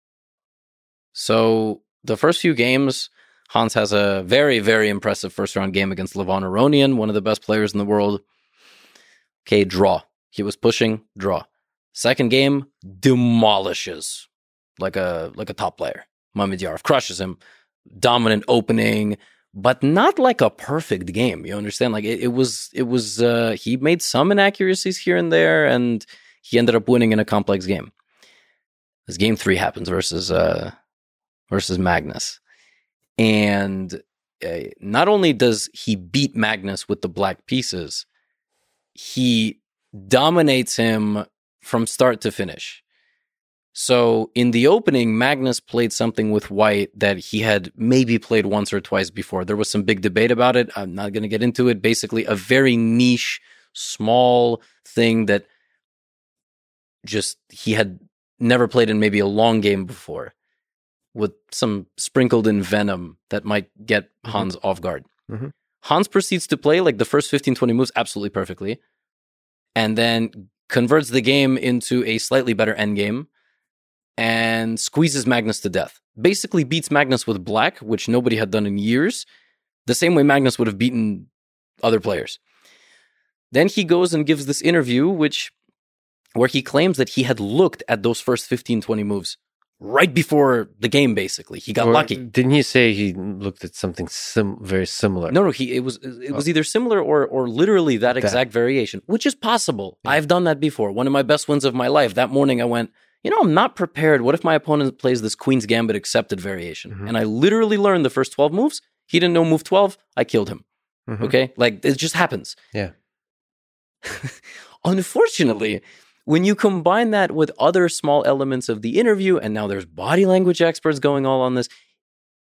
So the first few games, Hans has a very, very impressive first round game against Levon Aronian, one of the best players in the world. Okay, draw. He was pushing, draw. Second game, demolishes like a like a top player. Mamedyarov crushes him. Dominant opening, but not like a perfect game. You understand? Like it, it was it was uh he made some inaccuracies here and there, and he ended up winning in a complex game. This game three happens versus uh versus Magnus. And uh, not only does he beat Magnus with the black pieces, he dominates him from start to finish. So in the opening, Magnus played something with white that he had maybe played once or twice before. There was some big debate about it. I'm not going to get into it. Basically, a very niche, small thing that just he had never played in maybe a long game before with some sprinkled in venom that might get mm-hmm. Hans off guard. Mm-hmm. Hans proceeds to play like the first 15, 20 moves absolutely perfectly and then converts the game into a slightly better endgame and squeezes Magnus to death. Basically beats Magnus with black, which nobody had done in years, the same way Magnus would have beaten other players. Then he goes and gives this interview which where he claims that he had looked at those first 15 20 moves right before the game. Basically, he got or lucky. Didn't he say he looked at something sim- very similar? No, no. He it was it was oh. either similar or or literally that, that exact variation, which is possible. Yeah. I've done that before. One of my best wins of my life. That morning, I went. You know, I'm not prepared. What if my opponent plays this Queen's Gambit accepted variation? Mm-hmm. And I literally learned the first 12 moves. He didn't know move 12. I killed him. Mm-hmm. Okay. Like it just happens. Yeah. Unfortunately, when you combine that with other small elements of the interview, and now there's body language experts going all on this,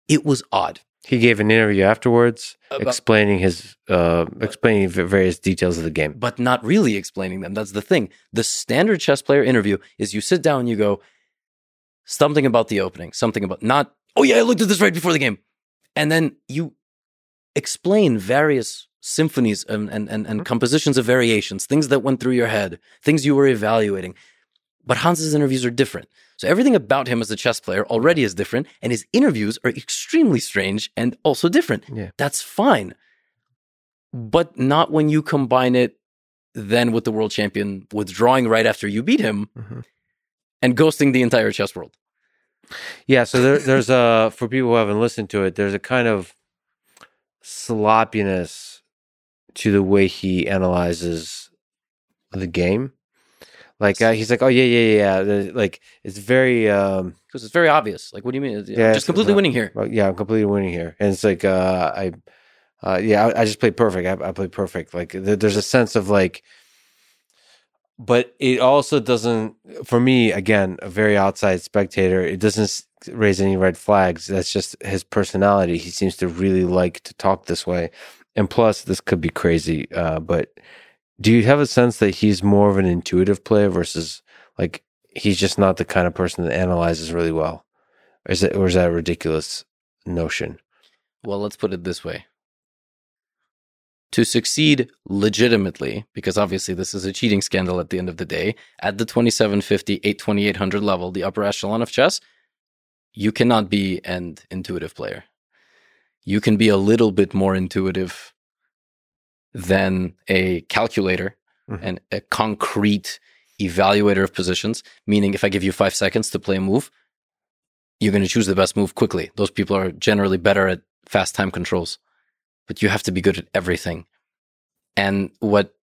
it was odd. He gave an interview afterwards, About, explaining his uh, explaining various details of the game, but not really explaining them. That's the thing. The standard chess player interview is you sit down, you go something about the opening, something about not. Oh yeah, I looked at this right before the game, and then you explain various symphonies and, and, and, and mm-hmm. compositions of variations, things that went through your head, things you were evaluating. But Hans's interviews are different. So everything about him as a chess player already is different, and his interviews are extremely strange and also different. Yeah. That's fine. But not when you combine it then with the world champion withdrawing right after you beat him mm-hmm. and ghosting the entire chess world. Yeah, so there, there's a for people who haven't listened to it, there's a kind of sloppiness to the way he analyzes the game. Like uh, he's like, oh yeah, yeah, yeah. Like it's very um because it's very obvious. Like, what do you mean? Yeah, just completely winning here. Well, yeah, I'm completely winning here, and it's like uh, I, uh, yeah, I, I just played perfect. I, I played perfect. Like th- there's a sense of like, but it also doesn't. For me, again, a very outside spectator, it doesn't raise any red flags. That's just his personality. He seems to really like to talk this way. And plus, this could be crazy, uh, but do you have a sense that he's more of an intuitive player versus like he's just not the kind of person that analyzes really well? Or is it or is that a ridiculous notion? Well, let's put it this way. To succeed legitimately, because obviously this is a cheating scandal at the end of the day, at the 2750, 82800 level, the upper echelon of chess, you cannot be an intuitive player you can be a little bit more intuitive than a calculator mm-hmm. and a concrete evaluator of positions. Meaning, if I give you five seconds to play a move, you're going to choose the best move quickly. Those people are generally better at fast time controls, but you have to be good at everything. And what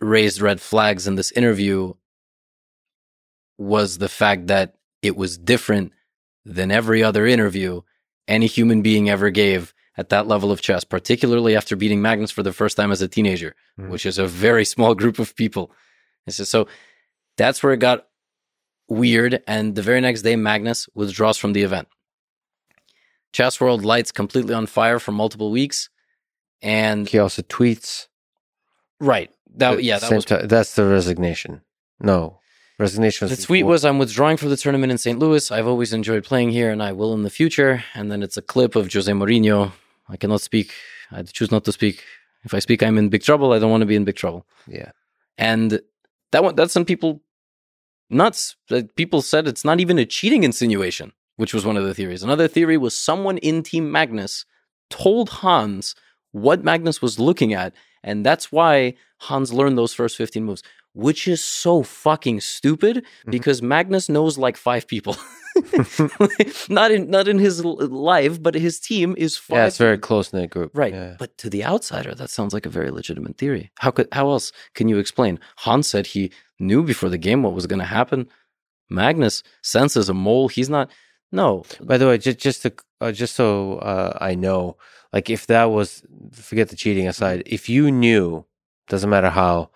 raised red flags in this interview was the fact that it was different than every other interview any human being ever gave at that level of chess, particularly after beating Magnus for the first time as a teenager, mm. which is a very small group of people. So, so that's where it got weird. And the very next day, Magnus withdraws from the event. Chess World lights completely on fire for multiple weeks. And he also tweets. Right. That, yeah, that was, that's the resignation. No, Resignation. The tweet was, "I'm withdrawing from the tournament in St. Louis. I've always enjoyed playing here, and I will in the future." And then it's a clip of Jose Mourinho. I cannot speak. I choose not to speak. If I speak, I'm in big trouble. I don't want to be in big trouble. Yeah. And that one, that's some people nuts. People said it's not even a cheating insinuation, which was one of the theories. Another theory was someone in Team Magnus told Hans what Magnus was looking at, and that's why Hans learned those first 15 moves which is so fucking stupid mm-hmm. because Magnus knows like five people. not in not in his life, but his team is five. Yeah, it's very close knit group. Right. Yeah. But to the outsider, that sounds like a very legitimate theory. How could how else can you explain? Hans said he knew before the game what was going to happen. Magnus senses a mole. He's not. No. By the way, just just to, uh, just so uh, I know, like if that was forget the cheating aside, if you knew, doesn't matter how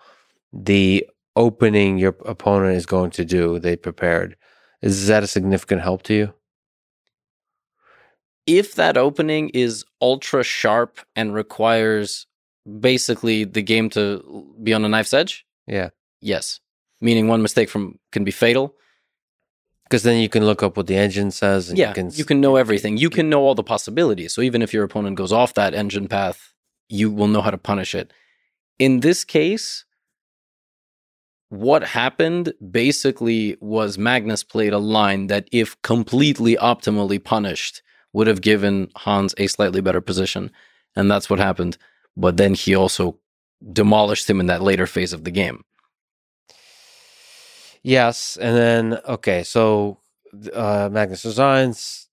the opening your opponent is going to do, they prepared. Is that a significant help to you? If that opening is ultra sharp and requires basically the game to be on a knife's edge, yeah, yes, meaning one mistake from can be fatal. Because then you can look up what the engine says. yeah, you can, you can know everything. You can know all the possibilities. So even if your opponent goes off that engine path, you will know how to punish it. In this case, what happened basically was Magnus played a line that, if completely optimally punished, would have given Hans a slightly better position. And that's what happened. But then he also demolished him in that later phase of the game. Yes. And then, okay, so uh, Magnus resigns,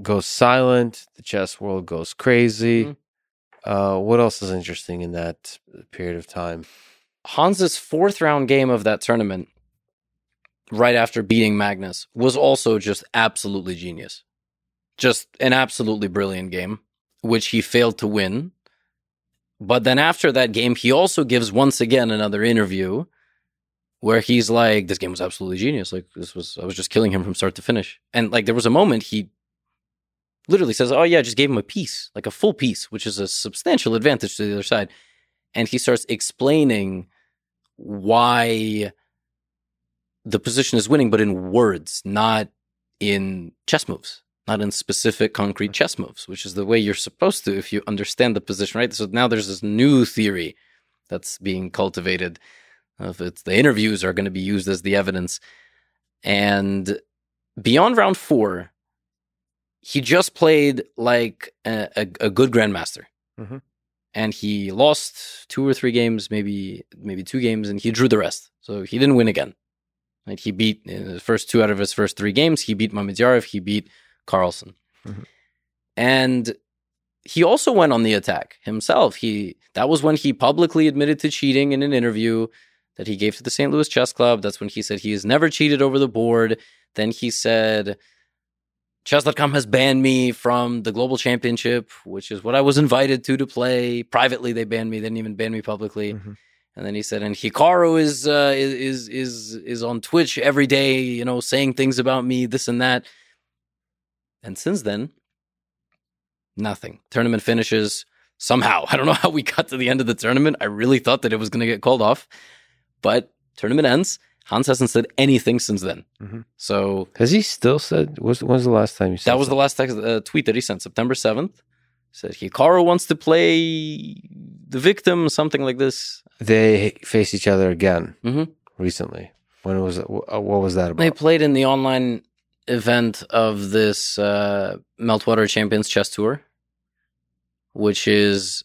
goes silent, the chess world goes crazy. Mm-hmm. Uh, what else is interesting in that period of time? Hans's fourth round game of that tournament, right after beating Magnus, was also just absolutely genius. Just an absolutely brilliant game, which he failed to win. But then after that game, he also gives once again another interview where he's like, This game was absolutely genius. Like, this was, I was just killing him from start to finish. And like, there was a moment he literally says, Oh, yeah, I just gave him a piece, like a full piece, which is a substantial advantage to the other side. And he starts explaining why the position is winning, but in words, not in chess moves, not in specific concrete chess moves, which is the way you're supposed to if you understand the position, right? So now there's this new theory that's being cultivated. If it's the interviews are going to be used as the evidence. And beyond round four, he just played like a, a, a good grandmaster. Mm-hmm and he lost two or three games, maybe maybe two games, and he drew the rest. So he didn't win again. Like he beat the first two out of his first three games. He beat Mamedyarov. He beat Carlsen, mm-hmm. and he also went on the attack himself. He that was when he publicly admitted to cheating in an interview that he gave to the St. Louis Chess Club. That's when he said he has never cheated over the board. Then he said Chess.com has banned me from the Global Championship, which is what I was invited to to play. Privately, they banned me. They didn't even ban me publicly. Mm-hmm. And then he said, and Hikaru is uh, is is is on Twitch every day, you know, saying things about me, this and that. And since then, nothing. Tournament finishes somehow. I don't know how we got to the end of the tournament. I really thought that it was going to get called off, but tournament ends. Hans hasn't said anything since then. Mm-hmm. So has he still said? Was was the last time you said that? Was the last text, uh, tweet that he sent September seventh? Said Hikaru wants to play the victim, something like this. They face each other again mm-hmm. recently. When was it? Uh, what was that about? They played in the online event of this uh, Meltwater Champions Chess Tour, which is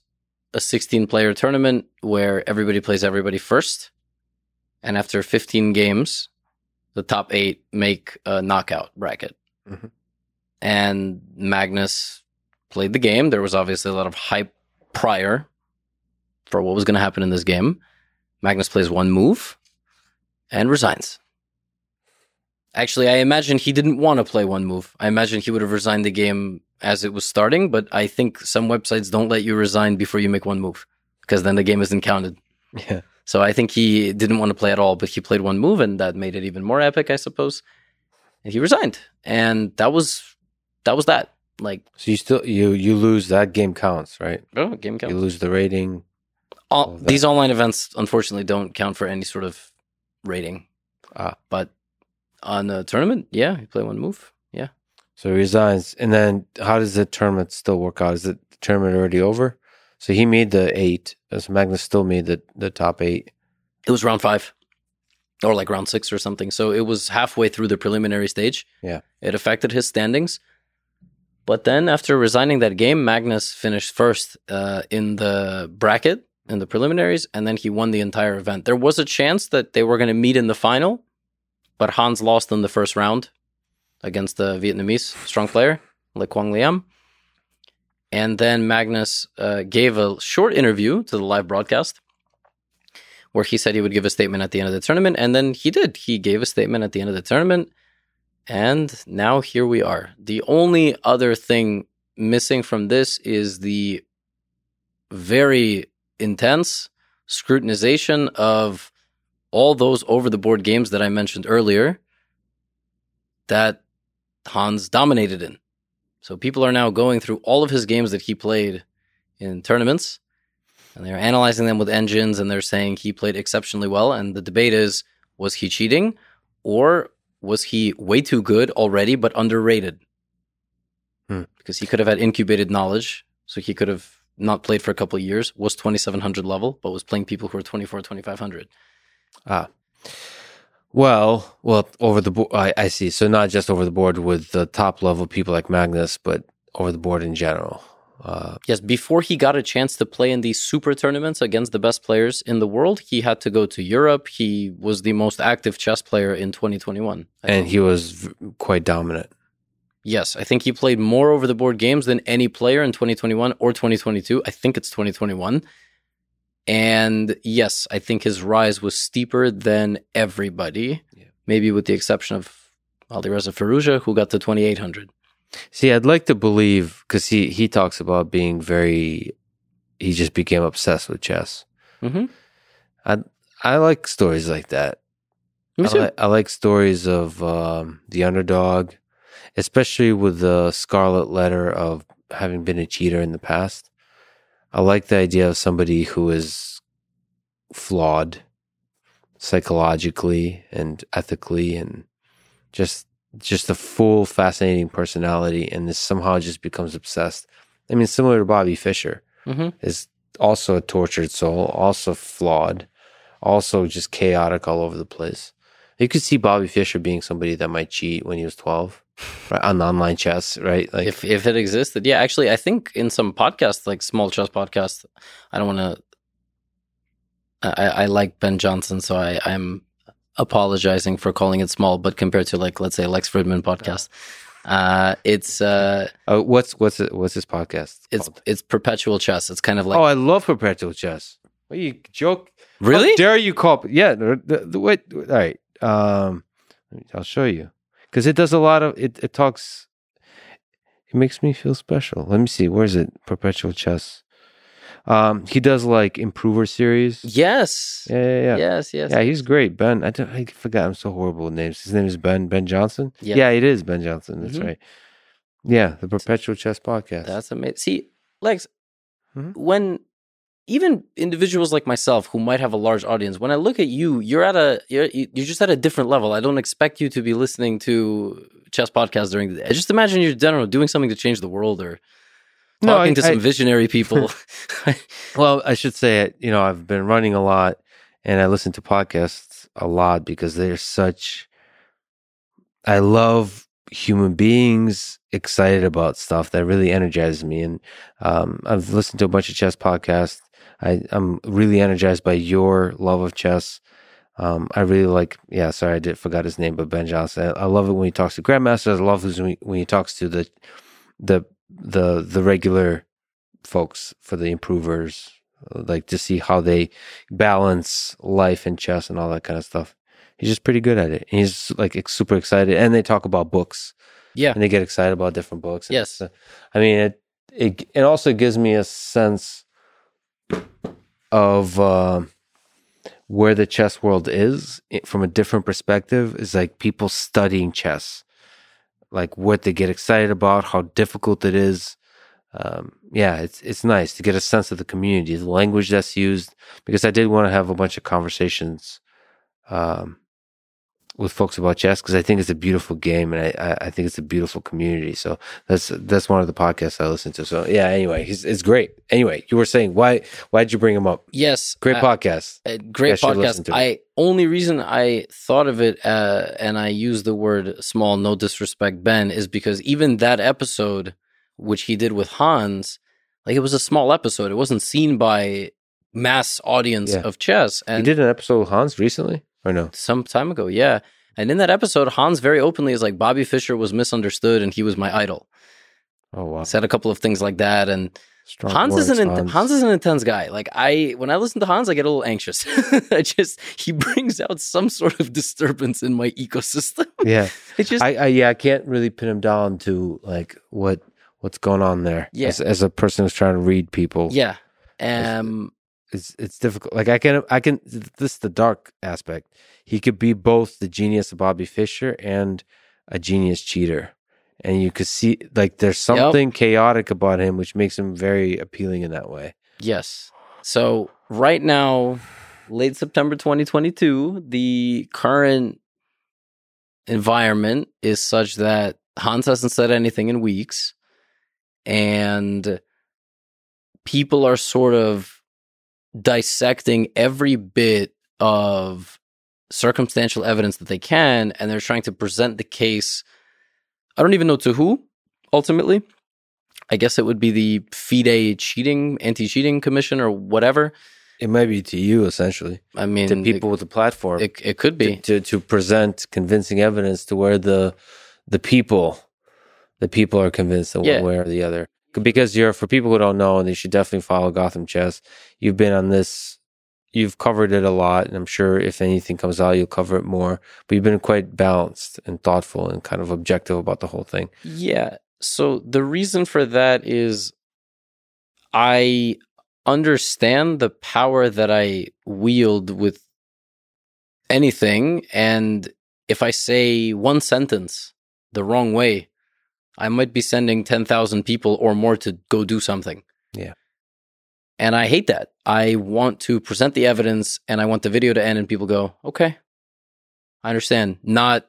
a 16 player tournament where everybody plays everybody first and after 15 games, the top eight make a knockout bracket. Mm-hmm. and Magnus played the game. There was obviously a lot of hype prior for what was going to happen in this game. Magnus plays one move and resigns. Actually, I imagine he didn't want to play one move. I imagine he would have resigned the game as it was starting, but I think some websites don't let you resign before you make one move because then the game isn't counted. Yeah. So I think he didn't want to play at all, but he played one move and that made it even more epic, I suppose. And he resigned. And that was that was that. Like So you still you you lose that game counts, right? oh, game counts. You lose the rating. All, all these online events unfortunately don't count for any sort of rating. Ah. But on a tournament, yeah, you play one move. Yeah. So he resigns, and then how does the tournament still work out? Is the tournament already over? So he made the eight. As Magnus still made the the top eight. It was round five. Or like round six or something. So it was halfway through the preliminary stage. Yeah. It affected his standings. But then after resigning that game, Magnus finished first uh, in the bracket in the preliminaries, and then he won the entire event. There was a chance that they were going to meet in the final, but Hans lost in the first round against the Vietnamese strong player, Le Quang Liem. And then Magnus uh, gave a short interview to the live broadcast where he said he would give a statement at the end of the tournament. And then he did. He gave a statement at the end of the tournament. And now here we are. The only other thing missing from this is the very intense scrutinization of all those over the board games that I mentioned earlier that Hans dominated in. So people are now going through all of his games that he played in tournaments and they're analyzing them with engines and they're saying he played exceptionally well. And the debate is was he cheating or was he way too good already but underrated? Hmm. Because he could have had incubated knowledge. So he could have not played for a couple of years, was 2700 level, but was playing people who are 24, 2500. Ah. Well, well, over the board, I, I see. So not just over the board with the top level people like Magnus, but over the board in general. Uh, Yes, before he got a chance to play in these super tournaments against the best players in the world, he had to go to Europe. He was the most active chess player in 2021. I and think. he was v- quite dominant. yes, I think he played more over the board games than any player in 2021 or 2022. I think it's 2021. And yes, I think his rise was steeper than everybody, Yeah. maybe with the exception of Alireza Firouzja, who got to 2800. See, I'd like to believe because he he talks about being very. He just became obsessed with chess. hmm I I like stories like that. I, li- I like stories of um, the underdog, especially with the scarlet letter of having been a cheater in the past. I like the idea of somebody who is flawed psychologically and ethically and just just a full fascinating personality and this somehow just becomes obsessed. I mean similar to Bobby Fischer hmm is also a tortured soul, also flawed, also just chaotic all over the place. You could see Bobby Fischer being somebody that might cheat when he was 12 right, on online chess, right? Like, if if it existed, yeah. Actually, I think in some podcasts, like small chess podcasts, I don't want to. I, I like Ben Johnson, so I, I'm apologizing for calling it small. But compared to like let's say Lex Fridman podcast, uh, it's uh, uh, what's what's it, what's this podcast? it's called? it's perpetual chess. It's kind of like oh, I love perpetual chess. What you joke? really. How dare you call? Yeah, the, the, the, wait. All right. Um, I'll show you because it does a lot of it. It talks. It makes me feel special. Let me see. Where is it? Perpetual chess. Um, he does like improver series. yes. Yeah, yeah, yeah. Yes. Yes. Yeah, he's great. Ben, I, don't, I forgot. I'm so horrible with names. His name is Ben. Ben Johnson. Yeah. Yeah, it is Ben Johnson. That's Mhm. right. Yeah, the Perpetual Chess Podcast. That's amazing. See, Lex, Mhm. when even individuals like myself who might have a large audience, when I look at you, you're at a you're you're just at a different level. I don't expect you to be listening to chess podcasts during the day. I just imagine you're general doing something to change the world or No, talking I- to some I- visionary people. Well, I should say it. You know, I've been running a lot, and I listen to podcasts a lot because they're such. I love human beings excited about stuff that really energizes me, and um, I've listened to a bunch of chess podcasts. I, I'm really energized by your love of chess. Um, I really like, yeah, sorry, I did forgot his name, but Ben Johnson. I, I love it when he talks to grandmasters. I love it when he, when he talks to the, the, the, the regular folks for the improvers, like to see how they balance life and chess and all that kind of stuff. He's just pretty good at it. And he's like super excited. And they talk about books Yeah. and they get excited about different books. Yes. uh, I mean, it, it, it also gives me a sense of, uh, where the chess world is it- from a different perspective is like people studying chess, like what they get excited about, how difficult it is. Um, yeah, it's it's nice to get a sense of the community, the language that's used. Because I did want to have a bunch of conversations um, with folks about chess because I think it's a beautiful game and I, I, I think it's a beautiful community. So that's that's one of the podcasts I listen to. So yeah, anyway, he's, it's great. Anyway, you were saying why why did you bring him up? Yes. Great I- podcast. a great You listen podcast. I only reason I thought of it uh, and I use the word small, no disrespect, Ben, is because even that episode, which he did with Hans, like it was a small episode. It wasn't seen by mass audience Yeah. of chess. You And did an episode with Hans recently or no? some time ago, yeah. And in that episode, Hans very openly is like Bobby Fischer was misunderstood and he was my idol. Oh wow, Said a couple of things like that, and Strong Hans words, is an in- Hans. is an intense guy. Like I, when I listen to Hans, I get a little anxious. I just he brings out some sort of disturbance in my ecosystem. yeah, It just I, I yeah I can't really pin him down to like what what's going on there. Yeah. as, as a person who's trying to read people, yeah. Um. It's it's difficult. Like I can I can this is the dark aspect. He could be both the genius of Bobby Fischer and a genius cheater, and you could see like there's something chaotic about him, which makes him very appealing in that way. Yes. So right now, late September 2022, the current environment is such that Hans hasn't said anything in weeks, and people are sort of dissecting every bit of circumstantial evidence that they can, and they're trying to present the case. I don't even know to who ultimately. I guess it would be the FIDE cheating, anti cheating commission or whatever. It might be to you essentially, I mean, to people with the platform. it, it, it could be. to, to to present convincing evidence to where the the people the people are convinced of Yeah. one way or the other because you're for people who don't know and they should definitely follow gotham chess you've been on this you've covered it a lot and i'm sure if anything comes out you'll cover it more but you've been quite balanced and thoughtful and kind of objective about the whole thing Yeah. So the reason for that is I understand the power that I wield with anything. And if I say one sentence the wrong way, I might be sending 10,000 people or more to go do something. Yeah. And I hate that. I want to present the evidence and I want the video to end and people go, okay, I understand. Not,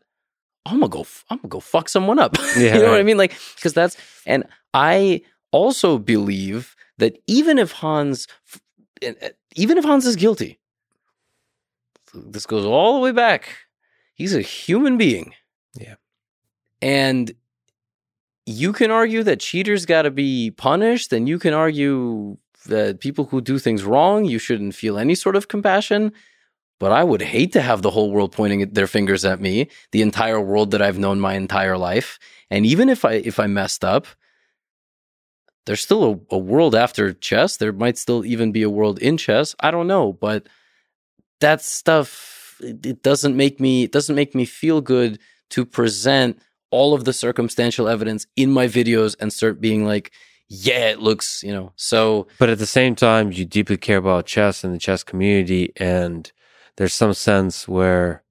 I'm gonna go, I'm gonna go fuck someone up. Yeah, you know what I mean? Like, because that's, and I also believe that even if Hans, even if Hans is guilty, this goes all the way back. He's a human being. Yeah. And you can argue that cheaters got to be punished, and you can argue that people who do things wrong, you shouldn't feel any sort of compassion. But I would hate to have the whole world pointing their fingers at me, the entire world that I've known my entire life. And even if I if I messed up, there's still a, a world after chess. There might still even be a world in chess. I don't know, but that stuff it, it doesn't make me it doesn't make me feel good to present all of the circumstantial evidence in my videos and start being like, yeah, it looks, you know. So but at the same time you deeply care about chess and the chess community and there's some sense where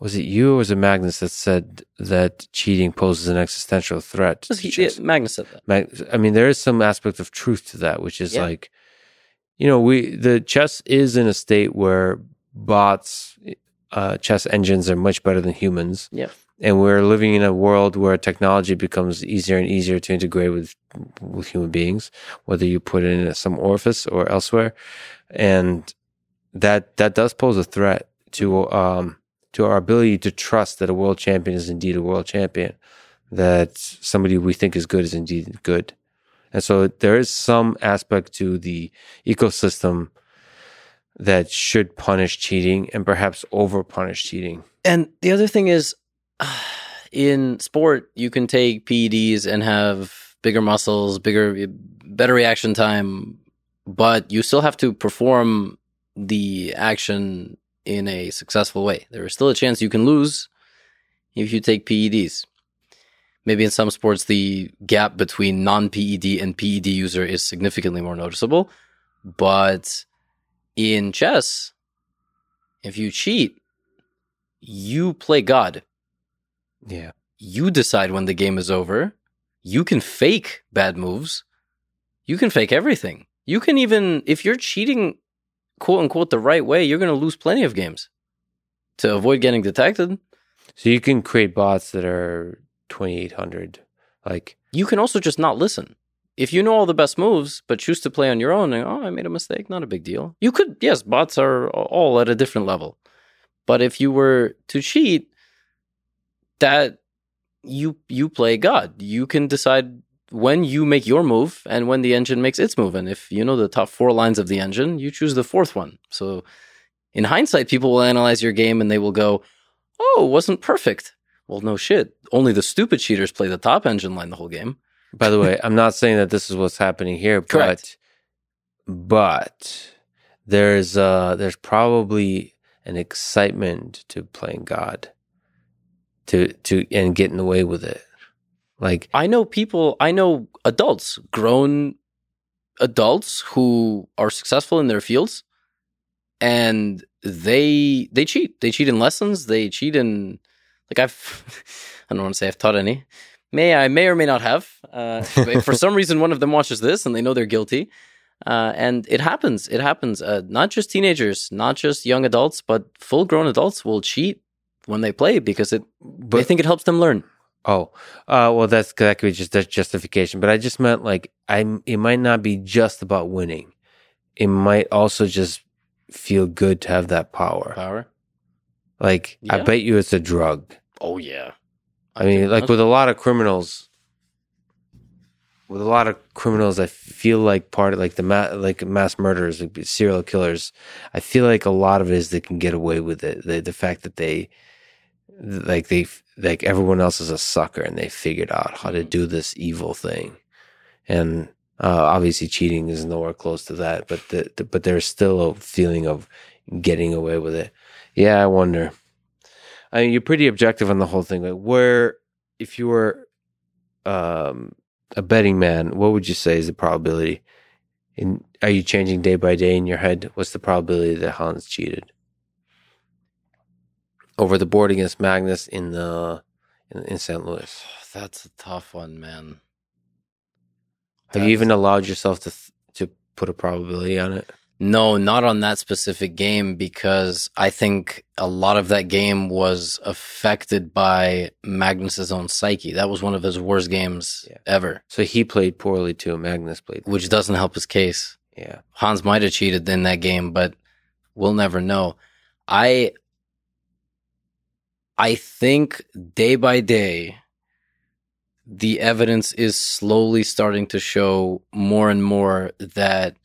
was it you or was it Magnus that said that cheating poses an existential threat to he, chess? Magnus said that. Mag- I mean, there is some aspect of truth to that, which is Yeah. like, you know, we the chess is in a state where bots, uh, chess engines are much better than humans. Yeah. And we're living in a world where technology becomes easier and easier to integrate with with human beings, whether you put it in some orifice or elsewhere, and that that does pose a threat to um to our ability to trust that a world champion is indeed a world champion, that somebody we think is good is indeed good. And so there is some aspect to the ecosystem that should punish cheating and perhaps over punish cheating. And the other thing is, in sport, you can take PEDs and have bigger muscles, bigger, better reaction time, but you still have to perform the action in a successful way. There is still a chance you can lose if you take PEDs. Maybe in some sports, the gap between non PED and PED user is significantly more noticeable. But in chess, if you cheat, you play God. Yeah. You decide when the game is over. You can fake bad moves. You can fake everything. You can even, if you're cheating, quote unquote, the right way, you're going to lose plenty of games to avoid getting detected. So you can create bots that are 2800 like You can also just not listen. If you know all the best moves, but choose to play on your own, and, oh, I made a mistake, not a big deal. You could, yes, bots are all at a different level. But if you were to cheat, that you you play God. You can decide when you make your move and when the engine makes its move. And if you know the top four lines of the engine, you choose the fourth one. So in hindsight, people will analyze your game and they will go, "Oh, wasn't perfect." Well, no shit. Only the stupid cheaters play the top engine line the whole game. by the way i'm not saying that this is what's happening here Correct. but but there's uh there's probably an excitement to playing god to to and getting away with it like I know people, I know adults, grown adults who are successful in their fields and they they cheat. They cheat in lessons, they cheat in like I've I don't want to say I've taught any. May I may or may not have. Uh, for some reason one of them watches this and they know they're guilty. Uh, and it happens. It happens. Uh, not just teenagers, not just young adults, but full grown adults will cheat when they play because it they think it helps them learn. oh uh well that's that could be just that's justification but i just meant like i it might not be just about winning it might also just feel good to have that power Power. like i bet you it's a drug Oh yeah. I mean, like with a lot of criminals, with a lot of criminals, I feel like part of like the ma- like mass murderers, like serial killers. I feel like a lot of it is they can get away with it. The the fact that they like they like everyone else is a sucker and they figured out how to do this evil thing, and uh, obviously cheating is nowhere close to that. But the, the but there's still a feeling of getting away with it. Yeah, I wonder. I mean, you're pretty objective on the whole thing. Like, where if you were um, a betting man, what would you say is the probability? In are you changing day by day in your head? What's the probability that Hans cheated over the board against Magnus in the in, in St. Louis? That's a tough one, man. Have you even allowed yourself to th- to put a probability on it? No, not on that specific game because I think a lot of that game was affected by Magnus's own psyche. That was one of his worst games Yeah. ever, So he played poorly too. Magnus played, which doesn't help his case. yeah. Hans might have cheated in that game, but we'll never know. I I think day by day the evidence is slowly starting to show more and more that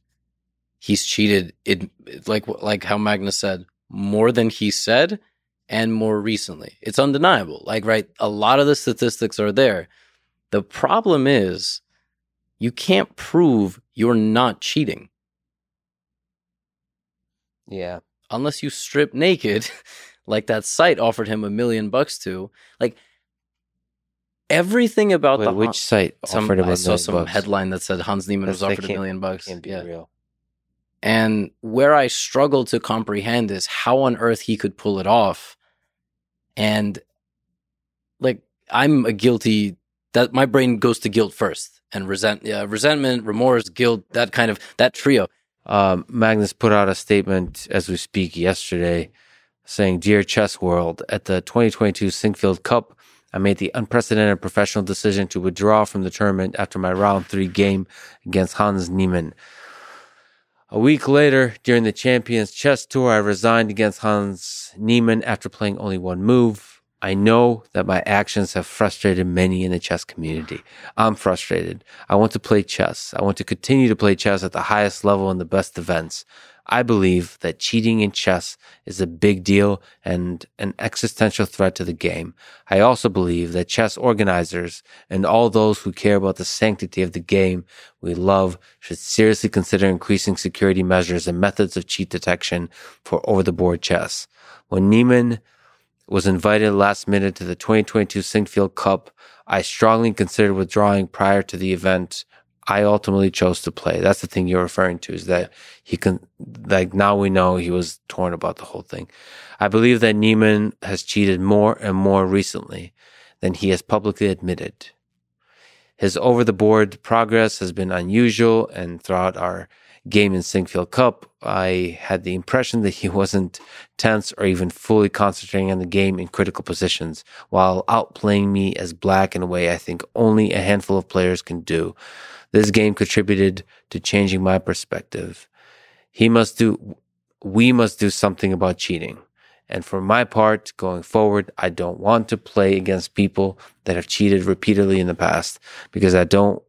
he's cheated it like like how Magnus said more than he said and more recently. It's undeniable. Like right a lot of the statistics are there. The problem is you can't prove you're not cheating Yeah. unless you strip naked, like that site offered him a million bucks to. Like everything about Wait, the which site some, offered him a I saw some bucks? headline that said Hans Niemann was offered a million bucks. Can't be Yeah. real. And where I struggle to comprehend is how on earth he could pull it off. And like I'm a guilty that my brain goes to guilt first and resent yeah, resentment, remorse, guilt, that kind of that trio. Um, Magnus put out a statement as we speak yesterday saying, Dear Chess World, at the 2022 Sinquefield Cup, I made the unprecedented professional decision to withdraw from the tournament after my round three game against Hans Niemann. A week later, during the Champions Chess Tour, I resigned against Hans Niemann after playing only one move. I know that my actions have frustrated many in the chess community. I'm frustrated. I want to play chess. I want to continue to play chess at the highest level in the best events. I believe that cheating in chess is a big deal and an existential threat to the game. I also believe that chess organizers and all those who care about the sanctity of the game we love should seriously consider increasing security measures and methods of cheat detection for over the board chess. When Niemann was invited last minute to the 2022 Sinquefield Cup. I strongly considered withdrawing prior to the event. I ultimately chose to play. That's the thing you're referring to is that he can, like now we know he was torn about the whole thing. I believe that Niemann has cheated more and more recently than he has publicly admitted. His over the board progress has been unusual and throughout our game in Sinquefield Cup, I had the impression that he wasn't tense or even fully concentrating on the game in critical positions, while outplaying me as black in a way I think only a handful of players can do. This game contributed to changing my perspective. He must do, we must do something about cheating. And for my part, going forward, I don't want to play against people that have cheated repeatedly in the past because I don't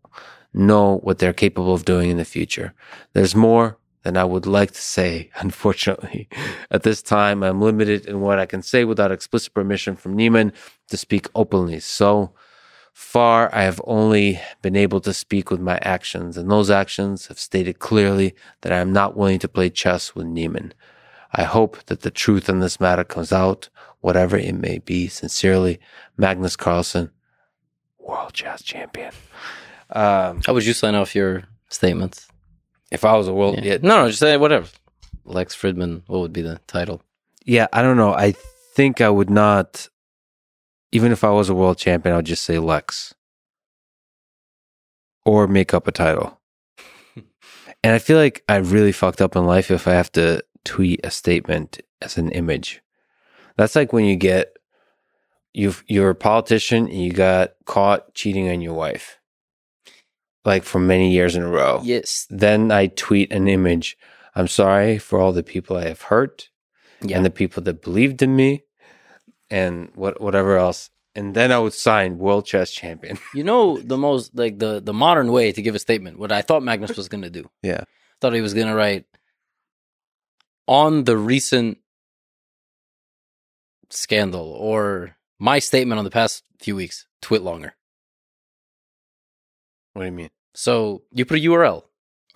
know what they're capable of doing in the future. There's more than I would like to say, unfortunately. At this time, I'm limited in what I can say without explicit permission from Niemann to speak openly. So far, I have only been able to speak with my actions, and those actions have stated clearly that I am not willing to play chess with Niemann. I hope that the truth in this matter comes out, whatever it may be. Sincerely, Magnus Carlsen, world chess champion. Um, How would you sign off your statements? If I was a world, yeah. yeah. no, no, just say whatever. Lex Fridman, what would be the title? Yeah, I don't know. I think I would not, even if I was a world champion, I would just say Lex or make up a title. and I feel like I really fucked up in life if I have to tweet a statement as an image. That's like when you get you you're a politician and you got caught cheating on your wife like for many years in a row. Yes. Then I tweet an image. I'm sorry for all the people I have hurt yeah. and the people that believed in me and what whatever else. And then I would sign world chess champion. you know the most like the the modern way to give a statement. What I thought Magnus was going to do. Yeah. Thought he was going to write on the recent scandal or my statement on the past few weeks. Twit longer. What do you mean? So you put a URL.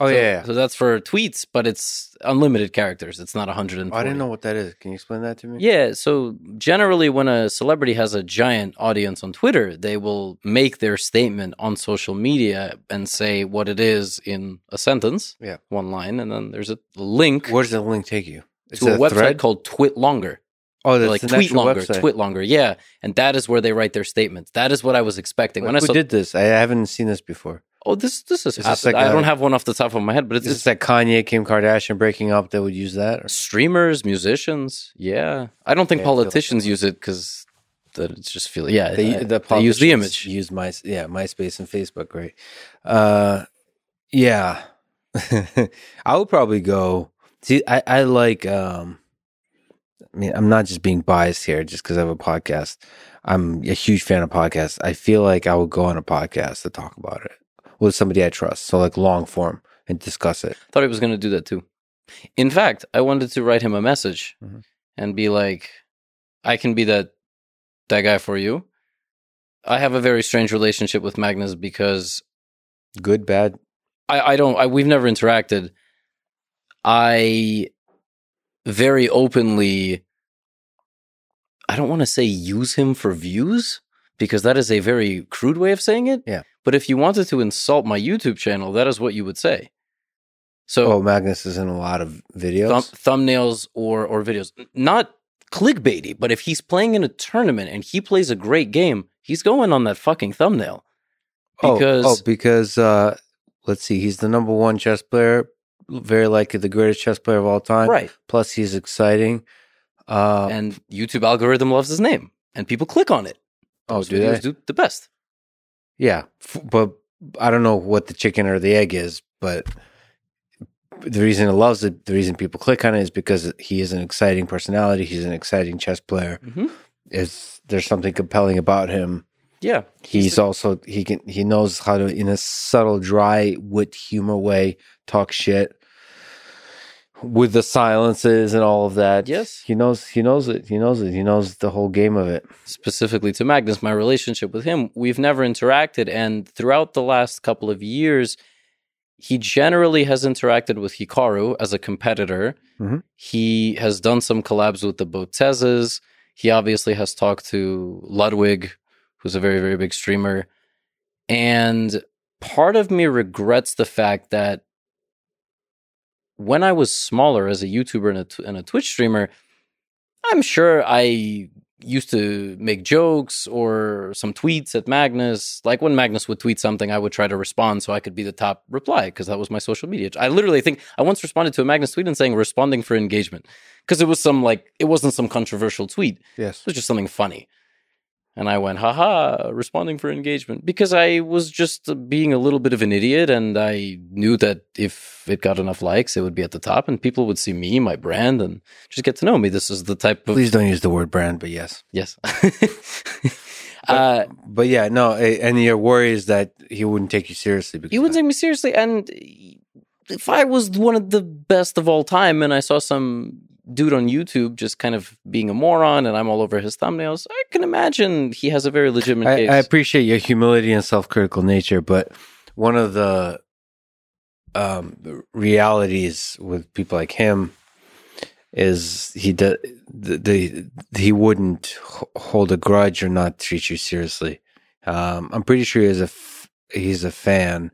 Oh so, yeah, yeah, So that's for tweets, but it's unlimited characters. It's not 140. Oh, I didn't know what that is. Can you explain that to me? Yeah. So generally, when a celebrity has a giant audience on Twitter, they will make their statement on social media and say what it is in a sentence. Yeah. One line, and then there's a link. Where does the link take you? Is to a, website thread? called Twit Longer. Oh, that's like tweet longer, website. tweet longer, yeah, and that is where they write their statements. That is what I was expecting. Wait, when I saw, did this, I haven't seen this before. Oh, this this is, is like I don't have one off the top of my head, but it's is like Kanye, Kim Kardashian breaking up that would use that. Or? Streamers, musicians, yeah. I don't think yeah, politicians use it because that it's just feel yeah. They, I, the they use the image. Use my yeah MySpace and Facebook, right? Uh, yeah. I would probably go. See, I I like. um I mean, I'm not just being biased here just because I have a podcast. I'm a huge fan of podcasts. I feel like I would go on a podcast to talk about it with somebody I trust. So like long form and discuss it. Thought he was going to do that too. In fact, I wanted to write him a message mm-hmm. and be like, I can be that that guy for you. I have a very strange relationship with Magnus because good, bad. I, I don't. I, we've never interacted. I very openly. I don't want to say use him for views because that is a very crude way of saying it. Yeah. But if you wanted to insult my YouTube channel, that is what you would say. So, oh, Magnus is in a lot of videos, thumbnails or or videos, not clickbaity. But if he's playing in a tournament and he plays a great game, he's going on that fucking thumbnail. Because oh, oh because uh, let's see, he's the number one chess player, very likely the greatest chess player of all time. Right. Plus, he's exciting, uh, and YouTube algorithm loves his name, and people click on it. Oh, Those oh, do they do the best? Yeah, but I don't know what the chicken or the egg is, but the reason it loves it, the reason people click on it is because he is an exciting personality. He's an exciting chess player. Mm-hmm. is there's something compelling about him. Yeah, He's also he can he knows how to in a subtle, dry, wit humor way talk shit with the silences and all of that. Yes. he knows he knows it. He knows it. He knows the whole game of it. specifically to Magnus, my relationship with him, we've never interacted. And throughout the last couple of years, he generally has interacted with Hikaru as a competitor. Mhm. He has done some collabs with the Botezes. He obviously has talked to Ludwig, who's a very, very big streamer. And part of me regrets the fact that when I was smaller as a YouTuber and a, and a Twitch streamer, I'm sure I used to make jokes or some tweets at Magnus. Like when Magnus would tweet something, I would try to respond so I could be the top reply because that was my social media. I literally think I once responded to a Magnus tweet and saying responding for engagement because it was some like it wasn't some controversial tweet. Yes. It was just something funny. And I went, haha, responding for engagement. Because I was just being a little bit of an idiot. And I knew that if it got enough likes, it would be at the top and people would see me, my brand, and just get to know me. This is the type of. Please don't use the word brand, but yes. Yes. uh, But yeah, no, and your worry is that he wouldn't take you seriously because he wouldn't take me seriously. And if I was one of the best of all time and I saw some dude on YouTube just kind of being a moron and I'm all over his thumbnails, I can imagine he has a very legitimate I, case. I appreciate your humility and self-critical nature, but one of the um, realities with people like him is he does the, the he wouldn't h- hold a grudge or not treat you seriously. Um, I'm pretty sure he's a f- he's a fan.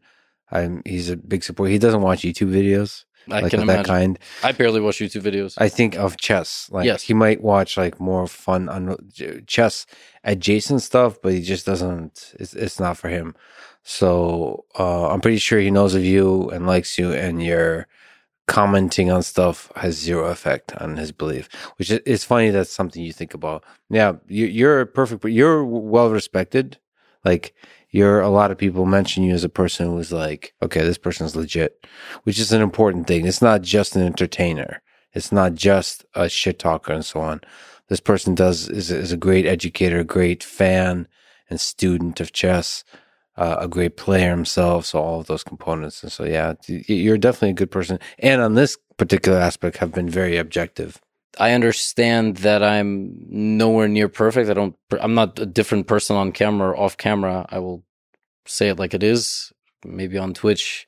I'm, he's a big supporter. He doesn't watch YouTube videos I like can of that imagine. kind. I barely watch YouTube videos. I think of chess. Like Yes. he might watch like more fun on chess adjacent stuff, but he just doesn't. It's, it's not for him. So uh, I'm pretty sure he knows of you and likes you, and your commenting on stuff has zero effect on his belief. Which is it's funny. That's something you think about. Yeah, you, you're perfect, but you're well respected. Like you're a lot of people mention you as a person who's like, okay, this person's legit, which is an important thing. It's not just an entertainer. It's not just a shit talker and so on. This person does is, is a great educator, a great fan and student of chess, uh, a great player himself. So all of those components. And so, yeah, you're definitely a good person. And on this particular aspect have been very objective. I understand that I'm nowhere near perfect. I don't. I'm not a different person on camera or off camera. I will say it like it is. Maybe on Twitch,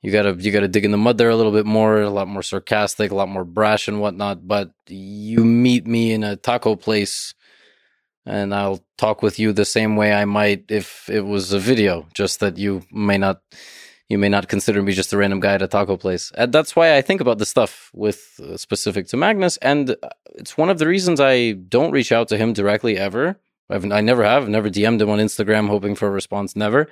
you gotta you gotta dig in the mud there a little bit more, a lot more sarcastic, a lot more brash and whatnot. But you meet me in a taco place, and I'll talk with you the same way I might if it was a video. Just that you may not you may not consider me just a random guy at a taco place. And that's why I think about this stuff with uh, specific to Magnus, and uh, it's one of the reasons I don't reach out to him directly ever. I've, I never have, never DM'd him on Instagram hoping for a response. Never.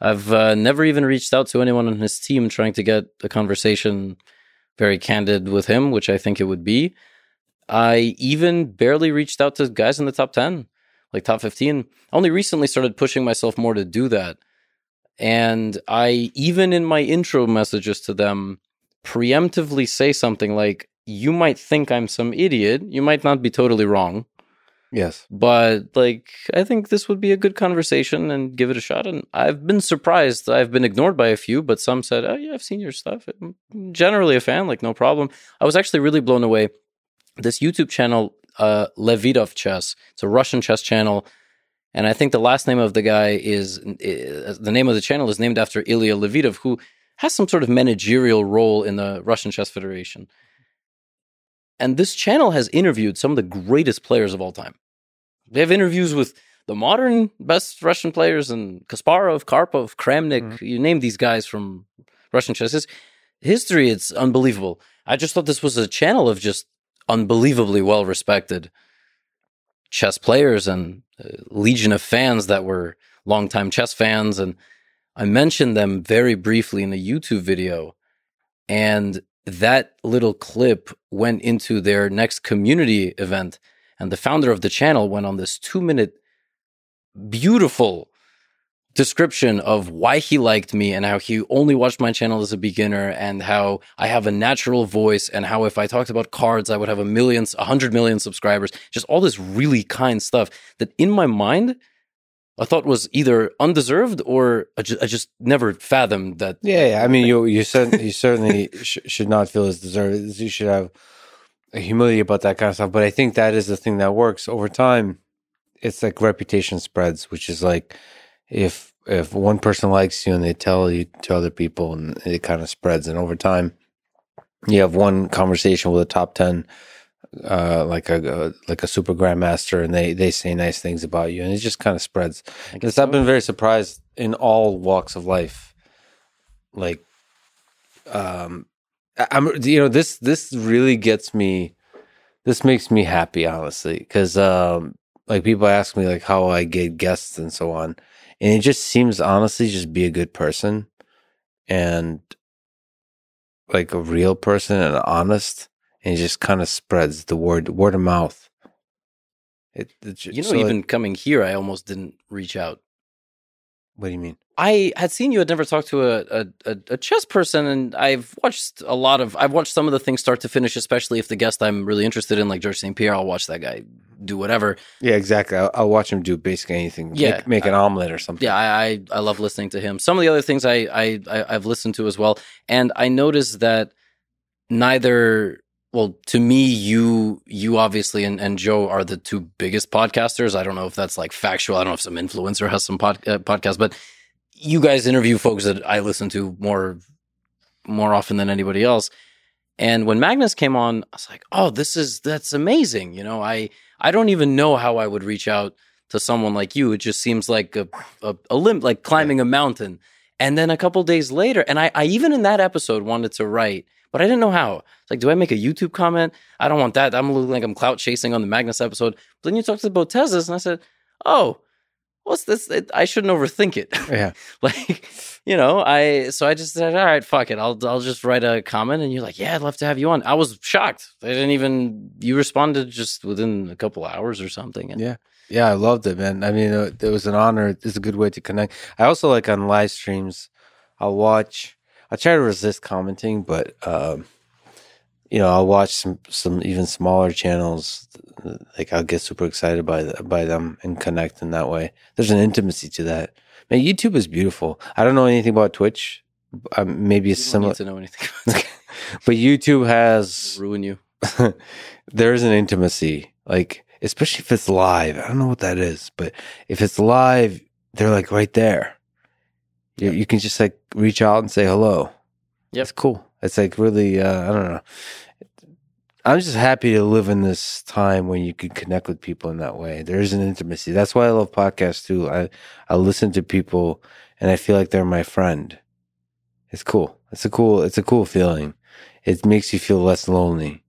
I've uh, never even reached out to anyone on his team trying to get a conversation very candid with him, which I think it would be. I even barely reached out to guys in the top 10, like top 15. I Only recently started pushing myself more to do that. And I, even in my intro messages to them, preemptively say something like, You might think I'm some idiot. You might not be totally wrong. Yes. But like, I think this would be a good conversation and give it a shot. And I've been surprised. I've been ignored by a few, but some said, "Oh yeah, I've seen your stuff." I'm generally a fan, like no problem. I was actually really blown away. This YouTube channel, uh, Levitov Chess. It's a Russian chess channel, and I think the last name of the guy is uh, the name of the channel is named after Ilya Levitov, who has some sort of managerial role in the Russian Chess Federation. And this channel has interviewed some of the greatest players of all time. They have interviews with the modern best Russian players and Kasparov, Karpov, Kramnik, you name these guys from Russian chess. His history, it's unbelievable. I just thought this was a channel of just unbelievably well respected chess players and a legion of fans that were longtime chess fans. And I mentioned them very briefly in a YouTube video. And that little clip went into their next community event. And the founder of the channel went on this two minute, beautiful description of why he liked me and how he only watched my channel as a beginner and how I have a natural voice and how if I talked about cards, I would have a million, a hundred million subscribers. Just all this really kind stuff that in my mind, I thought was either undeserved or I just, I just never fathomed that. Yeah, yeah. I mean, you you certainly you certainly sh- should not feel as deserved. You should have a humility about that kind of stuff. But I think that is the thing that works over time. It's like reputation spreads, which is like if if one person likes you and they tell you to other people, and it kind of spreads, and over time, you have one conversation with a top ten uh, like a, a, like a super grandmaster, and they they say nice things about you, and it just kind of spreads. Because so. I've been very surprised in all walks of life, like, um, I'm you know this this really gets me, this makes me happy honestly, because um, like people ask me like how I get guests and so on, and it just seems honestly just be a good person, and like a real person and honest and it just kind of spreads the word word of mouth. It, it you know, so even it, coming here, I almost didn't reach out. What do you mean? I had seen you had never talked to a, a, a, chess person, and I've watched a lot of. I've watched some of the things start to finish, especially if the guest I'm really interested in, like Georges St-Pierre, I'll watch that guy do whatever. Yeah, exactly. I'll, I'll watch him do basically anything. Yeah, make, make an I, omelet or something. Yeah, I, I, I love listening to him. Some of the other things I, I I I've listened to as well, and I noticed that neither well, to me, you you obviously and, and Joe are the two biggest podcasters. I don't know if that's like factual. I don't know if some influencer has some pod, uh, podcast, but you guys interview folks that I listen to more more often than anybody else. And when Magnus came on, I was like, "Oh, this is that's amazing." You know, I I don't even know how I would reach out to someone like you. It just seems like a a, a limb, like climbing a mountain. And then a couple days later, and I, I even in that episode wanted to write but I didn't know how. It's like, do I make a YouTube comment? I don't want that. I'm looking like I'm clout chasing on the Magnus episode. But then you talked about Botezas, and I said, oh, what's this? It, I shouldn't overthink it. Yeah. like, you know, I, so I just said, all right, fuck it. I'll, I'll just write a comment. And you're like, yeah, I'd love to have you on. I was shocked. They didn't even, you responded just within a couple hours or something. And, yeah. Yeah, I loved it, man. I mean, it was an honor. It's a good way to connect. I also like on live streams, I'll watch I try to resist commenting, but um, you know, I'll watch some some even smaller channels. Like I'll get super excited by the, by them and connect in that way. There's an intimacy to that. Man, YouTube is beautiful. I don't know anything about Twitch. Um, maybe it's similar. to know anything, but YouTube has ruin you. there's an intimacy, like especially if it's live. I don't know what that is, but if it's live, they're like right there. You, you can just like reach out and say hello. Yeah, It's cool. It's like really, uh, I don't know. I'm just happy to live in this time when you can connect with people in that way. There is an intimacy. That's why I love podcasts too. I, I listen to people and I feel like they're my friend. It's cool. It's a cool, it's a cool feeling. It makes you feel less lonely,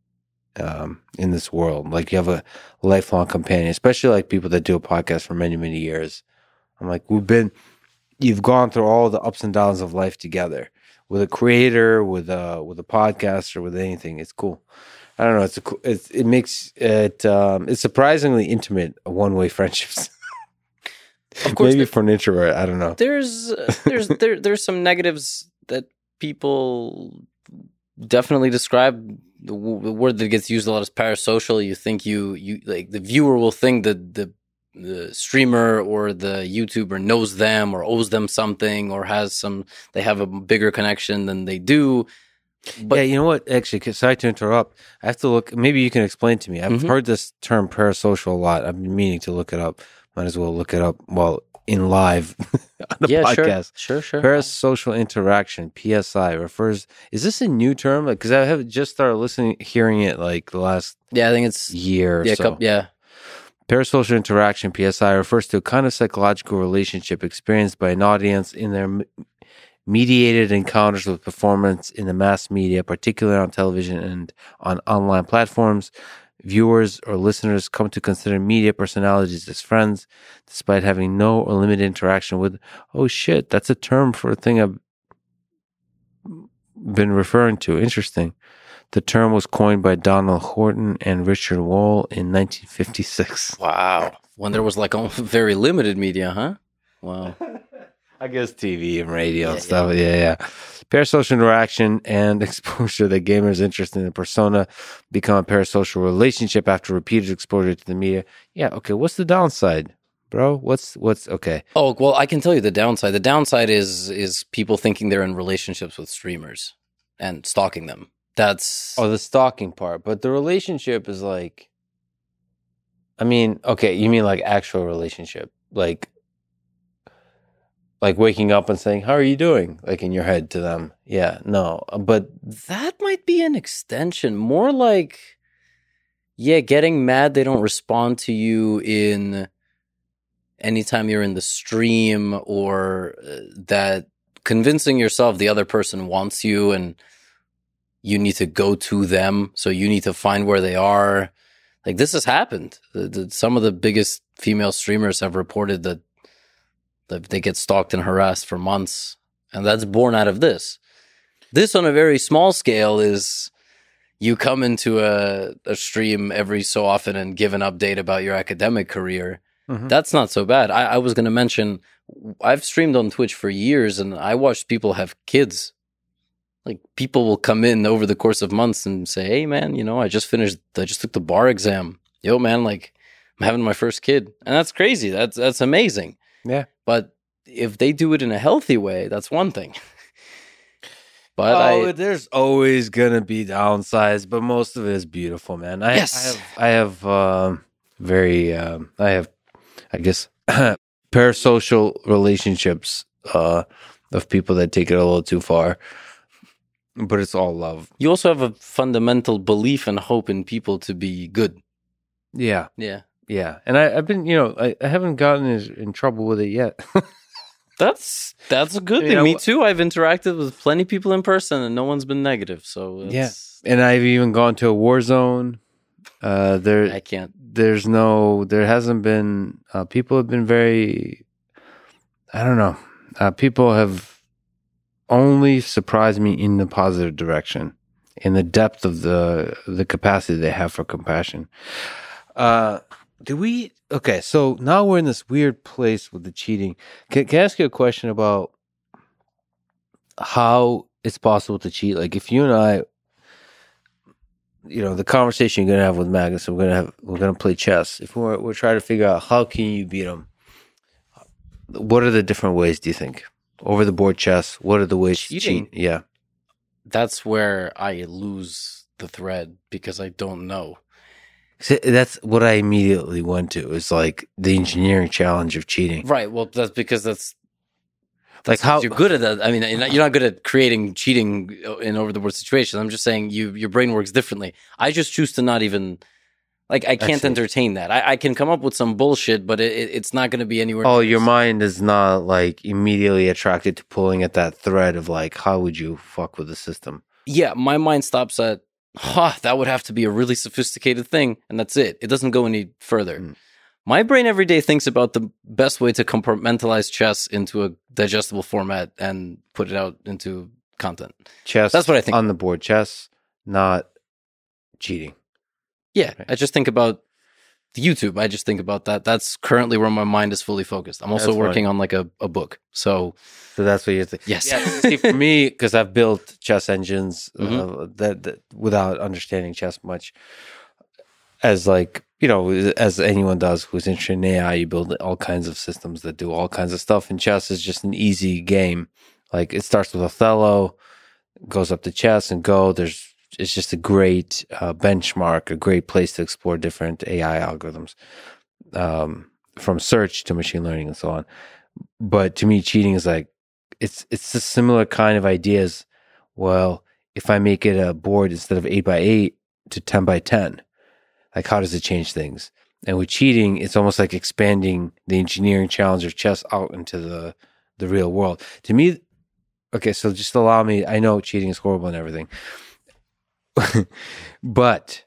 um, in this world. Like you have a lifelong companion, especially like people that do a podcast for many, many years. I'm like, we've been, you've gone through all the ups and downs of life together with a creator, with a with a podcaster, with anything. It's cool. I don't know. It's a it's, it makes it um, it's surprisingly intimate one way friendships. Of course, maybe for an introvert, I don't know. There's uh, there's there there's some negatives that people definitely describe. The, word that gets used a lot is parasocial. You think you you like the viewer will think that the the streamer or the YouTuber knows them or owes them something or has some they have a bigger connection than they do. But yeah, you know what? Actually, sorry to interrupt. I have to look. Maybe you can explain to me. I've mm-hmm. heard this term parasocial a lot. I've been meaning to look it up. Might as well look it up while in live on the yeah, podcast. Sure, sure, sure. Parasocial interaction (PSI) refers. Is this a new term? Because I have just started listening, hearing it like the last. Yeah, I think it's year. Yeah, so. couple, yeah. Parasocial interaction, PSI, refers to a kind of psychological relationship experienced by an audience in their mediated encounters with performance in the mass media, particularly on television and on online platforms. Viewers or listeners come to consider media personalities as friends, despite having no or limited interaction with. Oh shit, that's a term for a thing I've been referring to. Interesting. The term was coined by Donald Horton and Richard Wohl in 1956. Wow. When there was like very limited media, huh? Wow. I guess TV and radio and stuff. Yeah, yeah. Parasocial interaction and exposure that gamers interested in a persona become a parasocial relationship after repeated exposure to the media. Yeah, okay. What's the downside, bro? What's what's okay? Oh well, I can tell you the downside. The downside is is people thinking they're in relationships with streamers and stalking them. That's Oh, the stalking part, but the relationship is like. I mean, okay, you mean like actual relationship, like, like waking up and saying, "How are you doing?" Like in your head to them. Yeah, no, but that might be an extension. More like, yeah, getting mad they don't respond to you in anytime you're in the stream or uh, that convincing yourself the other person wants you and you need to go to them. So you need to find where they are. Like this has happened. The, the, some of the biggest female streamers have reported that, that they get stalked and harassed for months. And that's born out of this. This on a very small scale is you come into a, a stream every so often and give an update about your academic career. Mhm. That's not so bad. I, I was going to mention, I've streamed on Twitch for years and I watched people have kids. Like people will come in over the course of months and say, Hey man, you know, I just finished, I just took the bar exam. Yo man, like I'm having my first kid. And that's crazy. That's, that's amazing. Yeah. But if they do it in a healthy way, that's one thing. but oh, I, there's always gonna be downsides, but most of it is beautiful, man. I, Yes. I have, I have um, very, um, I have, I guess, parasocial relationships uh, of people that take it a little too far, but it's all love. you also have a fundamental belief and hope in people to be good. Yeah, Yeah. yeah. And I, I've been, you know, I, I haven't gotten in, in trouble with it yet. That's that's a good You thing. know, Me too. I've interacted with plenty of people in person, and no one's been negative. So Yeah. and I've even gone to a war zone. Uh, there, I can't. there's no there hasn't been uh, people have been very i don't know uh, people have only surprised me in the positive direction in the depth of the the capacity they have for compassion uh do we okay so now we're in this weird place with the cheating can, can i ask you a question about how it's possible to cheat like if you and i you know the conversation you're gonna have with Magnus. We're gonna have we're gonna play chess. If we're we're trying to figure out how can you beat him. What are the different ways? Do you think over the board chess? What are the ways to Cheating? cheat? Yeah, That's where I lose the thread because I don't know. See, that's what I immediately went to. Is like the engineering challenge of cheating. Right. Well, that's because that's Like how you're good at that. I mean, you're not, you're not good at creating cheating in over the board situations. I'm just saying you your brain works differently. I just choose to not even like I can't see. entertain that. I, I can come up with some bullshit, but it, it- it's not going to be anywhere. Oh, your mind is not like immediately attracted to pulling at that thread of like, how would you fuck with the system? yeah, my mind stops at, huh, that would have to be a really sophisticated thing, and that's it. It doesn't go any further. Mm. My brain every day thinks about the best way to compartmentalize chess into a digestible format and put it out into content. Chess. That's what I think. on the board. Chess, not cheating. Yeah, Right. I just think about YouTube. I just think about that. That's currently where my mind is fully focused. I'm also That's working on like a, a book. So So that's what you're thinking. yes, Yeah, see, for me, because I've built chess engines uh, Mhm. that, that without understanding chess much, as like you know, as anyone does who's interested in AI, you build all kinds of systems that do all kinds of stuff. And chess is just an easy game. Like it starts with Othello, goes up to chess and Go. There's it's just a great uh, benchmark, a great place to explore different AI algorithms, um, from search to machine learning and so on. But to me, cheating is like it's it's a similar kind of ideas. Well, if I make it a board instead of eight by eight to ten by ten, like how does it change things? And with cheating, it's almost like expanding the engineering challenge of chess out into the the real world. To me, okay, so just allow me. I know cheating is horrible and everything, but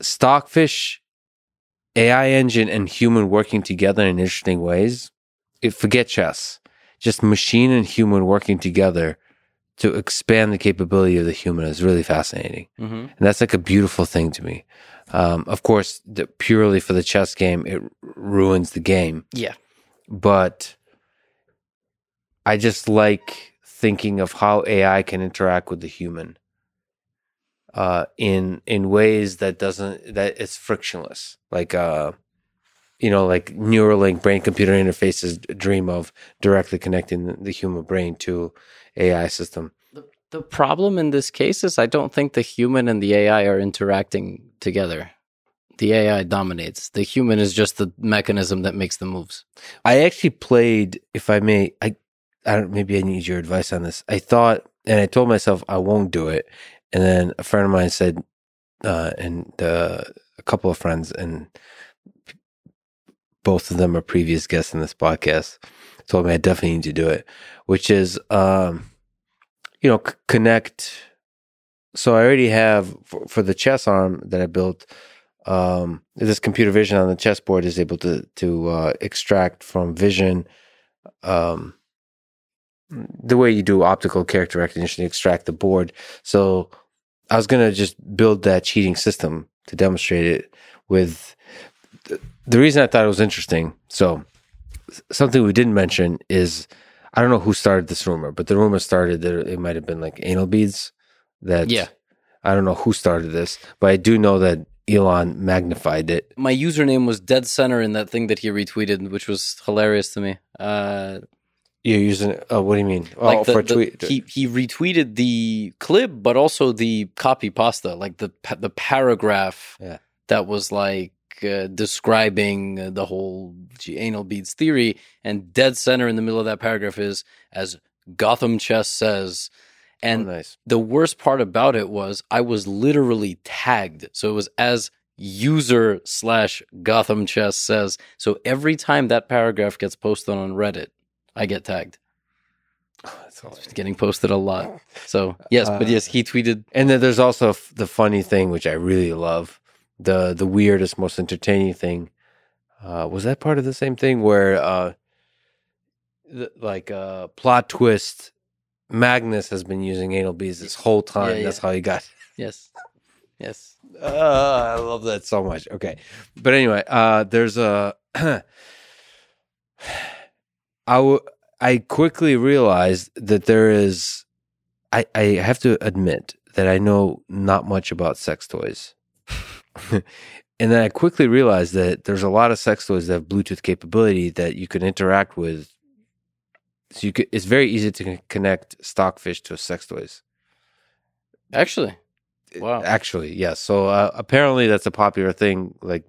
Stockfish, AI engine, and human working together in interesting ways. It, forget chess, just machine and human working together to expand the capability of the human is really fascinating. hmm And that's like a beautiful thing to me. Um, of course, the, purely for the chess game, it ruins the game. yeah, But I just like thinking of how AI can interact with the human uh, in in ways that doesn't that it's frictionless, like uh, you know, like Neuralink brain computer interfaces dream of directly connecting the, human brain to AI system. The, the problem in this case is I don't think the human and the AI are interacting together. The AI dominates. The human is just the mechanism that makes the moves. I actually played, if I may, I, I don't, maybe I need your advice on this. I thought, and I told myself I won't do it. And then a friend of mine said, uh, and uh, a couple of friends, and both of them are previous guests in this podcast, told me I definitely need to do it, which is, um, you know, c- connect. So I already have for, for the chess arm that I built. Um, this computer vision on the chessboard is able to to uh, extract from vision, um, the way you do optical character recognition, extract the board. So I was gonna just build that cheating system to demonstrate it with the reason I thought it was interesting. So something we didn't mention is I don't know who started this rumor, but the rumor started that it might have been like anal beads. That Yeah. I don't know who started this, but I do know that Elon magnified it. My username was dead center in that thing that he retweeted, which was hilarious to me. Uh, You're using oh, what do you mean? Oh, like the, for a the- tweet. he he retweeted the clip, but also the copy pasta, like the the paragraph Yeah. that was like uh, describing uh, the whole anal beads theory, and dead center in the middle of that paragraph is as Gotham Chess says, and oh, nice. the worst part about it was I was literally tagged. So it was as user slash Gotham Chess says. So every time that paragraph gets posted on Reddit, I get tagged. Oh, that's hilarious. It's getting posted a lot. So yes, but Uh, yes, he tweeted. And then there's also f- the funny thing, which I really love, the the weirdest, most entertaining thing. Uh, was that part of the same thing where, uh, the, like, uh, plot twist? Magnus has been using anal beads this whole time. Yeah, That's how he got. Yes, yes. Uh, I love that so much. Okay, but anyway, uh, there's a. I w- I quickly realized that there is. I I have to admit that I know not much about sex toys, and then I quickly realized that there's a lot of sex toys that have Bluetooth capability that you can interact with. So you could, it's very easy to connect stockfish to sex toys. Actually, Wow. Actually, yes. So uh, apparently that's a popular thing. Like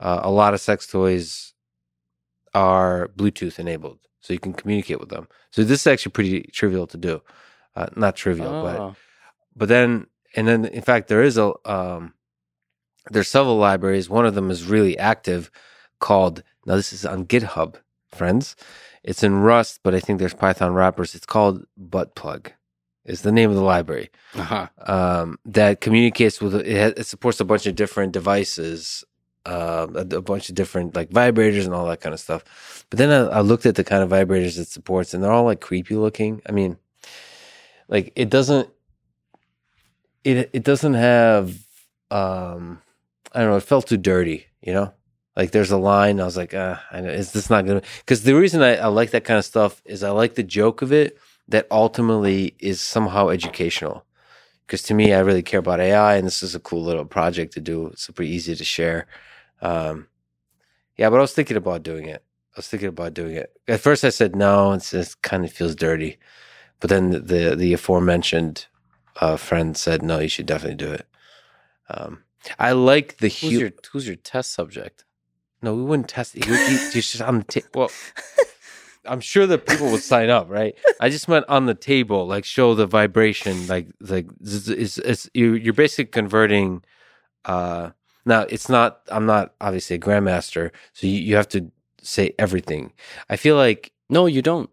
uh, a lot of sex toys are Bluetooth enabled, so you can communicate with them. So this is actually pretty trivial to do. Uh, not trivial, but Oh. but then and then in fact there is a um there's several libraries one of them is really active called now this is on github friends it's in rust but i think there's python wrappers it's called butt plug is the name of the library Uh-huh. um, that communicates with it, has, it supports a bunch of different devices um, a, a bunch of different like vibrators and all that kind of stuff. But then I, I looked at the kind of vibrators it supports and they're all like creepy looking. I mean like it doesn't it it doesn't have um i don't know it felt too dirty you know? Like there's a line i was like uh I know, is this not gonna because the reason I, I like that kind of stuff is i like the joke of it that ultimately is somehow educational. Because to me i really care about ai and this is a cool little project to do. It's super easy to share um yeah but i was thinking about doing it i was thinking about doing it at first i said no it's just kind of feels dirty but then the the, the aforementioned uh, friend said no you should definitely do it um i like the Who's hu- your Who's your test subject? no, we wouldn't test it. He would- he- he's just on the table. Well, I'm sure that people would sign up, right? I just meant on the table, like show the vibration, like like it's, it's, it's you, you're basically converting. Uh, now it's not. I'm not obviously a grandmaster, so you, you have to say everything. I feel like No, you don't.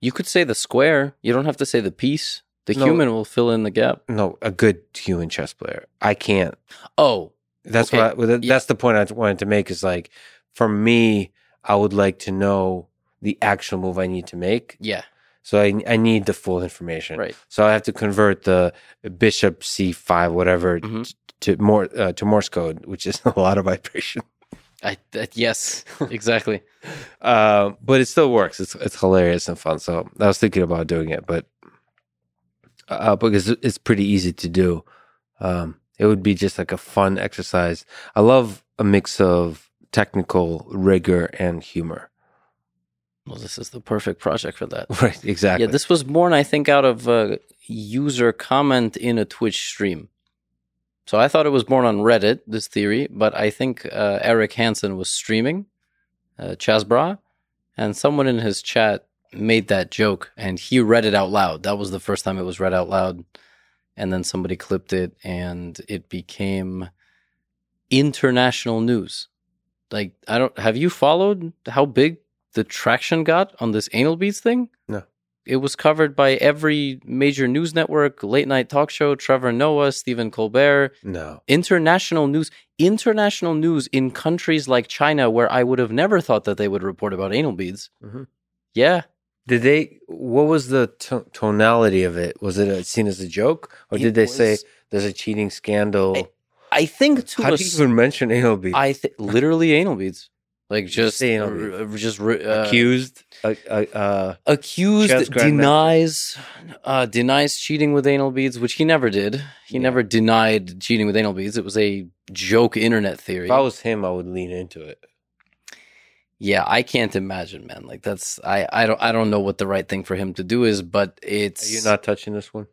You could say the square. You don't have to say the piece. The No. human will fill in the gap. no, a good human chess player. I can't. Oh, That's Okay. what. I, well, that- Yeah. That's the point I wanted to make. Is like for me, I would like to know the actual move I need to make. yeah, So I I need the full information. right. So I have to convert the bishop c5 whatever Mhm. t- to more uh, to Morse code, which is a lot of vibration. I that, yes, exactly. uh, but it still works. It's it's hilarious and fun. So I was thinking about doing it, but uh, because it's pretty easy to do. Um, it would be just like a fun exercise. I love a mix of technical rigor and humor. Well, this is the perfect project for that. Right, exactly. Yeah, this was born, I think, out of a user comment in a Twitch stream. So I thought it was born on Reddit, this theory, but I think uh, Eric Hansen was streaming uh, Chessbrah, and someone in his chat made that joke, and he read it out loud. That was the first time it was read out loud, and then somebody clipped it, and it became international news. Like I don't have you followed how big the traction got on this anal beads thing? No. It was covered by every major news network, late night talk show, Trevor Noah, Stephen Colbert, no. international news, international news in countries like China where I would have never thought that they would report about anal beads. Mhm. Yeah. Did they? What was the to- tonality of it? Was it seen as a joke, or It did they say there's a cheating scandal? I- I think to How a do you even mention anal beads? I think literally anal beads. Like just say anal r- r- just r- uh, Accused? Uh, uh, uh, accused denies uh, denies cheating with anal beads, which he never did. He Yeah. never denied cheating with anal beads. It was a joke internet theory. if I was him, I would lean into it. yeah, I can't imagine, man. Like that's I I don't I don't know what the right thing for him to do is, but it's you're you not touching this one?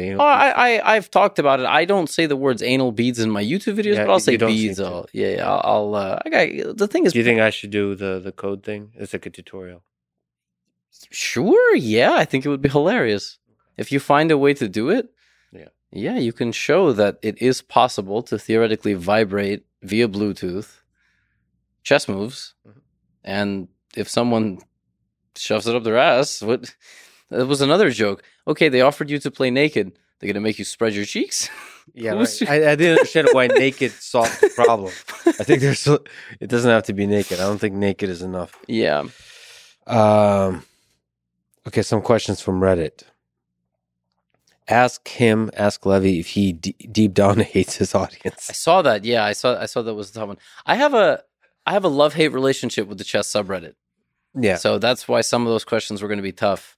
Anal Oh? I, I I've talked about it. I don't say the words anal beads in my YouTube videos, Yeah, but I'll say beads. I'll, yeah, yeah, I'll, I'll uh, I got the thing is do you think I should do the the code thing? It's like a tutorial. Sure, yeah, I think it would be hilarious. If you find a way to do it, Yeah. Yeah, you can show that it is possible to theoretically vibrate via Bluetooth chess moves. Mhm. And if someone shoves it up their ass, what that was another joke. Okay, they offered you to play naked. They're gonna make you spread your cheeks. Yeah, right. I, I didn't understand why naked solved the problem. I think there's it doesn't have to be naked. I don't think naked is enough. yeah. Um, okay, some questions from Reddit. Ask him, ask Levy if he d- deep down hates his audience. I saw that. Yeah, I saw I saw that was the top one. I have a I have a love hate relationship with the chess subreddit. Yeah. So that's why some of those questions were going to be tough.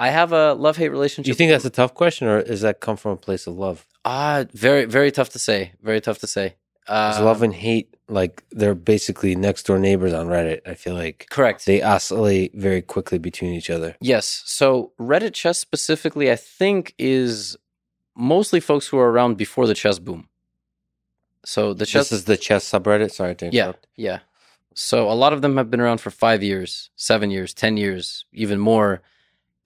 I have a love hate Do relationship. you think that's a tough question, or does that come from a place of love? ah very very tough to say. Very tough to say. Uh, love and hate like they're basically next door neighbors on Reddit? I feel like correct. they oscillate very quickly between each other. yes. So Reddit chess specifically, I think, is mostly folks who are around before the chess boom. So the chess This is the chess subreddit. Sorry to Yeah, yeah. So a lot of them have been around for five years, seven years, ten years, even more.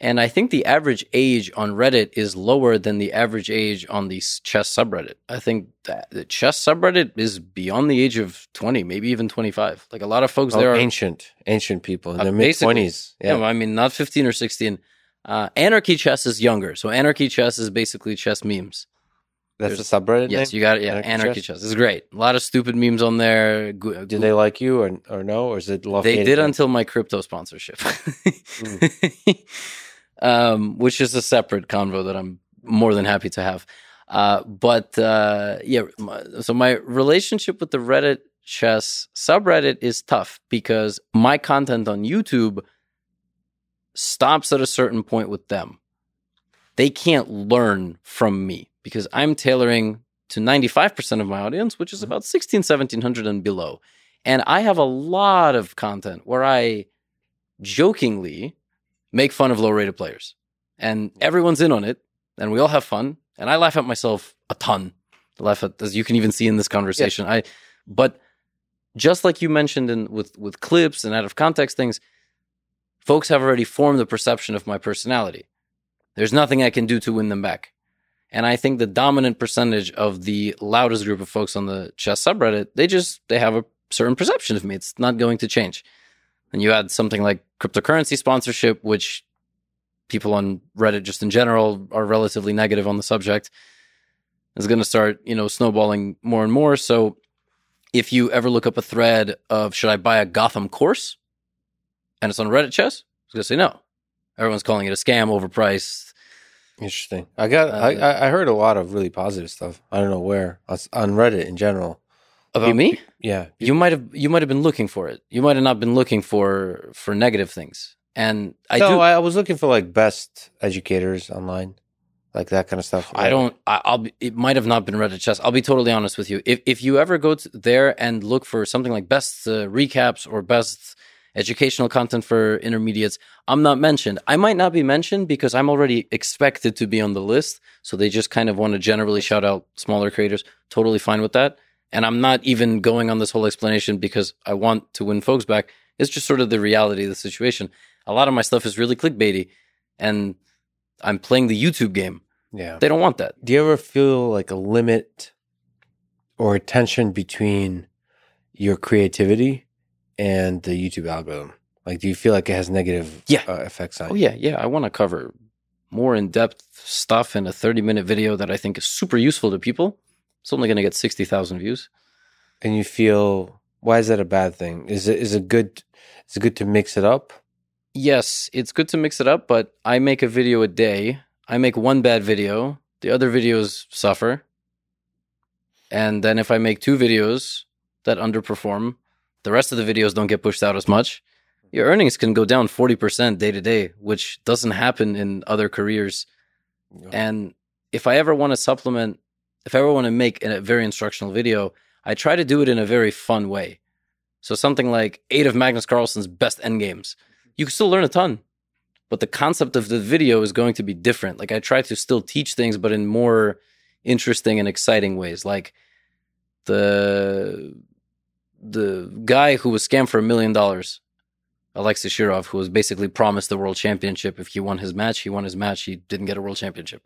And I think the average age on Reddit is lower than the average age on the chess subreddit. I think that the chess subreddit is beyond the age of twenty, maybe even twenty-five. Like a lot of folks Oh, there are ancient, ancient people in Uh, their mid 20s. Yeah, I mean, not 15 or 16. Uh, Anarchy Chess is younger. So Anarchy Chess is basically chess memes. that's the subreddit. Yes, name? you got it. Yeah, Anarchy Anarchy, Chess? Chess. is great. A lot of stupid memes on there. Go- Do they like you or or no, or is it love? they did until my crypto sponsorship, Hmm. um, which is a separate convo that I'm more than happy to have. Uh, but uh, yeah, my, so my relationship with the Reddit chess subreddit is tough because my content on YouTube stops at a certain point with them. They can't learn from me because I'm tailoring to 95% of my audience, which is Mhm. about 16, 1700 and below. And I have a lot of content where I jokingly make fun of low rated players. And everyone's in on it, and we all have fun. And I laugh at myself a ton. I laugh at, as you can even see in this conversation. I, but just like you mentioned in with with clips and out of context things, folks have already formed the perception of my personality. There's nothing I can do to win them back. And I think the dominant percentage of the loudest group of folks on the chess subreddit, they just they have a certain perception of me. It's not going to change. And you add something like cryptocurrency sponsorship, which people on Reddit just in general are relatively negative on the subject, is going to start, you know, snowballing more and more. So if you ever look up a thread of should I buy a Gotham course and it's on Reddit chess, I was going to say no. Everyone's calling it a scam, overpriced. Interesting. I got. I, Uh, I I heard a lot of really positive stuff. I don't know where on Reddit in general. About Peop- me? Yeah, you might have you might have been looking for it. You might have not been looking for for negative things. And I no, do. I, was looking for like best educators online, like that kind of stuff. I don't. I, I'll. Be, it might have not been Reddit chess. I'll be totally honest with you. If if you ever go to there and look for something like best uh, recaps or best educational content for intermediates, I'm not mentioned. I might not be mentioned because I'm already expected to be on the list. So they just kind of want to generally shout out smaller creators. Totally fine with that. And I'm not even going on this whole explanation because I want to win folks back. It's just sort of the reality of the situation. A lot of my stuff is really clickbaity, and I'm playing the YouTube game. Yeah. They don't want that. Do you ever feel like a limit or a tension between your creativity and the YouTube algorithm? Like, do you feel like it has negative Yeah. uh, effects on Oh you? yeah, yeah. I want to cover more in depth stuff in a 30 minute video that I think is super useful to people. It's only going to get 60,000 views. And you feel why is that a bad thing? Is it is it good? Is it good to mix it up? Yes, it's good to mix it up, but I make a video a day. I make one bad video, the other videos suffer. And then if I make two videos that underperform, the rest of the videos don't get pushed out as much. Your earnings can go down 40% day to day, which doesn't happen in other careers. And if I ever want to supplement, if I ever want to make a very instructional video, I try to do it in a very fun way. So something like eight of Magnus Carlsen's best endgames. You can still learn a ton, but the concept of the video is going to be different. Like I try to still teach things, but in more interesting and exciting ways. Like the the guy who was scammed for a million dollars, Alexei Shirov, who was basically promised the world championship if he won his match. He won his match. He didn't get a world championship.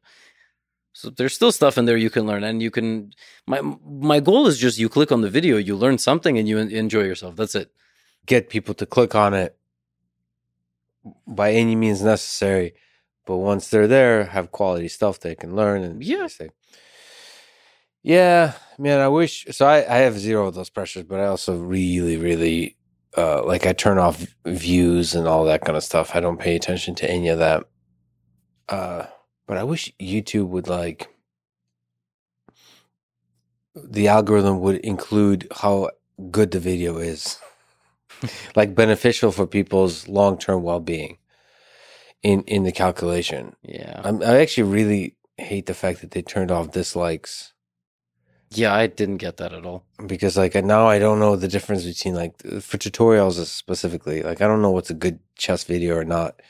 So there's still stuff in there you can learn, and you can. My my goal is just you click on the video, you learn something, and you enjoy yourself. That's it. Get people to click on it by any means necessary, but once they're there, have quality stuff they can learn and Yeah. say, yeah, man. I wish so. I I have zero of those pressures, but I also really really uh like I turn off views and all that kind of stuff. I don't pay attention to any of that. Uh, but I wish YouTube would like the algorithm would include how good the video is, like beneficial for people's long term well being in in the calculation. Yeah, I'm, I actually really hate the fact that they turned off dislikes yeah. I didn't get that at all. because like now I don't know the difference between like for tutorials specifically. Like I don't know what's a good chess video or not.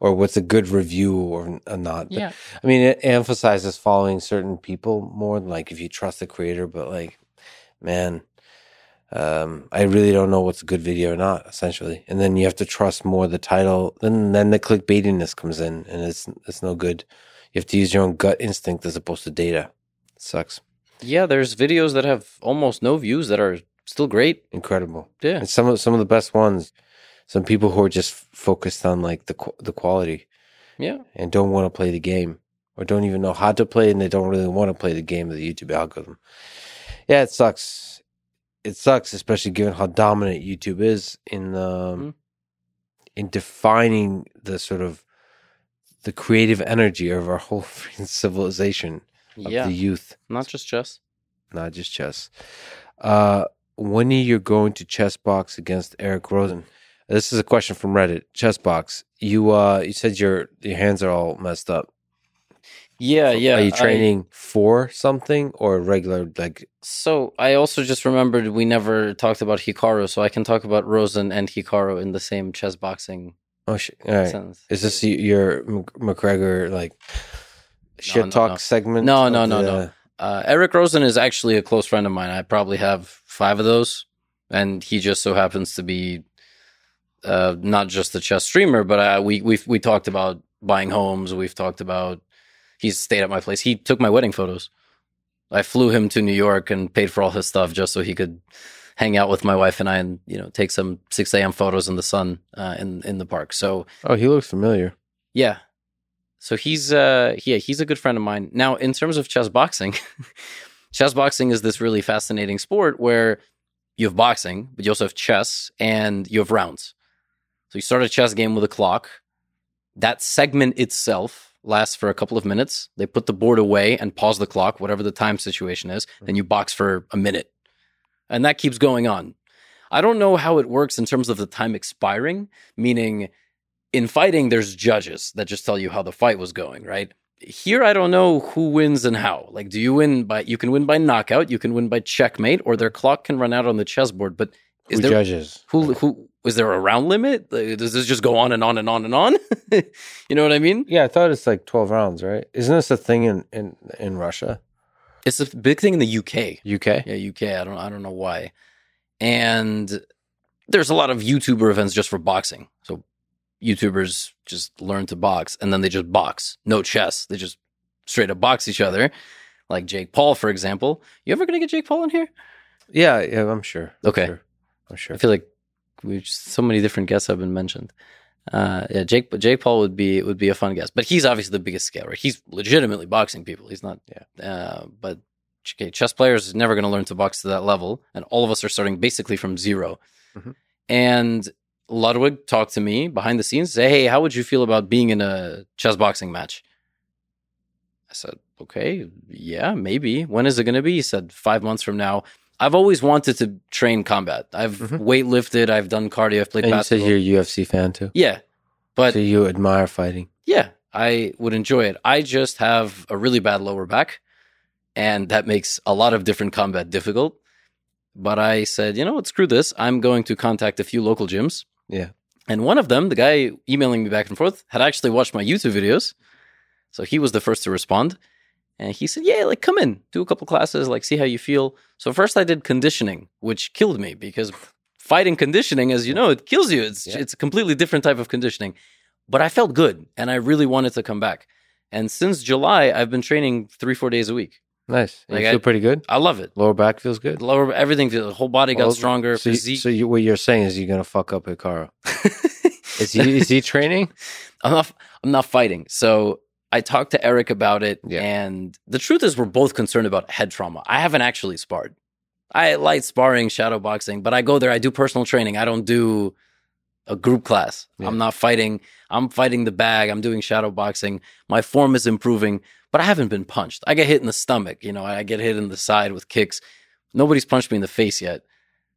Or what's a good review or, or not. But, Yeah, I mean, it emphasizes following certain people more than like if you trust the creator, but like, man, um, I really don't know what's a good video or not, essentially. And then you have to trust more the title. Then then the clickbaitiness comes in, and it's it's no good. You have to use your own gut instinct as opposed to data. sucks. yeah. There's videos that have almost no views that are still great. Incredible. Yeah, And some of some of the best ones. Some people who are just focused on like the the quality yeah. and don't want to play the game or don't even know how to play and they don't really want to play the game of the YouTube algorithm. Yeah, it sucks. It sucks, especially given how dominant YouTube is in um, Mhm. in defining the sort of the creative energy of our whole freaking civilization of Yeah, the youth, not just chess. not just chess. Uh, when are you going to chess box against Eric Rosen? This is a question from Reddit. Chessbox. You uh, you said your your hands are all messed up. Yeah, yeah. Are you I- training for something or regular like so I also just remembered we never talked about Hikaru, so I can talk about Rosen and Hikaru in the same chess boxing oh shit. All right. sentence. Is this your McGregor like shit no, talk no. segment? No, no, no, the- no. Uh, Eric Rosen is actually a close friend of mine. I probably have five of those, and he just so happens to be uh, not just a chess streamer, but uh, we we we talked about buying homes. We've talked about he's stayed at my place. He took my wedding photos. I flew him to New York and paid for all his stuff just so he could hang out with my wife and I, and you know, take some six a.m. photos in the sun uh, in in the park. So Oh, he looks familiar. yeah. So he's uh yeah, he's a good friend of mine. Now, in terms of chess boxing, chess boxing is this really fascinating sport where you have boxing, but you also have chess and you have rounds. So you start a chess game with a clock. That segment itself lasts for a couple of minutes. They put the board away and pause the clock, whatever the time situation is, hmm. then you box for a minute. and that keeps going on. I don't know how it works in terms of the time expiring, meaning in fighting, there's judges that just tell you how the fight was going, right? Here, I don't know who wins and how. Like, do you win by, you can win by knockout, you can win by checkmate, or their clock can run out on the chessboard. But is Who there, judges? who, who, is there a round limit? Does this just go on and on and on and on? you know what I mean? Yeah, I thought it's like twelve rounds, right? Isn't this a thing in in in Russia, It's a big thing in the UK. UK? Yeah, UK. I don't I don't know why. And there's a lot of YouTuber events just for boxing. So YouTubers just learn to box and then they just box. No chess. They just straight up box each other. Like Jake Paul, for example. You ever gonna get Jake Paul in here? Yeah, yeah, I'm sure. I'm Okay. sure. I'm sure. I feel like we so many different guests have been mentioned. Uh, yeah, Jake, Jake Paul would be would be a fun guest, but he's obviously the biggest scale, right? He's legitimately boxing people. He's not, Yeah. Uh, but okay, chess players is never going to learn to box to that level, and all of us are starting basically from 0 Mhm. And Ludwig talked to me behind the scenes, say, "Hey, how would you feel about being in a chess boxing match?" I said, "Okay, yeah, maybe. When is it going to be?" He said, five months from now." I've always wanted to train combat. I've Mhm. weightlifted. I've done cardio. I've played and you said you're a UFC fan too. yeah, but so you admire fighting. yeah, I would enjoy it. I just have a really bad lower back, and that makes a lot of different combat difficult. But I said, you know what, screw this. I'm going to contact a few local gyms. Yeah. And one of them, the guy emailing me back and forth, had actually watched my YouTube videos. So he was the first to respond. And he said, yeah, like come in, do a couple classes, like see how you feel. So first I did conditioning, which killed me because fighting conditioning, as you know, it kills you. It's Yeah. it's a completely different type of conditioning. But I felt good and I really wanted to come back. And since July, I've been training three, four days a week. Nice. Like you I- feel pretty good. I love it. Lower back feels good. Lower everything, feels. the whole body got Well, stronger. So, you, physique. so you, what you're saying is you're gonna fuck up Hikaru. Is he is he training? I'm not I'm not fighting. So I talked to Eric about it, Yeah. and the truth is we're both concerned about head trauma. I haven't actually sparred. I light sparring, shadow boxing, but I go there, I do personal training. I don't do a group class. Yeah. I'm not fighting. I'm fighting the bag. I'm doing shadow boxing. My form is improving, but I haven't been punched. I get hit in the stomach, you know, I get hit in the side with kicks. Nobody's punched me in the face yet.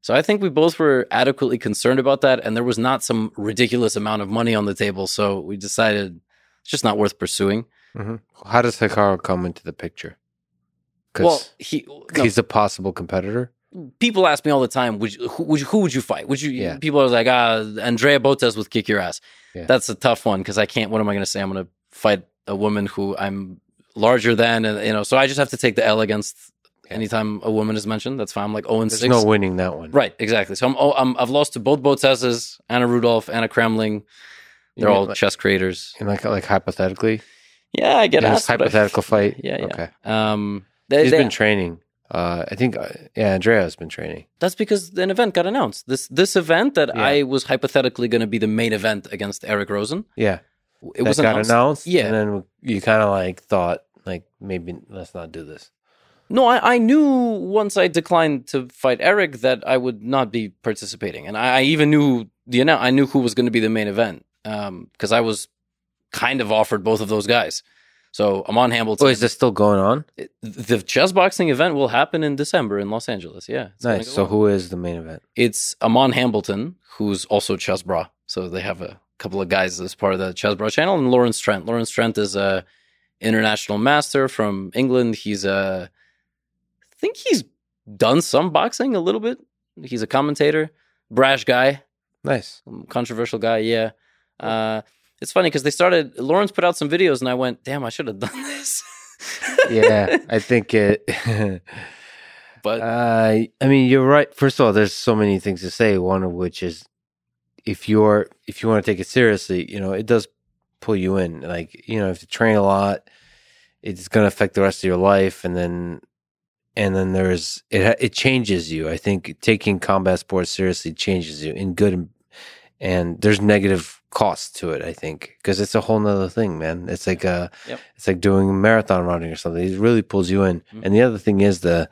So I think we both were adequately concerned about that, and there was not some ridiculous amount of money on the table. So we decided it's just not worth pursuing. hmm How does Hikaru come into the picture? Well, Because he no, he's a possible competitor. people ask me all the time, would you, who, would you, who would you fight? Would you? Yeah. People are like, ah, Andrea Botez would kick your ass. Yeah. That's a tough one because I can't. What am I going to say? I'm going to fight a woman who I'm larger than, and you know, so I just have to take the L against anytime a woman is mentioned. That's fine. I'm like 0 and There's 6. no winning that one. Right, exactly. So I'm, oh, I'm I've lost to both Botez's, Anna Rudolph, Anna Cramling. They're You all like- chess creators. And like like hypothetically, Yeah, I get asked. I- hypothetical fight. Yeah, yeah. Okay. Um, they, He's they- been training. Uh, I think. Uh, yeah, Andrea has been training. that's because an event got announced. This this event that Yeah. I was hypothetically going to be the main event against Eric Rosen. Yeah, It was that got announced. announced. Yeah. and then you kind of like thought like maybe let's not do this. No, I, I knew once I declined to fight Eric that I would not be participating, and I, I even knew the annou- I knew who was going to be the main event Um, because I was kind of offered both of those guys. So Aman Hambleton. Oh, is this still going on? the chess boxing event will happen in December in Los Angeles. Yeah, Nice. go So on. who is the main event? it's Aman Hambleton, who's also Chessbrah. So they have a couple of guys as part of the Chessbrah channel, and Lawrence Trent. Lawrence Trent is a international master from England. He's a, I think he's done some boxing a little bit. He's a commentator, brash guy, Nice. Um, controversial guy. Yeah. Uh, it's funny because they started. Lawrence put out some videos, and I went, "Damn, I should have done this." Yeah, I think it. but Uh, I mean, you're right. First of all, there's so many things to say. One of which is, if you're if you want to take it seriously, you know, it does pull you in. Like, you know, if you train a lot, it's going to affect the rest of your life, and then and then there's it. ha- It changes you. I think taking combat sports seriously changes you in good and there's negative costs to it. I think because it's a whole nother thing, man. It's like uh Yep. it's like doing marathon running or something. It really pulls you in. Mhm. And the other thing is the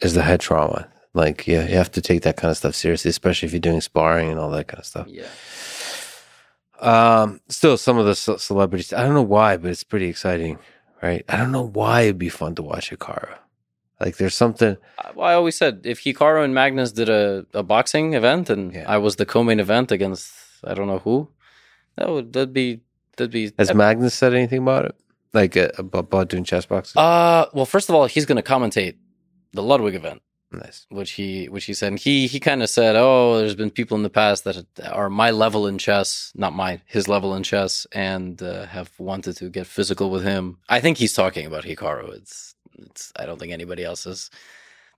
is the head trauma. Like, yeah, you have to take that kind of stuff seriously, especially if you're doing sparring and all that kind of stuff. yeah, Um, still, some of the ce- celebrities, I don't know why, but it's pretty exciting, right? I don't know why it'd be fun to watch Hikaru. Like there's something. I- Well, I always said if Hikaru and Magnus did a, a boxing event and Yeah. I was the co-main event against I don't know who, that would that'd be that'd be. Has Magnus said anything about it? Like uh, about, about doing chess boxing? uh, well, first of all, he's going to commentate the Ludwig event. nice. which he which he said and he he kind of said oh there's been people in the past that are my level in chess not my his level in chess and uh, have wanted to get physical with him i think he's talking about hikaru it's it's i don't think anybody else is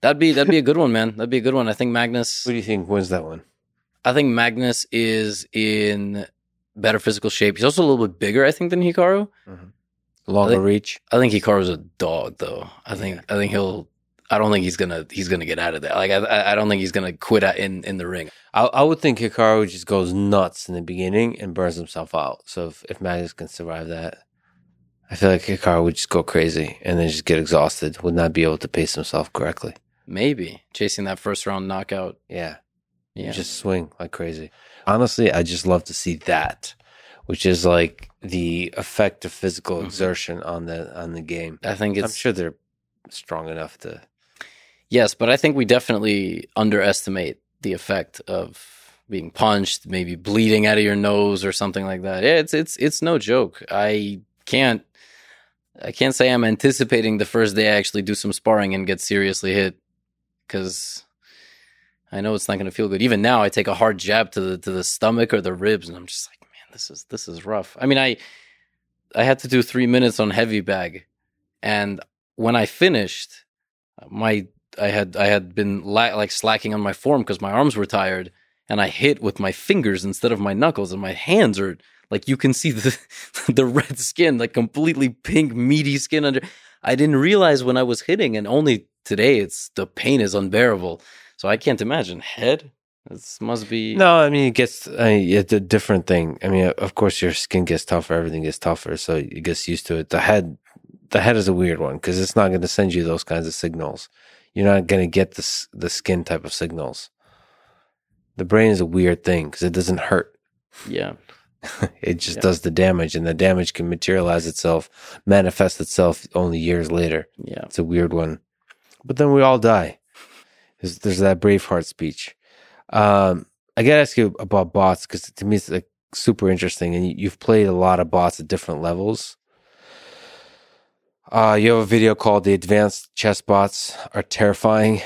that'd be that'd be a good one man that'd be a good one i think magnus What do you think wins that one? i think magnus is in better physical shape he's also a little bit bigger i think than hikaru mm-hmm. Longer think- reach. I think Hikaru's a dog, though. I think I think he'll. I don't think he's gonna he's gonna get out of there. Like I I- I don't think he's gonna quit in in the ring. I, I would think Hikaru just goes nuts in the beginning and burns himself out. So if, if Magnus can survive that, I feel like Hikaru would just go crazy and then just get exhausted, would not be able to pace himself correctly. Maybe chasing that first round knockout. Yeah. Yeah, Just swing like crazy. Honestly, I just love to see that, which is like the effect of physical Mhm. exertion on the on the game. I think I'm it's sure they're strong enough to. yes, but I think we definitely underestimate the effect of being punched, maybe bleeding out of your nose or something like that. Yeah, it's it's it's no joke. I can't I can't say I'm anticipating the first day I actually do some sparring and get seriously hit because I know it's not going to feel good. Even now, I take a hard jab to the to the stomach or the ribs, and I'm just like, man, this is this is rough. I mean, I I had to do three minutes on heavy bag, and when I finished, my I had I had been la- like slacking on my form because my arms were tired, and I hit with my fingers instead of my knuckles, and my hands are like you can see the the red skin, like completely pink, meaty skin under. I didn't realize when I was hitting, and only today it's the pain is unbearable. So I can't imagine head. This must be No, I mean it gets. I mean, it's a different thing. I mean, of course, your skin gets tougher, everything gets tougher, so you get used to it. The head, the head is a weird one because it's not going to send you those kinds of signals. You're not going to get the the skin type of signals. The brain is a weird thing because it doesn't hurt. yeah. it just Yeah. does the damage, and the damage can materialize itself, manifest itself only years later. Yeah. It's a weird one. But then we all die. There's, there's that Braveheart speech. Um, I gotta ask you about bots because to me it's like super interesting, and you, you've played a lot of bots at different levels. Uh, you have a video called "The Advanced Chess Bots Are Terrifying."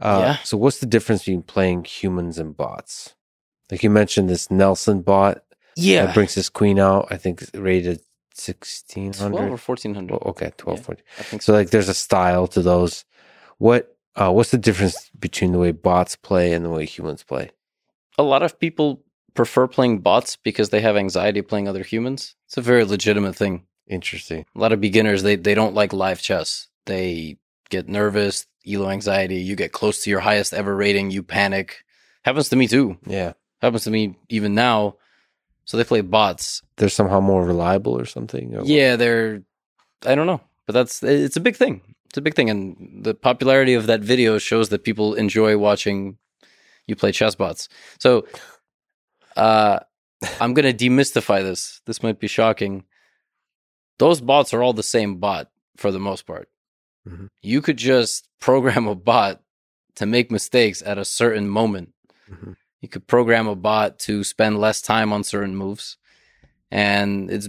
Uh, Yeah. So, what's the difference between playing humans and bots? Like you mentioned, this Nelson bot Yeah. that brings his queen out. I think rated sixteen 12 hundred. or 1400. Well, okay, 12, Yeah. 14. I think so. So like there's a style to those. What uh what's the difference between the way bots play and the way humans play? a lot of people prefer playing bots because they have anxiety playing other humans. It's a very legitimate thing. Interesting. A lot of beginners they they don't like live chess. They get nervous, elo anxiety. You get close to your highest ever rating, you panic. Happens to me too. Yeah. Happens to me even now. So they play bots. They're somehow more reliable or something. or what? Yeah, they're I don't know, but that's it's a big thing. It's a big thing, and the popularity of that video shows that people enjoy watching you play chess bots. So, uh, I'm gonna demystify this. This might be shocking. Those bots are all the same bot for the most part. Mhm. You could just program a bot to make mistakes at a certain moment. Mhm. You could program a bot to spend less time on certain moves. And it's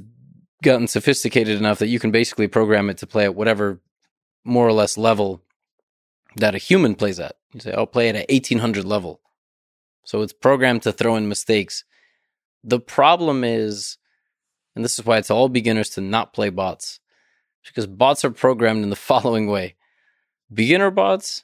gotten sophisticated enough that you can basically program it to play at whatever more or less level that a human plays at. You say, "Oh, play at 1800 level." So it's programmed to throw in mistakes. The problem is, and this is why it's all beginners to not play bots, because bots are programmed in the following way: beginner bots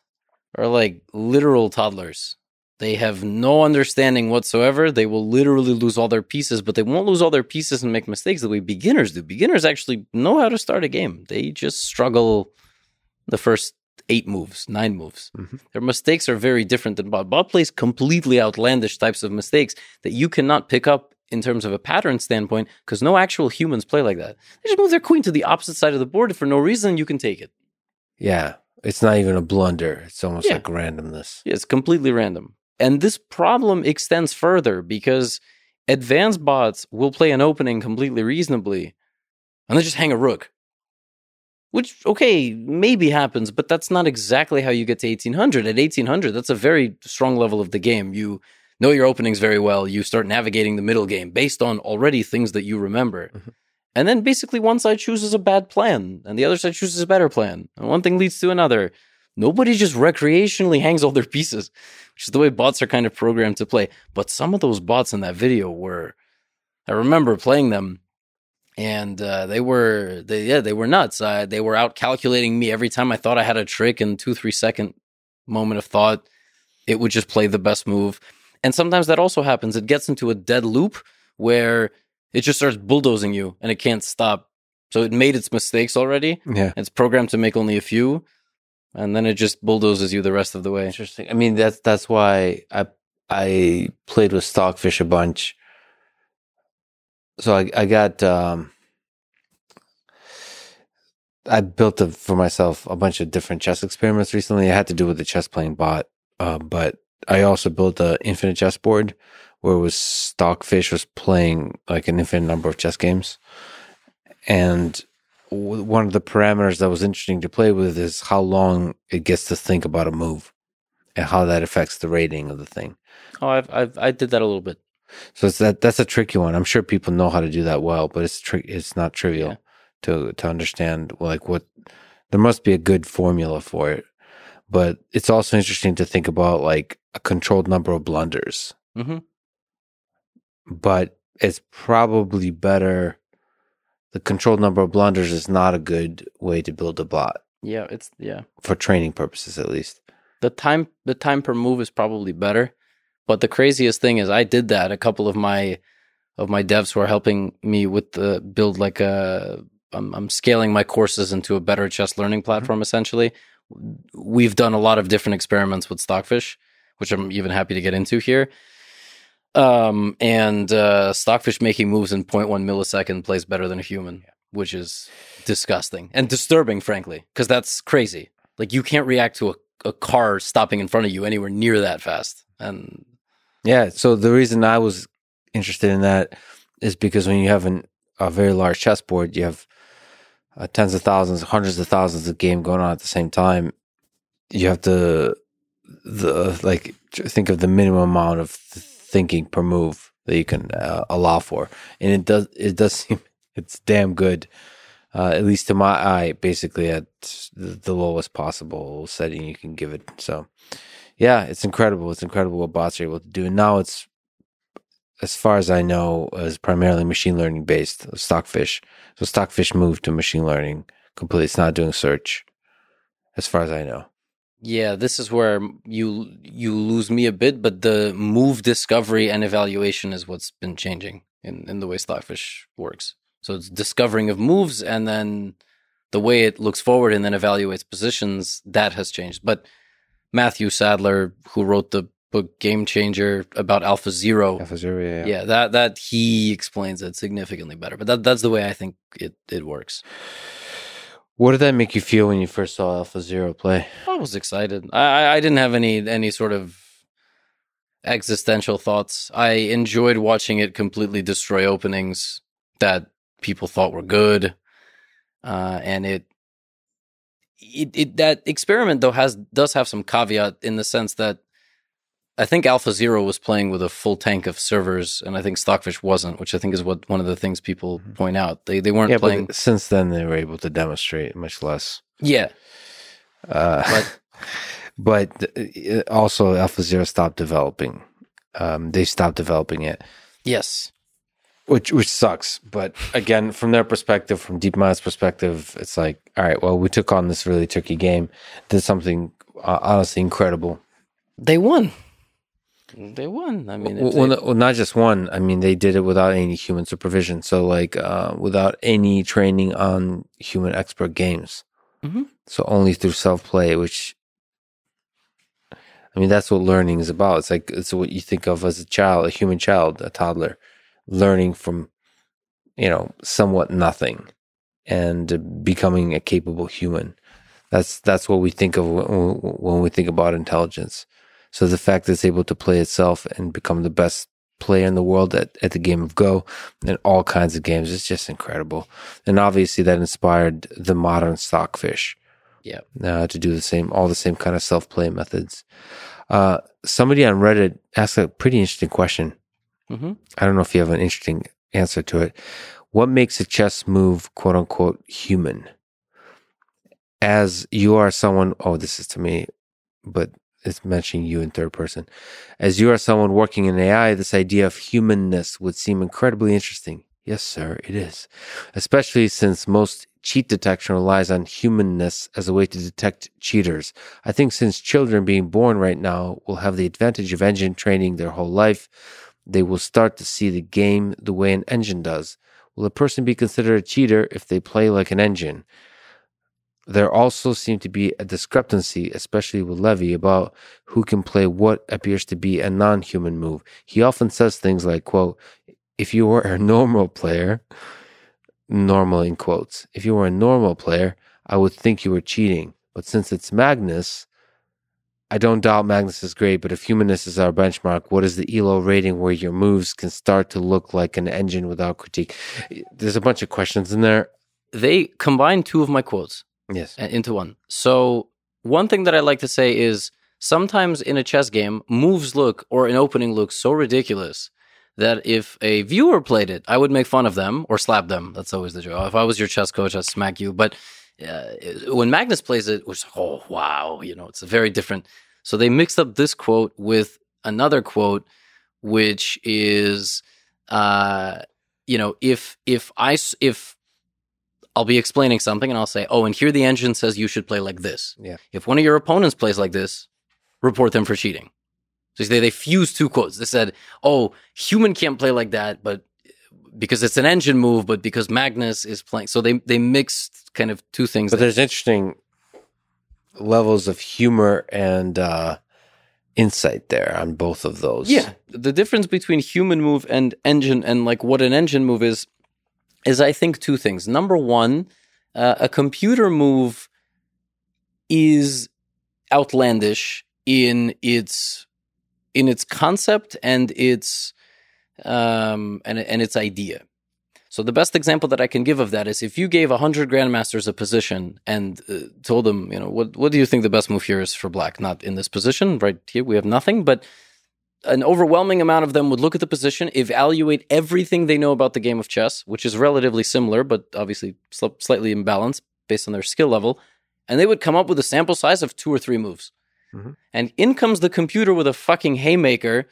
are like literal toddlers. They have no understanding whatsoever. They will literally lose all their pieces, but they won't lose all their pieces and make mistakes the way beginners do. Beginners actually know how to start a game. They just struggle the first eight moves, nine moves. Mhm. Their mistakes are very different than bot. Bot plays completely outlandish types of mistakes that you cannot pick up in terms of a pattern standpoint because no actual humans play like that. They just move their queen to the opposite side of the board for no reason. You can take it. Yeah. It's not even a blunder. It's almost Yeah. like randomness. Yeah, it's completely random. And this problem extends further because advanced bots will play an opening completely reasonably and then just hang a rook. which okay maybe happens but that's not exactly how you get to 1800 at 1800 that's a very strong level of the game. You know your openings very well. You start navigating the middle game based on already things that you remember. Mhm. and then basically one side chooses a bad plan and the other side chooses a better plan and one thing leads to another nobody just recreationally hangs all their pieces which is the way bots are kind of programmed to play but some of those bots in that video were i remember playing them and uh, they were they yeah they were nuts. Uh, they were out calculating me every time I thought I had a trick in two three second moment of thought. It would just play the best move, and sometimes that also happens. It gets into a dead loop where it just starts bulldozing you and it can't stop. So it made its mistakes already. Yeah. It's programmed to make only a few, and then it just bulldozes you the rest of the way. Interesting. I mean, that's that's why I I played with Stockfish a bunch. So I I got um I built a, for myself a bunch of different chess experiments recently. It had to do with the chess playing bot, uh, but I also built a infinite chess board where it was Stockfish was playing like an infinite number of chess games, and one of the parameters that was interesting to play with is how long it gets to think about a move and how that affects the rating of the thing. Oh, I've, I've I did that a little bit. So it's that that's a tricky one. I'm sure people know how to do that well, but it's tri- it's not trivial Yeah. to to understand like what there must be a good formula for it. But it's also interesting to think about like a controlled number of blunders. hmm But it's probably better the controlled number of blunders is not a good way to build a bot. Yeah, it's yeah. for training purposes at least. the time the time per move is probably better but the craziest thing is i did that. A couple of my of my devs who are helping me with the build like a i'm, I'm scaling my courses into a better chess learning mm-hmm. platform essentially. We've done a lot of different experiments with stockfish which i'm even happy to get into here um and uh stockfish making moves in 0.1 millisecond plays better than a human which is disgusting and disturbing frankly because that's crazy like you can't react to a, a car stopping in front of you anywhere near that fast and Yeah. So the reason I was interested in that is because when you have an, a very large chessboard, you have uh, tens of thousands, hundreds of thousands of game going on at the same time. You have to the like think of the minimum amount of th- thinking per move that you can uh, allow for, and it does it does seem it's damn good. Uh, at least to my eye, basically at the lowest possible setting you can give it. So, yeah, it's incredible. It's incredible what bots are able to do. And now it's, as far as I know, is primarily machine learning based. Stockfish. So Stockfish moved to machine learning completely. It's not doing search, as far as I know. Yeah this is where you you lose me a bit but the move discovery and evaluation is what's been changing in in the way stockfish works. So it's discovering of moves and then the way it looks forward and then evaluates positions that has changed. But matthew sadler who wrote the book game changer about alpha zero Alpha Zero, yeah, yeah that that he explains it significantly better but that that's the way i think it it works What did that make you feel when you first saw Alpha Zero play? I was excited. I I- didn't have any any sort of existential thoughts. I enjoyed watching it completely destroy openings that people thought were good, uh, and it, it it that experiment though has does have some caveat in the sense that I think Alpha Zero was playing with a full tank of servers, and I think Stockfish wasn't, which I think is what one of the things people point out. They they weren't Yeah, playing. but since then they were able to demonstrate much less. yeah, Uh, But- but uh, also Alpha Zero stopped developing. Um, they stopped developing it. yes, which which sucks. But again, from their perspective, from DeepMind's perspective, it's like, all right, well, we took on this really tricky game, did something uh, honestly incredible. they won. They won. I mean, well, they- well, not just one. I mean, they did it without any human supervision. So, like, uh, without any training on human expert games. Mhm. So only through self play, which. I mean, that's what learning is about. It's like it's what you think of as a child, a human child, a toddler, learning from, you know, somewhat nothing, and becoming a capable human. That's that's what we think of when we think about intelligence. So the fact that it's able to play itself and become the best player in the world at, at the game of Go and all kinds of games. is just incredible. And obviously that inspired the modern stockfish. Yeah. Uh, to do the same, all the same kind of self play methods. Uh, somebody on Reddit asked a pretty interesting question. hmm I don't know if you have an interesting answer to it. What makes a chess move, quote unquote, human? As you are someone, oh, this is to me, but it's mentioning you in third person. As you are someone working in AI, this idea of humanness would seem incredibly interesting. Yes, sir, it is. Especially since most cheat detection relies on humanness as a way to detect cheaters. I think since children being born right now will have the advantage of engine training their whole life, they will start to see the game the way an engine does. Will a person be considered a cheater if they play like an engine? There also seemed to be a discrepancy, especially with Levi, about who can play what appears to be a non-human move. He often says things like, quote, if you were a normal player, normal in quotes, if you were a normal player, I would think you were cheating. But since it's Magnus, I don't doubt Magnus is great, but if humanness is our benchmark, what is the ELO rating where your moves can start to look like an engine without critique? There's a bunch of questions in there. They combine two of my quotes Yes. into one. So one thing that I like to say is sometimes in a chess game, moves look or an opening looks so ridiculous that if a viewer played it, I would make fun of them or slap them. That's always the joke. If I was your chess coach, I'd smack you. But uh, when Magnus plays it, which oh wow, you know, it's a very different. So they mixed up this quote with another quote, which is, uh, you know, if if I if I'll be explaining something and I'll say, oh, and here the engine says you should play like this. Yeah. If one of your opponents plays like this, report them for cheating. So they, they fused two quotes. They said, oh, human can't play like that, but because it's an engine move, but because Magnus is playing. So they, they mixed kind of two things. But that- there's interesting levels of humor and uh, insight there on both of those. Yeah, the difference between human move and engine, and like what an engine move is, is I think two things. Number one, uh, a computer move is outlandish in its in its concept and its um and and its idea. So the best example that I can give of that is if you gave hundred grandmasters a position and uh, told them, you know, what what do you think the best move here is for black? Not in this position, right here we have nothing, but an overwhelming amount of them would look at the position, evaluate everything they know about the game of chess, which is relatively similar, but obviously sl- slightly imbalanced based on their skill level, and they would come up with a sample size of two or three moves. Mhm. And in comes the computer with a fucking haymaker,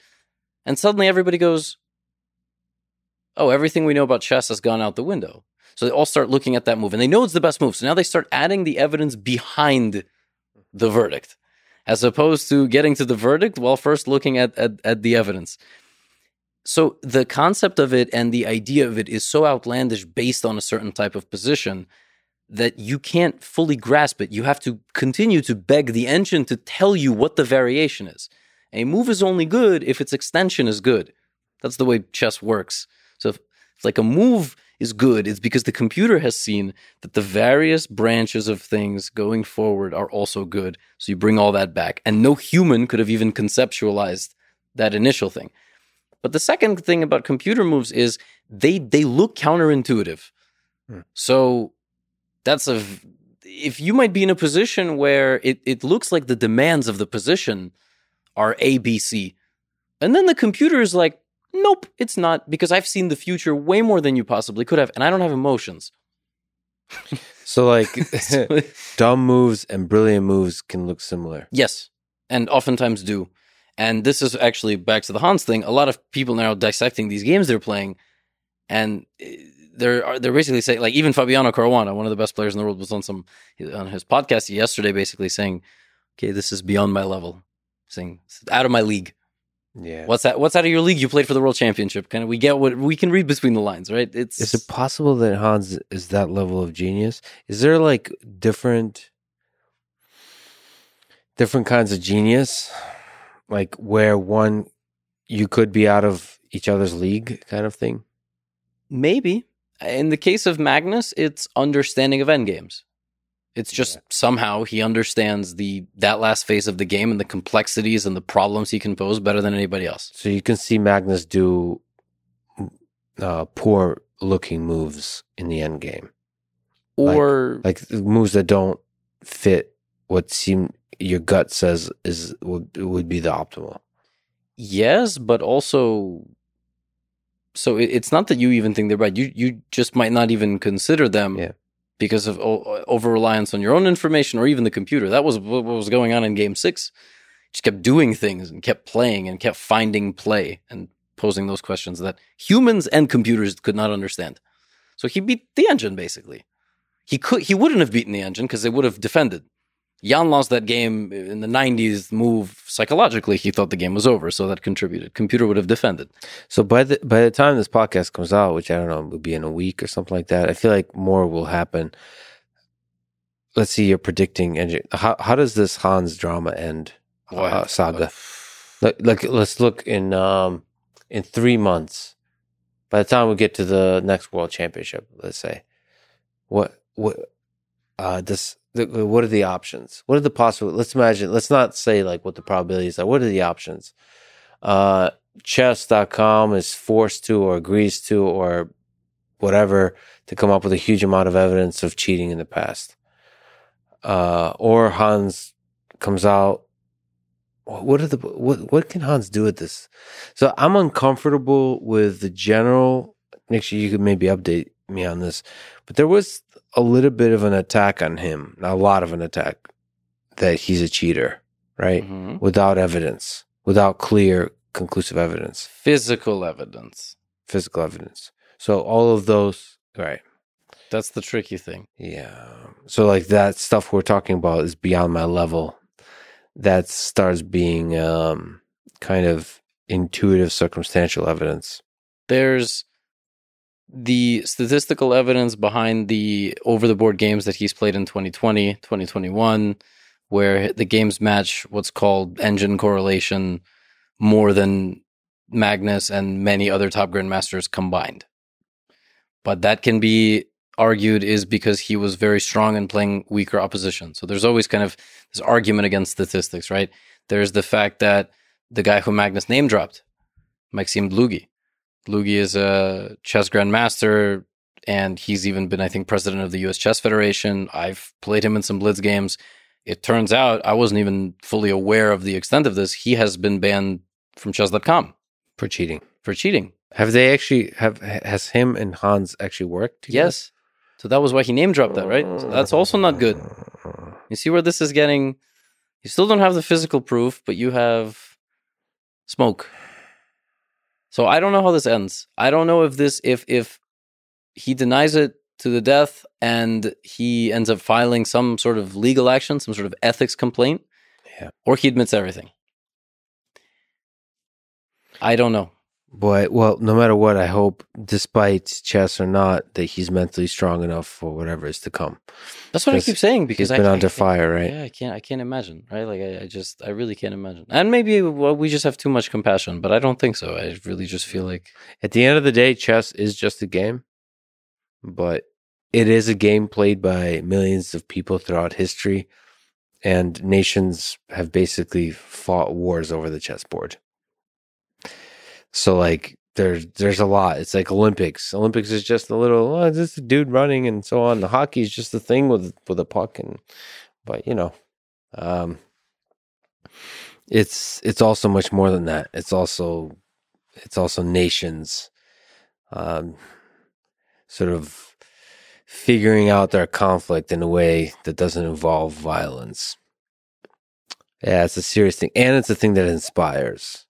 and suddenly everybody goes, "Oh, everything we know about chess has gone out the window." So they all start looking at that move, and they know it's the best move. So now they start adding the evidence behind the verdict as opposed to getting to the verdict while first looking at, at, at the evidence. So the concept of it and the idea of it is so outlandish based on a certain type of position that you can't fully grasp it. You have to continue to beg the engine to tell you what the variation is. A move is only good if its extension is good. That's the way chess works. So if, if like a move is good, it's because the computer has seen that the various branches of things going forward are also good. So you bring all that back. And no human could have even conceptualized that initial thing. But the second thing about computer moves is they they look counterintuitive. Hmm. So that's a if you might be in a position where it, it looks like the demands of the position are A, B, C. And then the computer is like, nope, it's not, because I've seen the future way more than you possibly could have, and I don't have emotions. So like dumb moves and brilliant moves can look similar. Yes, and oftentimes do. And this is actually back to the Hans thing. A lot of people now dissecting these games they're playing, and eh, they're they're basically saying like even Fabiano Caruana, one of the best players in the world, was on some on his podcast yesterday, basically saying, "Okay, this is beyond my level, saying out of my league. Yeah. What's that? What's out of your league? You played for the World Championship. Kind of we get what we can read between the lines, right? It's Is it possible that Hans is that level of genius? Is there like different different kinds of genius? Like where one you could be out of each other's league kind of thing? maybe in the case of Magnus, it's understanding of endgames. It's just somehow he understands the that last phase of the game and the complexities and the problems he can pose better than anybody else. So you can see Magnus do uh, poor looking moves in the end game, Or like moves that don't fit what seem your gut says is would would be the optimal. yes, but also so it's not that you even think they're bad. You you just might not even consider them Yeah. Because of over reliance on your own information or even the computer. That was what was going on in Game Six. Just kept doing things and kept playing and kept finding play and posing those questions that humans and computers could not understand. So he beat the engine basically. He could he wouldn't have beaten the engine because they would have defended. Ian lost that game in the 90s move psychologically. He thought the game was over, so that contributed. Computer would have defended. So by the by the time this podcast comes out, which I don't know, would be in a week or something like that, I feel like more will happen. Let's see, you're predicting engine. How how does this Hans drama end? Uh, saga. Like, like let's look in um in three months. By the time we get to the next world championship, let's say, what what uh this the, what are the options? What are the possible? Let's imagine. Let's not say like what the probabilities are. What are the options? Uh, chess.com is forced to or agrees to or whatever to come up with a huge amount of evidence of cheating in the past. Uh, or Hans comes out. What are the what? What can Hans do with this? So I'm uncomfortable with the general. Next year, you could maybe update me on this, but there was a little bit of an attack on him, a lot of an attack that he's a cheater, right? Mhm. Without evidence, without clear, conclusive evidence, Physical evidence. physical evidence. So all of those, right? That's the tricky thing. Yeah. So like that stuff we're talking about is beyond my level. That starts being um, kind of intuitive, circumstantial evidence. There's the statistical evidence behind the over the board games that he's played in 2020, 2021, where the games match what's called engine correlation more than Magnus and many other top grandmasters combined. But that can be argued is because he was very strong in playing weaker opposition. So there's always kind of this argument against statistics, right? There's the fact that the guy who Magnus name dropped, Maxim Dlugy. Dlugy is a chess grandmaster, and he's even been, I think, president of the U.S. Chess Federation. I've played him in some Blitz games. It turns out I wasn't even fully aware of the extent of this. He has been banned from chess.com For cheating. for cheating. Have they actually have has him and Hans actually worked? together? Yes. So that was why he name dropped that, right? So that's also not good. You see where this is getting. You still don't have the physical proof, but you have smoke. So I don't know how this ends. I don't know if this if if he denies it to the death and he ends up filing some sort of legal action, some sort of ethics complaint, Yeah. or he admits everything. I don't know. Boy, well, no matter what, I hope, despite chess or not, that he's mentally strong enough for whatever is to come. That's what I keep saying because He's been I, under I- fire, right? Yeah, I can't. I can't imagine. Right? Like I, I just, I really can't imagine. And maybe well, we just have too much compassion, but I don't think so. I really just feel like At the end of the day, chess is just a game, but it is a game played by millions of people throughout history, and nations have basically fought wars over the chessboard. So, like, there's there's a lot. It's like Olympics. Olympics is just a little, oh, just a dude running and so on. The hockey is just a thing with with a puck, and but you know, um, it's it's also much more than that. It's also it's also nations um, sort of figuring out their conflict in a way that doesn't involve violence. Yeah, it's a serious thing. And it's a thing that inspires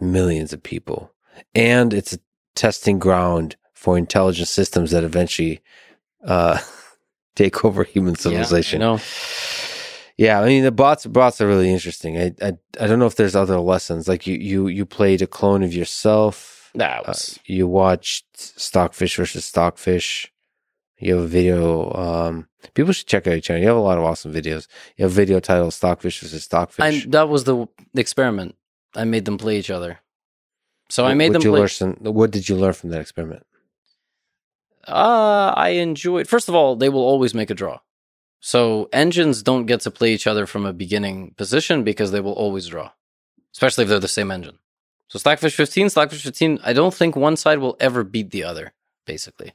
millions of people. And it's a testing ground for intelligent systems that eventually uh, take over human civilization. Yeah, I. Yeah, I mean the bots bots are really interesting. I, I I don't know if there's other lessons. Like you you you played a clone of yourself. That Uh, was you watched Stockfish versus Stockfish. You have a video. Um, people should check out your channel. You have a lot of awesome videos. You have a video titled Stockfish versus Stockfish. I, that was the experiment. I made them play each other. So I made them play. learn some- what did you learn from that experiment? Uh, I enjoyed. First of all, they will always make a draw. So engines don't get to play each other from a beginning position because they will always draw, especially if they're the same engine. So Stockfish 15, Stockfish 15, I don't think one side will ever beat the other, basically.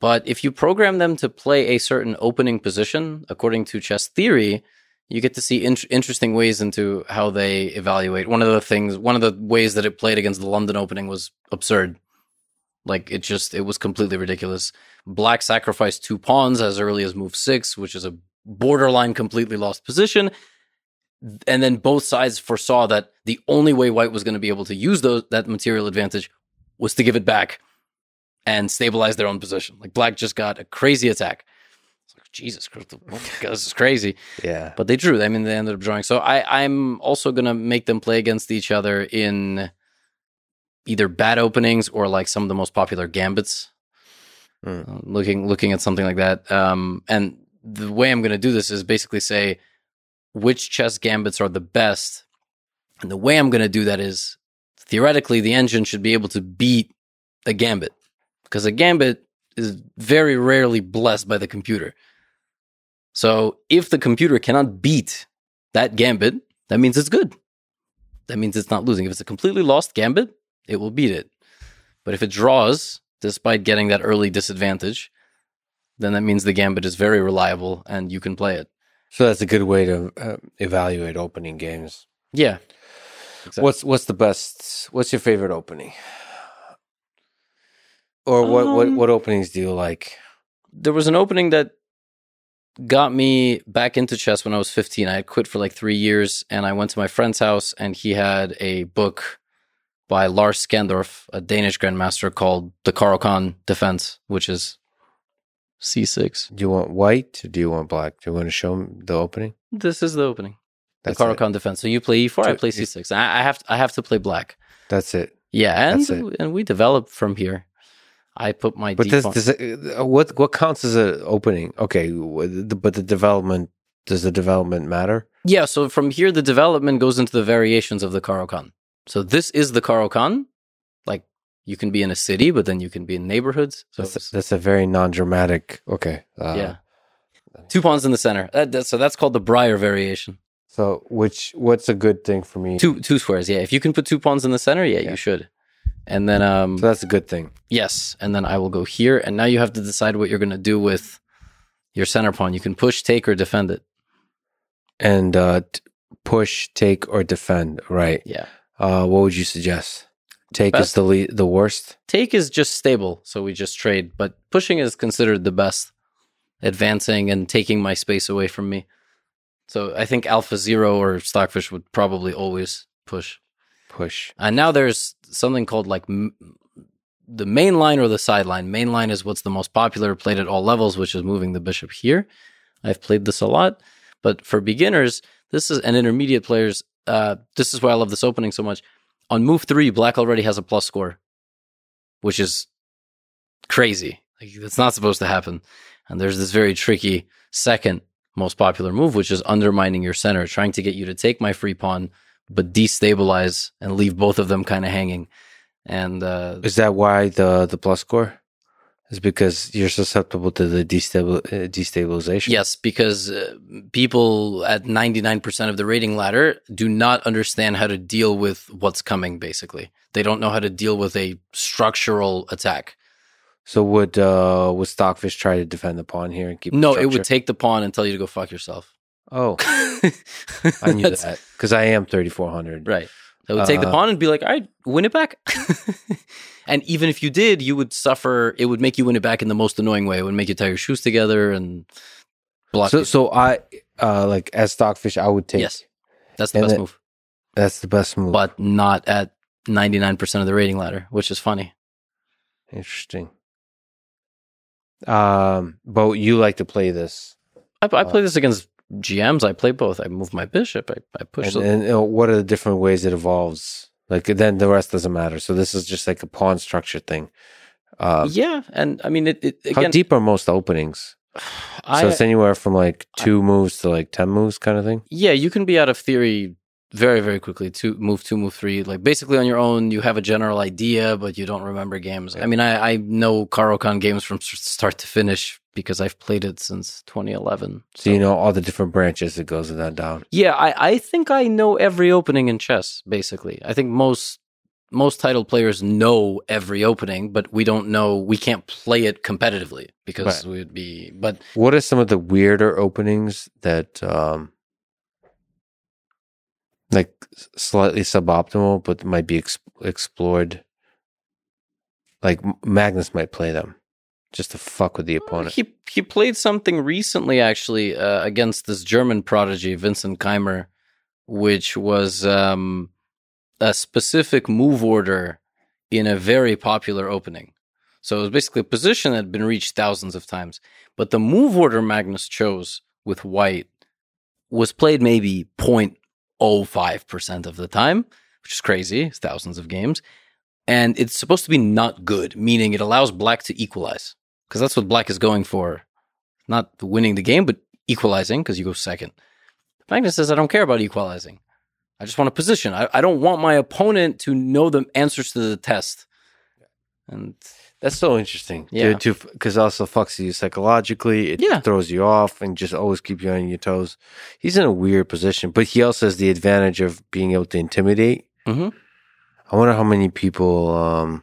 But if you program them to play a certain opening position, according to chess theory, you get to see in- interesting ways into how they evaluate. One of the things, one of the ways that it played against the London opening was absurd. Like it just, it was completely ridiculous. Black sacrificed two pawns as early as move six, which is a borderline completely lost position. And then both sides foresaw that the only way white was going to be able to use those, that material advantage was to give it back and stabilize their own position. Like black just got a crazy attack. Jesus Christ, this is crazy. Yeah. But they drew. I mean, they ended up drawing. So I, I'm also going to make them play against each other in either bad openings or like some of the most popular gambits. Mm. Uh, looking looking at something like that. Um, and the way I'm going to do this is basically say which chess gambits are the best. And the way I'm going to do that is theoretically the engine should be able to beat a gambit because a gambit is very rarely blessed by the computer. So if the computer cannot beat that gambit, that means it's good. That means it's not losing. If it's a completely lost gambit, it will beat it. But if it draws, despite getting that early disadvantage, then that means the gambit is very reliable and you can play it. So that's a good way to uh, evaluate opening games. Yeah. Exactly. What's what's the best? What's your favorite opening? Or what what Um, what openings do you like? there was an opening that got me back into chess when I was 15. I had quit for like three years and I went to my friend's house and he had a book by Lars Schandorff, a Danish grandmaster called The Caro-Kann Defense, which is C6. Do you want white or do you want black? Do you want to show 'em the opening? This is the opening. That's the it. Caro-Kann Defense. So you play E4, I play C6. I, I have to, I have to play black. That's it. Yeah, and and we develop from here. I put my But does it, uh, what what counts as an opening? Okay, but the development does the development matter? Yeah, so from here, the development goes into the variations of the Caro-Kann. So this is the Caro-Kann. Like you can be in a city, but then you can be in neighborhoods. So That's it's- that's a very non-dramatic. Okay. Uh, yeah, two pawns in the center. That, that- so that's called the Breyer variation. So which what's a good thing for me? Two two squares. Yeah, if you can put two pawns in the center, yeah, Yeah. you should. And then um So that's a good thing. yes, and then I will go here, and now you have to decide what you're going to do with your center pawn. You can push, take, or defend it. And uh, t- push, take, or defend. Right. Yeah, Uh, what would you suggest? Take is the le- the worst. take is just stable, so we just trade. But pushing is considered the best, advancing and taking my space away from me. So I think Alpha Zero or Stockfish would probably always push. Push. And now there's something called like m- the main line or the sideline. Main line is what's the most popular, played at all levels, which is moving the bishop here. I've played this a lot, but for beginners, this is and intermediate players. Uh, this is why I love this opening so much. On move three, black already has a plus score, which is crazy. Like that's not supposed to happen. And there's this very tricky second most popular move, which is undermining your center, trying to get you to take my free pawn, but destabilize and leave both of them kind of hanging. And uh, Is that why the the plus score? Is because you're susceptible to the destabil- uh, destabilization. yes, because uh, people at 99% of the rating ladder do not understand how to deal with what's coming, basically. They don't know how to deal with a structural attack. So would uh would Stockfish try to defend the pawn here and keep? the No, it would take the pawn and tell you to go fuck yourself. Oh, I knew that because I am thirty four hundred. Right. So it would take the Uh, pawn and be like, all right, win it back. and even if you did, you would suffer. It would make you win it back in the most annoying way. It would make you tie your shoes together and block. So you. so I uh like as Stockfish, I would take. yes, that's the best move, that's the best move. but not at 99% of the rating ladder, which is funny. Interesting. Um, but you like to play this, I, I play this against GMs. I play both. I move my bishop. I, I push. and, the- and what are the different ways it evolves? Like then the rest doesn't matter. So this is just like a pawn structure thing. Uh, yeah, and I mean, it, it how deep are most openings? I, so it's anywhere from like two moves to like ten moves, kind of thing. yeah, you can be out of theory very very quickly. Two move two, move three. Like basically on your own, you have a general idea, but you don't remember games. I mean, I, I know Caro-Kann games from start to finish because I've played it since 2011. So you know all the different branches that goes in that down. Yeah, I, I think I know every opening in chess, basically. I think most most title players know every opening, but we don't know we can't play it competitively because Right. we'd be but What are some of the weirder openings that um like slightly suboptimal but might be ex- explored? Like Magnus might play them just to fuck with the opponent. he he played something recently actually uh, against this German prodigy Vincent Keymer, which was um, a specific move order in a very popular opening. So it was basically a position that had been reached thousands of times, but the move order Magnus chose with White was played maybe 0.05% of the time, which is crazy. It's thousands of games. And it's supposed to be not good, meaning it allows black to equalize because that's what black is going for. Not winning the game, but equalizing because you go second. Magnus says, I don't care about equalizing. I just want a position. I, I don't want my opponent to know the answers to the test. And That's so interesting. Yeah. To because also fucks you psychologically. It Yeah. throws you off and just always keep you on your toes. He's in a weird position, but he also has the advantage of being able to intimidate. Mhm. I wonder how many people. um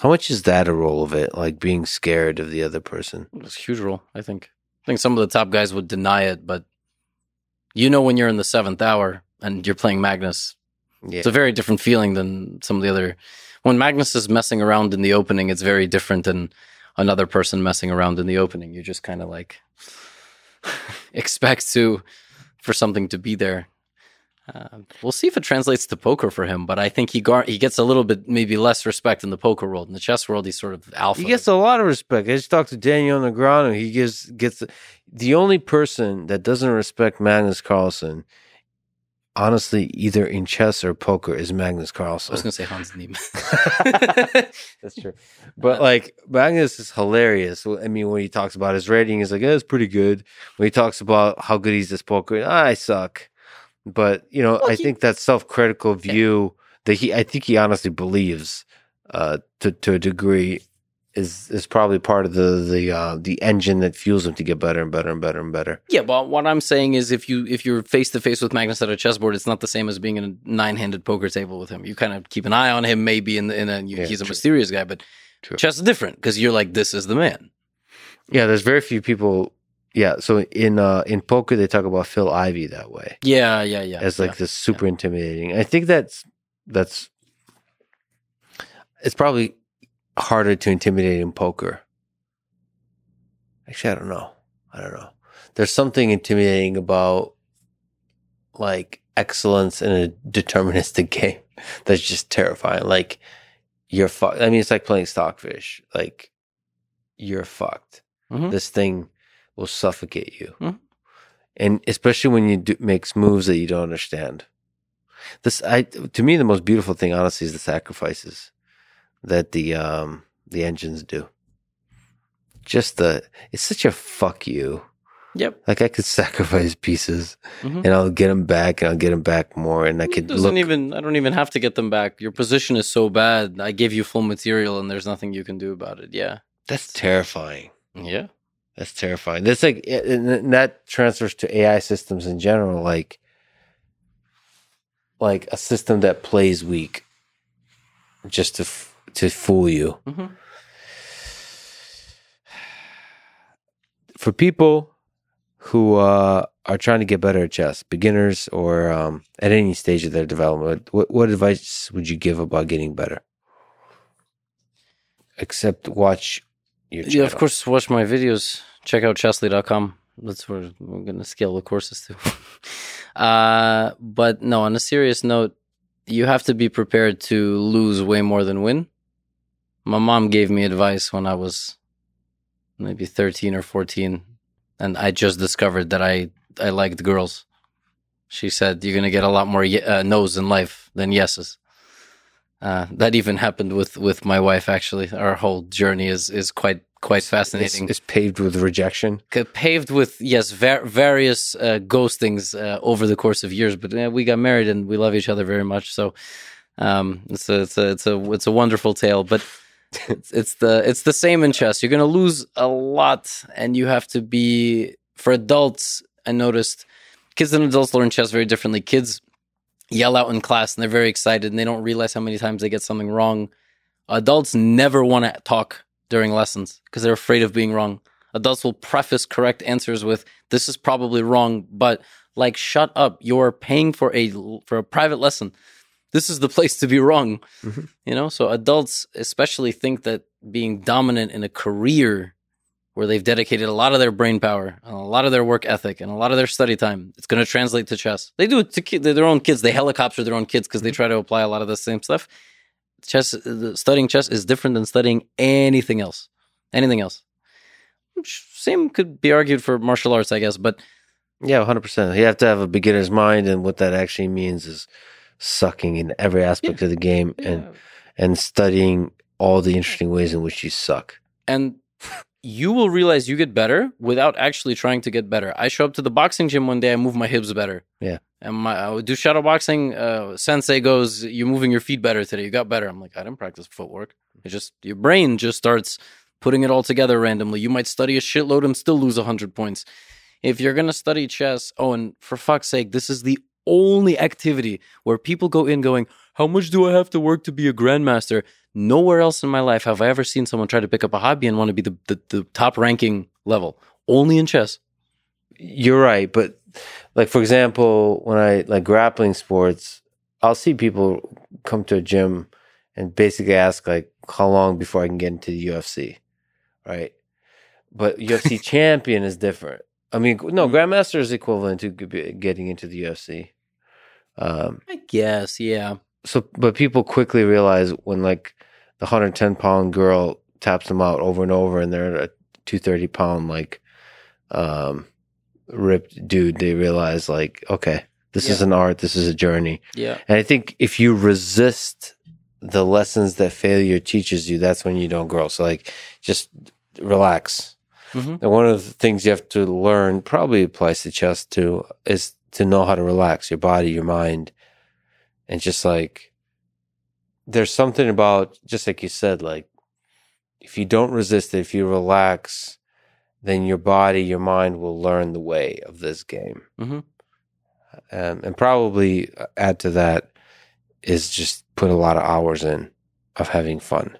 How much is that a role of it? Like being scared of the other person. it's a huge role, I think. I think some of the top guys would deny it, but you know when you're in the seventh hour and you're playing Magnus, Yeah. It's a very different feeling than some of the other. When Magnus is messing around in the opening, it's very different than another person messing around in the opening. You just kind of like expect to for something to be there. Uh, we'll see if it translates to poker for him, but I think he gar- he gets a little bit maybe less respect in the poker world. In the chess world, he's sort of alpha. He gets a lot of respect. I just talked to Daniel Negreanu. He gives gets the only person that doesn't respect Magnus Carlsen, honestly, either in chess or poker, is Magnus Carlsen. I was going to say Hans Niemann. That's true. But like Magnus is hilarious. I mean, when he talks about his rating, he's like, "Yeah, it's pretty good." When he talks about how good he's at poker, ah, I suck. But you know, Well, I he- think that self-critical view that he, I think he honestly believes, uh, to to a degree, is is probably part of the the uh, the engine that fuels him to get better and better and better and better. Yeah, but what I'm saying is, if you if you're face to face with Magnus at a chessboard, it's not the same as being in a nine-handed poker table with him. You kind of keep an eye on him, maybe, in the, in a, Yeah, he's a true. mysterious guy. But True. chess is different because you're like, this is the man. Yeah, there's very few people. Yeah, so in uh, in poker they talk about Phil Ivey that way. Yeah, yeah, yeah. as like yeah. this super intimidating. I think that's that's it's probably harder to intimidate in poker. Actually, I don't know. I don't know. There's something intimidating about like excellence in a deterministic game that's just terrifying. Like you're fucked. I mean, it's like playing stockfish. Like you're fucked. Mhm. This thing will suffocate you, Mhm. and especially when you do, makes moves that you don't understand. This, I to me, the most beautiful thing, honestly, is the sacrifices that the um the engines do. Just the, it's such a fuck you. Yep. Like I could sacrifice pieces, Mhm. and I'll get them back, and I'll get them back more, and I It could doesn't look. even. I don't even have to get them back. Your position is so bad. I gave you full material, and there's nothing you can do about it. Yeah. that's terrifying. Yeah. That's terrifying. That's like, and and that transfers to AI systems in general. Like, like a system that plays weak, just to f- to fool you. Mhm. For people who uh, are trying to get better at chess, beginners or um, at any stage of their development, what what advice would you give about getting better? Except watch your channel. Yeah, of course, watch my videos. Check out chessly.com. That's where we're going to scale the courses to. uh, but no, on a serious note, you have to be prepared to lose way more than win. My mom gave me advice when I was maybe 13 or 14, and I just discovered that I, I liked girls. She said, You're going to get a lot more uh, no's in life than yeses. Uh, that even happened with, with my wife. Actually, our whole journey is is quite quite fascinating. it's paved with rejection. Paved with yes, var- various uh, ghostings uh, over the course of years. But we got married and we love each other very much. So um, it's a it's a it's a it's a wonderful tale. But it's, it's the it's the same in chess. You're gonna lose a lot, and you have to be for adults. I noticed kids and adults learn chess very differently. Kids yell out in class and they're very excited and they don't realize how many times they get something wrong. Adults never want to talk during lessons because they're afraid of being wrong. Adults will preface correct answers with "This is probably wrong," but like, shut up! You're paying for a for a private lesson. This is the place to be wrong. Mhm. You know, so adults especially think that being dominant in a career where they've dedicated a lot of their brain power, and a lot of their work ethic, and a lot of their study time, it's going to translate to chess. They do it to ki- their own kids. They helicopter their own kids because they try to apply a lot of the same stuff. Chess, studying chess is different than studying anything else. Anything else. Same could be argued for martial arts, I guess, but Yeah, hundred percent. You have to have a beginner's mind, and what that actually means is sucking in every aspect of the game and and studying all the interesting ways in which you suck. and you will realize you get better without actually trying to get better. I show up to the boxing gym one day, I move my hips better. Yeah. And my I would do shadow boxing. Uh, sensei goes, "You're moving your feet better today. You got better." I'm like, I didn't practice footwork. It just your brain just starts putting it all together randomly. You might study a shitload and still lose hundred points. If you're gonna study chess, oh, and for fuck's sake, this is the only activity where people go in going, "How much do I have to work to be a grandmaster?" Nowhere else in my life have I ever seen someone try to pick up a hobby and want to be the, the, the top ranking level. Only in chess. You're right, but like for example, when I like grappling sports, I'll see people come to a gym and basically ask like how long before I can get into the UFC, right? But UFC champion is different. I mean, no, hmm. grandmaster is equivalent to getting into the UFC. Um, I guess, yeah. so, but people quickly realize when like the 110 pound girl taps them out over and over, and they're a 230 pound like um ripped dude, they realize like, okay, this is an art, this is a journey. Yeah. And I think if you resist the lessons that failure teaches you, that's when you don't grow. So like, just relax. Mhm. And one of the things you have to learn, probably applies to chess too, is to know how to relax your body, your mind, and just like there's something about just like you said, like if you don't resist it, if you relax, then your body, your mind will learn the way of this game. Mhm. Um, and probably add to that is just put a lot of hours in of having fun.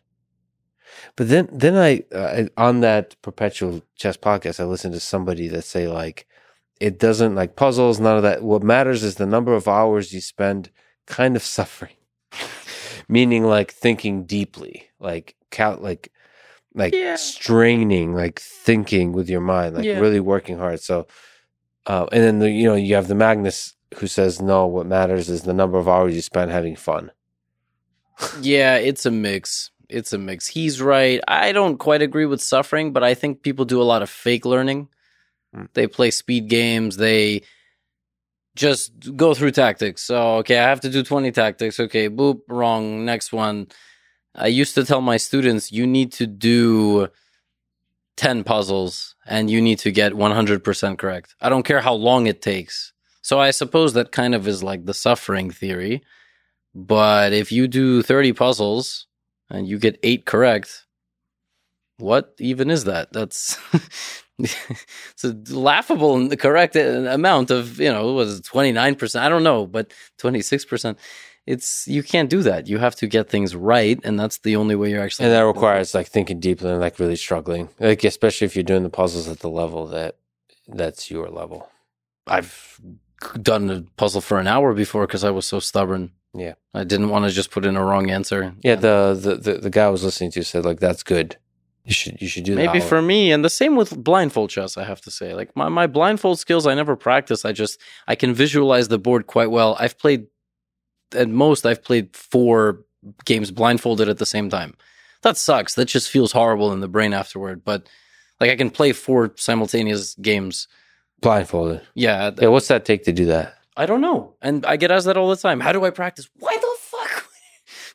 But then, then I, uh, on that perpetual chess podcast, I listened to somebody that say like, it doesn't like puzzles, none of that. What matters is the number of hours you spend kind of suffering, meaning like thinking deeply, like count, like, like Yeah. straining, like thinking with your mind, like Yeah. really working hard. So, uh, and then the, you know you have the Magnus who says no. What matters is the number of hours you spend having fun. Yeah, it's a mix. It's a mix. He's right. I don't quite agree with suffering, but I think people do a lot of fake learning. Mm. They play speed games. They just go through tactics. So, okay, I have to do 20 tactics. Okay, boop, wrong. Next one. I used to tell my students, you need to do 10 puzzles and you need to get 100% correct. I don't care how long it takes. So, I suppose that kind of is like the suffering theory. But if you do 30 puzzles and you get eight correct, what even is that? That's it's a laughable and the correct uh, amount of, you know, was 29%. I don't know, but 26%. It's, you can't do that. You have to get things right. And that's the only way you're actually. And that requires like thinking deeply and like really struggling, like especially if you're doing the puzzles at the level that that's your level. I've done a puzzle for an hour before because I was so stubborn. Yeah. I didn't want to just put in a wrong answer. Yeah, the the the, the guy I was listening to said like that's good. You should you should do that. Maybe for me, and the same with blindfold chess, I have to say. Like my, my blindfold skills, I never practice. I just I can visualize the board quite well. I've played at most I've played four games blindfolded at the same time. That sucks. That just feels horrible in the brain afterward. But like I can play four simultaneous games. blindfolded. Yeah, Yeah, what's that take to do that? I don't know. And I get asked that all the time. How do I practice? Why the fuck?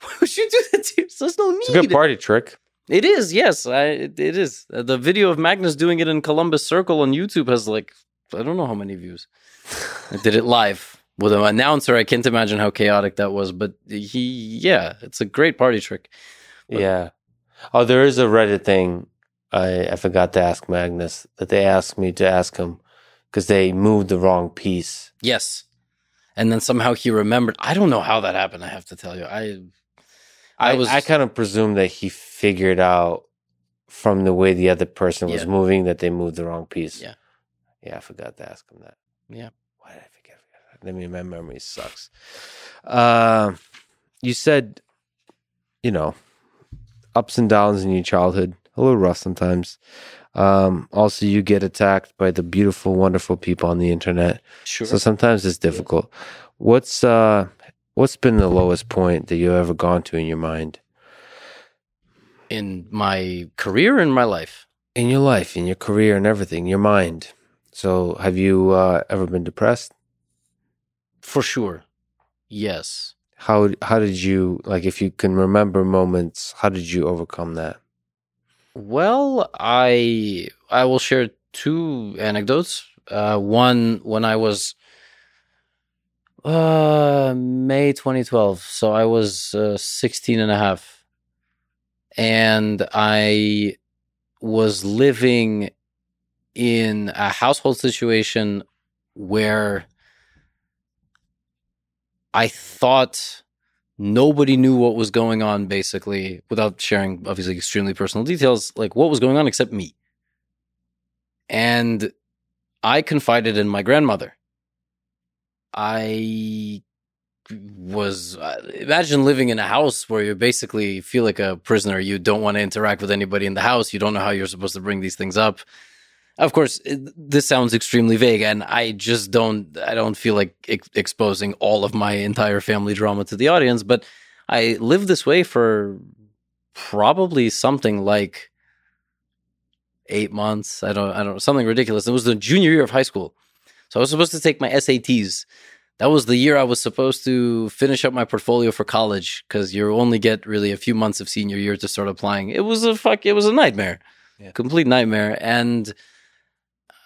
Why would you do that to yourself? There's no need. It's a good party trick. It is, yes, I, it, it is. Uh, The video of Magnus doing it in Columbus Circle on YouTube has like I don't know how many views. I did it live with an announcer. I can't imagine how chaotic that was, but he, yeah, it's a great party trick. But- yeah. Oh, there is a Reddit thing. I I forgot to ask Magnus that they asked me to ask him because they moved the wrong piece. Yes, and then somehow he remembered. I don't know how that happened. I have to tell you, I, I I was- I kind of presume that he figured out from the way the other person was Yeah. moving that they moved the wrong piece. Yeah. Yeah, I forgot to ask him that. Yeah. Why did I forget? I mean, my memory sucks. Uh, you said, you know, ups and downs in your childhood, a little rough sometimes. Um, also, you get attacked by the beautiful, wonderful people on the internet. sure. So sometimes it's difficult. What's uh what's been the lowest point that you've ever gone to in your mind? in my career, in my life, In your life, in your career and everything, your mind. So have you uh, ever been depressed? for sure. Yes. How how did you like if you can remember moments, how did you overcome that? Well, I I will share two anecdotes. Uh, one when I was uh, May 2012, so I was uh, 16 and a half, and I was living in a household situation where I thought nobody knew what was going on basically without sharing obviously extremely personal details like what was going on except me. And i confided in my grandmother i was uh, imagine living in a house where you basically feel like a prisoner. You don't want to interact with anybody in the house. You don't know how you're supposed to bring these things up. Of course it, this sounds extremely vague and i just don't i don't feel like ex- exposing all of my entire family drama to the audience but i lived this way for probably something like eight months. I don't i don't something ridiculous. It was the junior year of high school so i was supposed to take my sats that was the year i was supposed to finish up my portfolio for college because you only get really a few months of senior year to start applying it was a fuck it was a nightmare Yeah. complete nightmare and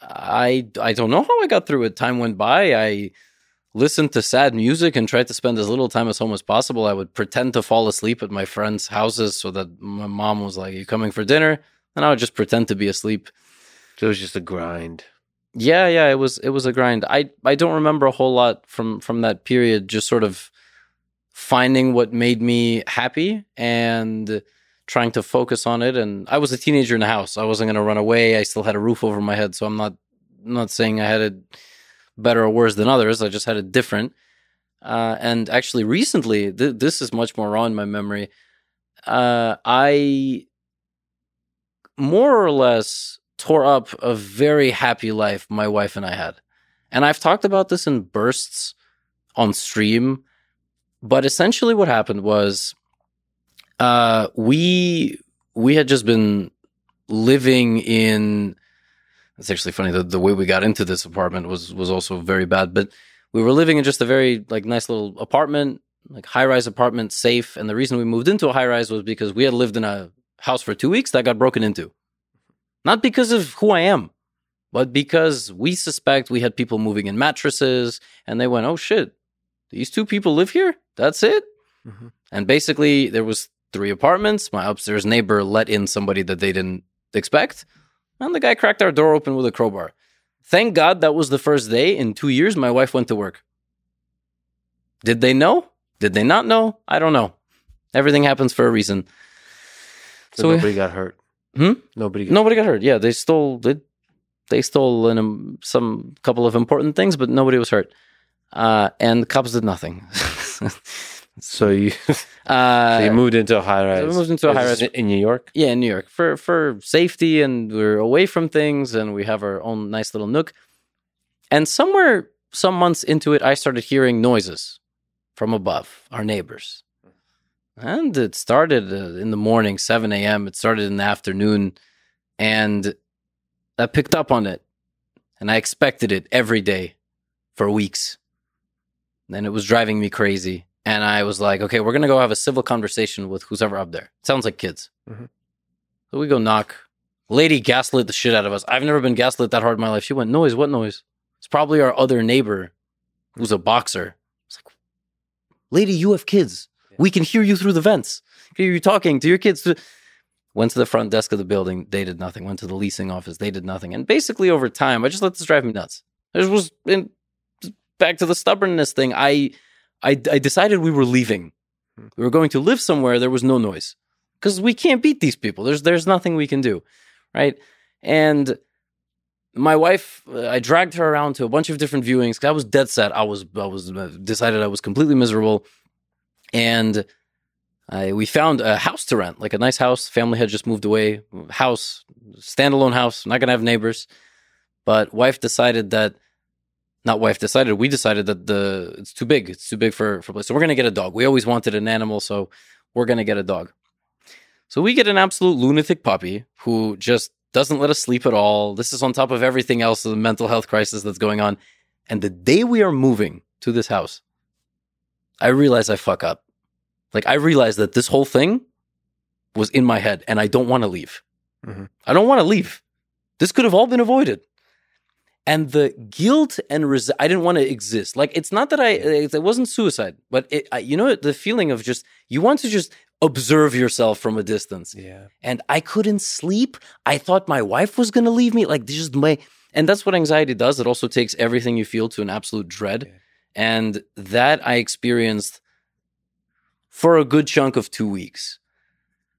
I I don't know how I got through it. Time went by. I listened to sad music and tried to spend as little time at home as possible. I would pretend to fall asleep at my friends' houses so that my mom was like, "You coming for dinner?" And I would just pretend to be asleep. So it was just a grind. Yeah, yeah, it was it was a grind. I I don't remember a whole lot from from that period. Just sort of finding what made me happy and trying to focus on it. And I was a teenager in the house. I wasn't going to run away. I still had a roof over my head, so I'm not not saying I had it better or worse than others. I just had it different. Uh, and actually, recently, th- this is much more raw in my memory. Uh, I more or less tore up a very happy life my wife and I had. And I've talked about this in bursts on stream, but essentially what happened was uh we we had just been living in it's actually funny that the way we got into this apartment was was also very bad, but we were living in just a very like nice little apartment, like high rise apartment, safe. And the reason we moved into a high rise was because we had lived in a house for two weeks that got broken into. Not because of who I am, but because we suspect we had people moving in mattresses and they went, oh shit, these two people live here? That's it? Mhm. And basically, there was three apartments. My upstairs neighbor let in somebody that they didn't expect. And the guy cracked our door open with a crowbar. Thank God that was the first day in two years my wife went to work. Did they know? Did they not know? I don't know. Everything happens for a reason. So, So we- nobody got hurt. Hmm? Nobody got Nobody got hurt. Yeah, they stole they, they stole in um, some couple of important things, but nobody was hurt. Uh, and the cops did nothing. So you, uh, so you moved into a high rise. we moved into a high rise. in New York. yeah, in New York for for safety, and we're away from things, and we have our own nice little nook. And somewhere, some months into it, I started hearing noises from above, our neighbors. And it started uh, in the morning, 7 a.m. It started in the afternoon. And I picked up on it. And I expected it every day for weeks. And it was driving me crazy. And I was like, okay, we're going to go have a civil conversation with who's ever up there. Sounds like kids. Mhm. So we go knock. Lady gaslit the shit out of us. I've never been gaslit that hard in my life. She went, noise, what noise? It's probably our other neighbor who's a boxer. It's like, lady, you have kids. We can hear you through the vents. Hear you talking to your kids. Went to the front desk of the building. They did nothing. Went to the leasing office. They did nothing. And basically, over time, I just let this drive me nuts. It was in, back to the stubbornness thing. I, I, I decided we were leaving. We were going to live somewhere. There was no noise because we can't beat these people. There's there's nothing we can do, right? And my wife, uh, I dragged her around to a bunch of different viewings. I was dead set. I was I was uh, decided I was completely miserable, and I we found a house to rent, like a nice house. Family had just moved away. House, standalone house. Not gonna have neighbors, but wife decided that. Not wife decided. We decided that the it's too big. It's too big for for place. So we're gonna get a dog. We always wanted an animal, so we're gonna get a dog. So we get an absolute lunatic puppy who just doesn't let us sleep at all. This is on top of everything else, the mental health crisis that's going on. And the day we are moving to this house, I realize I fuck up. Like I realized that this whole thing was in my head and I don't want to leave. Mhm. I don't want to leave. This could have all been avoided. And the guilt and res- I didn't want to exist. Like it's not that I it it wasn't suicide, but it I, you know the feeling of just you want to just observe yourself from a distance Yeah. and I couldn't sleep. I thought my wife was going to leave me. Like, this is my, and that's what anxiety does. It also takes everything you feel to an absolute dread. Yeah. And that I experienced for a good chunk of two weeks.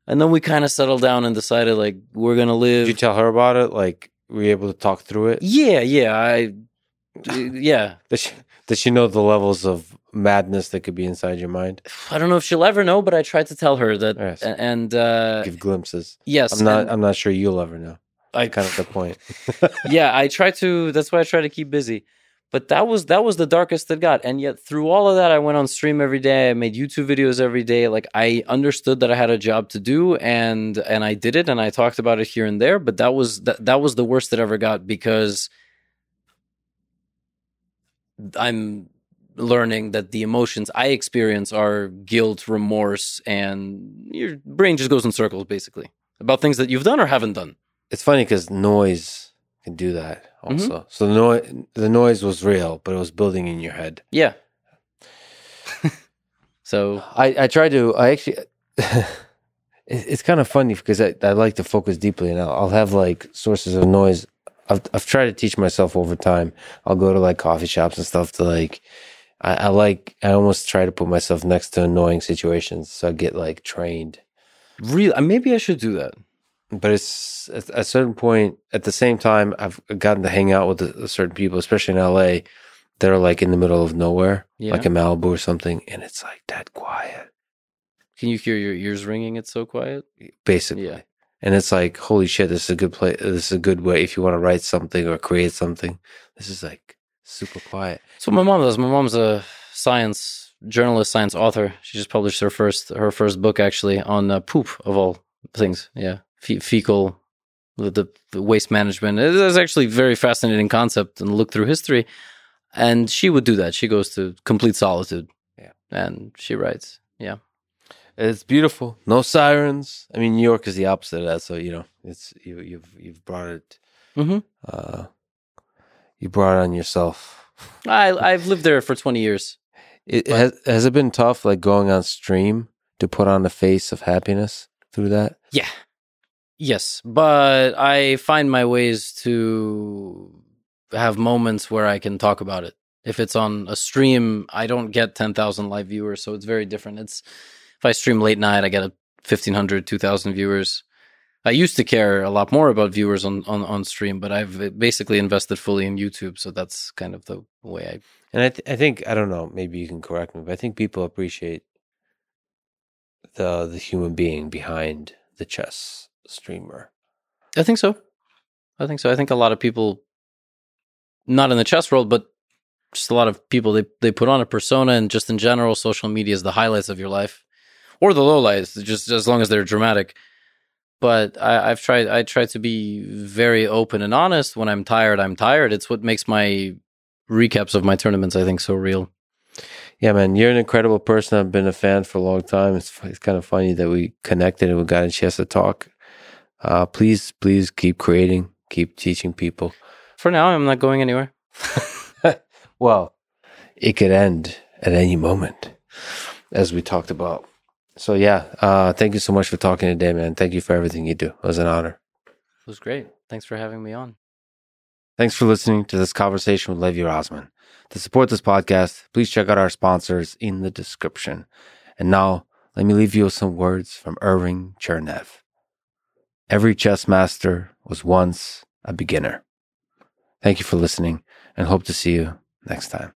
And then we kind of settled down and decided, like, we're to live. Did you tell her about it? Like, were you able to talk through it? yeah, yeah. I, yeah. Does she, does she know the levels of madness that could be inside your mind? I don't know if she'll ever know, but I tried to tell her that. Yes. And, uh, Give glimpses. yes. I'm not. I'm not sure you'll ever know. I Kind of the point. yeah, I try to. That's why I try to keep busy. But that was that was the darkest it got, and yet through all of that, I went on stream every day. I made YouTube videos every day. Like I understood that I had a job to do, and and I did it, and I talked about it here and there. But that was that that was the worst it ever got because I'm learning that the emotions I experience are guilt, remorse, and your brain just goes in circles, basically about things that you've done or haven't done. It's funny because noise can do that also. Mm-hmm. So the noise, the noise was real, but it was building in your head. Yeah. so I, I try to. I actually. it's kind of funny because I, I like to focus deeply, and I'll, I'll have like sources of noise. I've I've tried to teach myself over time. I'll go to like coffee shops and stuff to like. I, I like. I almost try to put myself next to annoying situations, so I get like trained. Really, maybe I should do that. But it's at a certain point. At the same time, I've gotten to hang out with a, certain people, especially in LA, that are like in the middle of nowhere, Yeah. like in Malibu or something, and it's like that quiet, Can you hear your ears ringing? It's so quiet. basically. Yeah. And it's like, holy shit, this is a good place. This is a good way if you want to write something or create something. This is like super quiet. So my mom does. My mom's a science journalist, science author. She just published her first her first book actually on uh, poop of all things. Yeah, Fe- fecal the, the, waste management. It is actually a very fascinating concept and look through history. And she would do that. She goes to complete solitude. Yeah. and she writes. Yeah. It's beautiful. No sirens. I mean, New York is the opposite of that. So you know, it's you. You've you've brought it. Mhm. Uh, you brought it on yourself. I I've lived there for twenty years. It But- has has it been tough, like going on stream to put on the face of happiness through that? Yeah. Yes, but I find my ways to have moments where I can talk about it. If it's on a stream, I don't get 10,000 live viewers, so it's very different. It's if I stream late night, I get a 1500, 2000 viewers. I used to care a lot more about viewers on, on, on stream, but I've basically invested fully in YouTube, so that's kind of the way I And I, th- I think I don't know. Maybe you can correct me, but I think people appreciate the the human being behind the chess streamer. I think so. I think so. I think a lot of people, not in the chess world, but just a lot of people, they, they put on a persona and just in general, social media is the highlights of your life or the lowlights, just as long as they're dramatic. But I, I've tried, I try to be very open and honest. When I'm tired, I'm tired. It's what makes my recaps of my tournaments, I think, so real. Yeah, man, you're an incredible person. I've been a fan for a long time. It's it's kind of funny that we connected and we got a chance to talk. Uh, please, please keep creating, keep teaching people. For now, I'm not going anywhere. well, it could end at any moment, as we talked about. So yeah, uh, thank you so much for talking today, man. Thank you for everything you do. It was an honor. It was great. Thanks for having me on. Thanks for listening to this conversation with Levi Rozman. To support this podcast, please check out our sponsors in the description. And now, let me leave you with some words from Irving Chernev. Every chess master was once a beginner. Thank you for listening and hope to see you next time.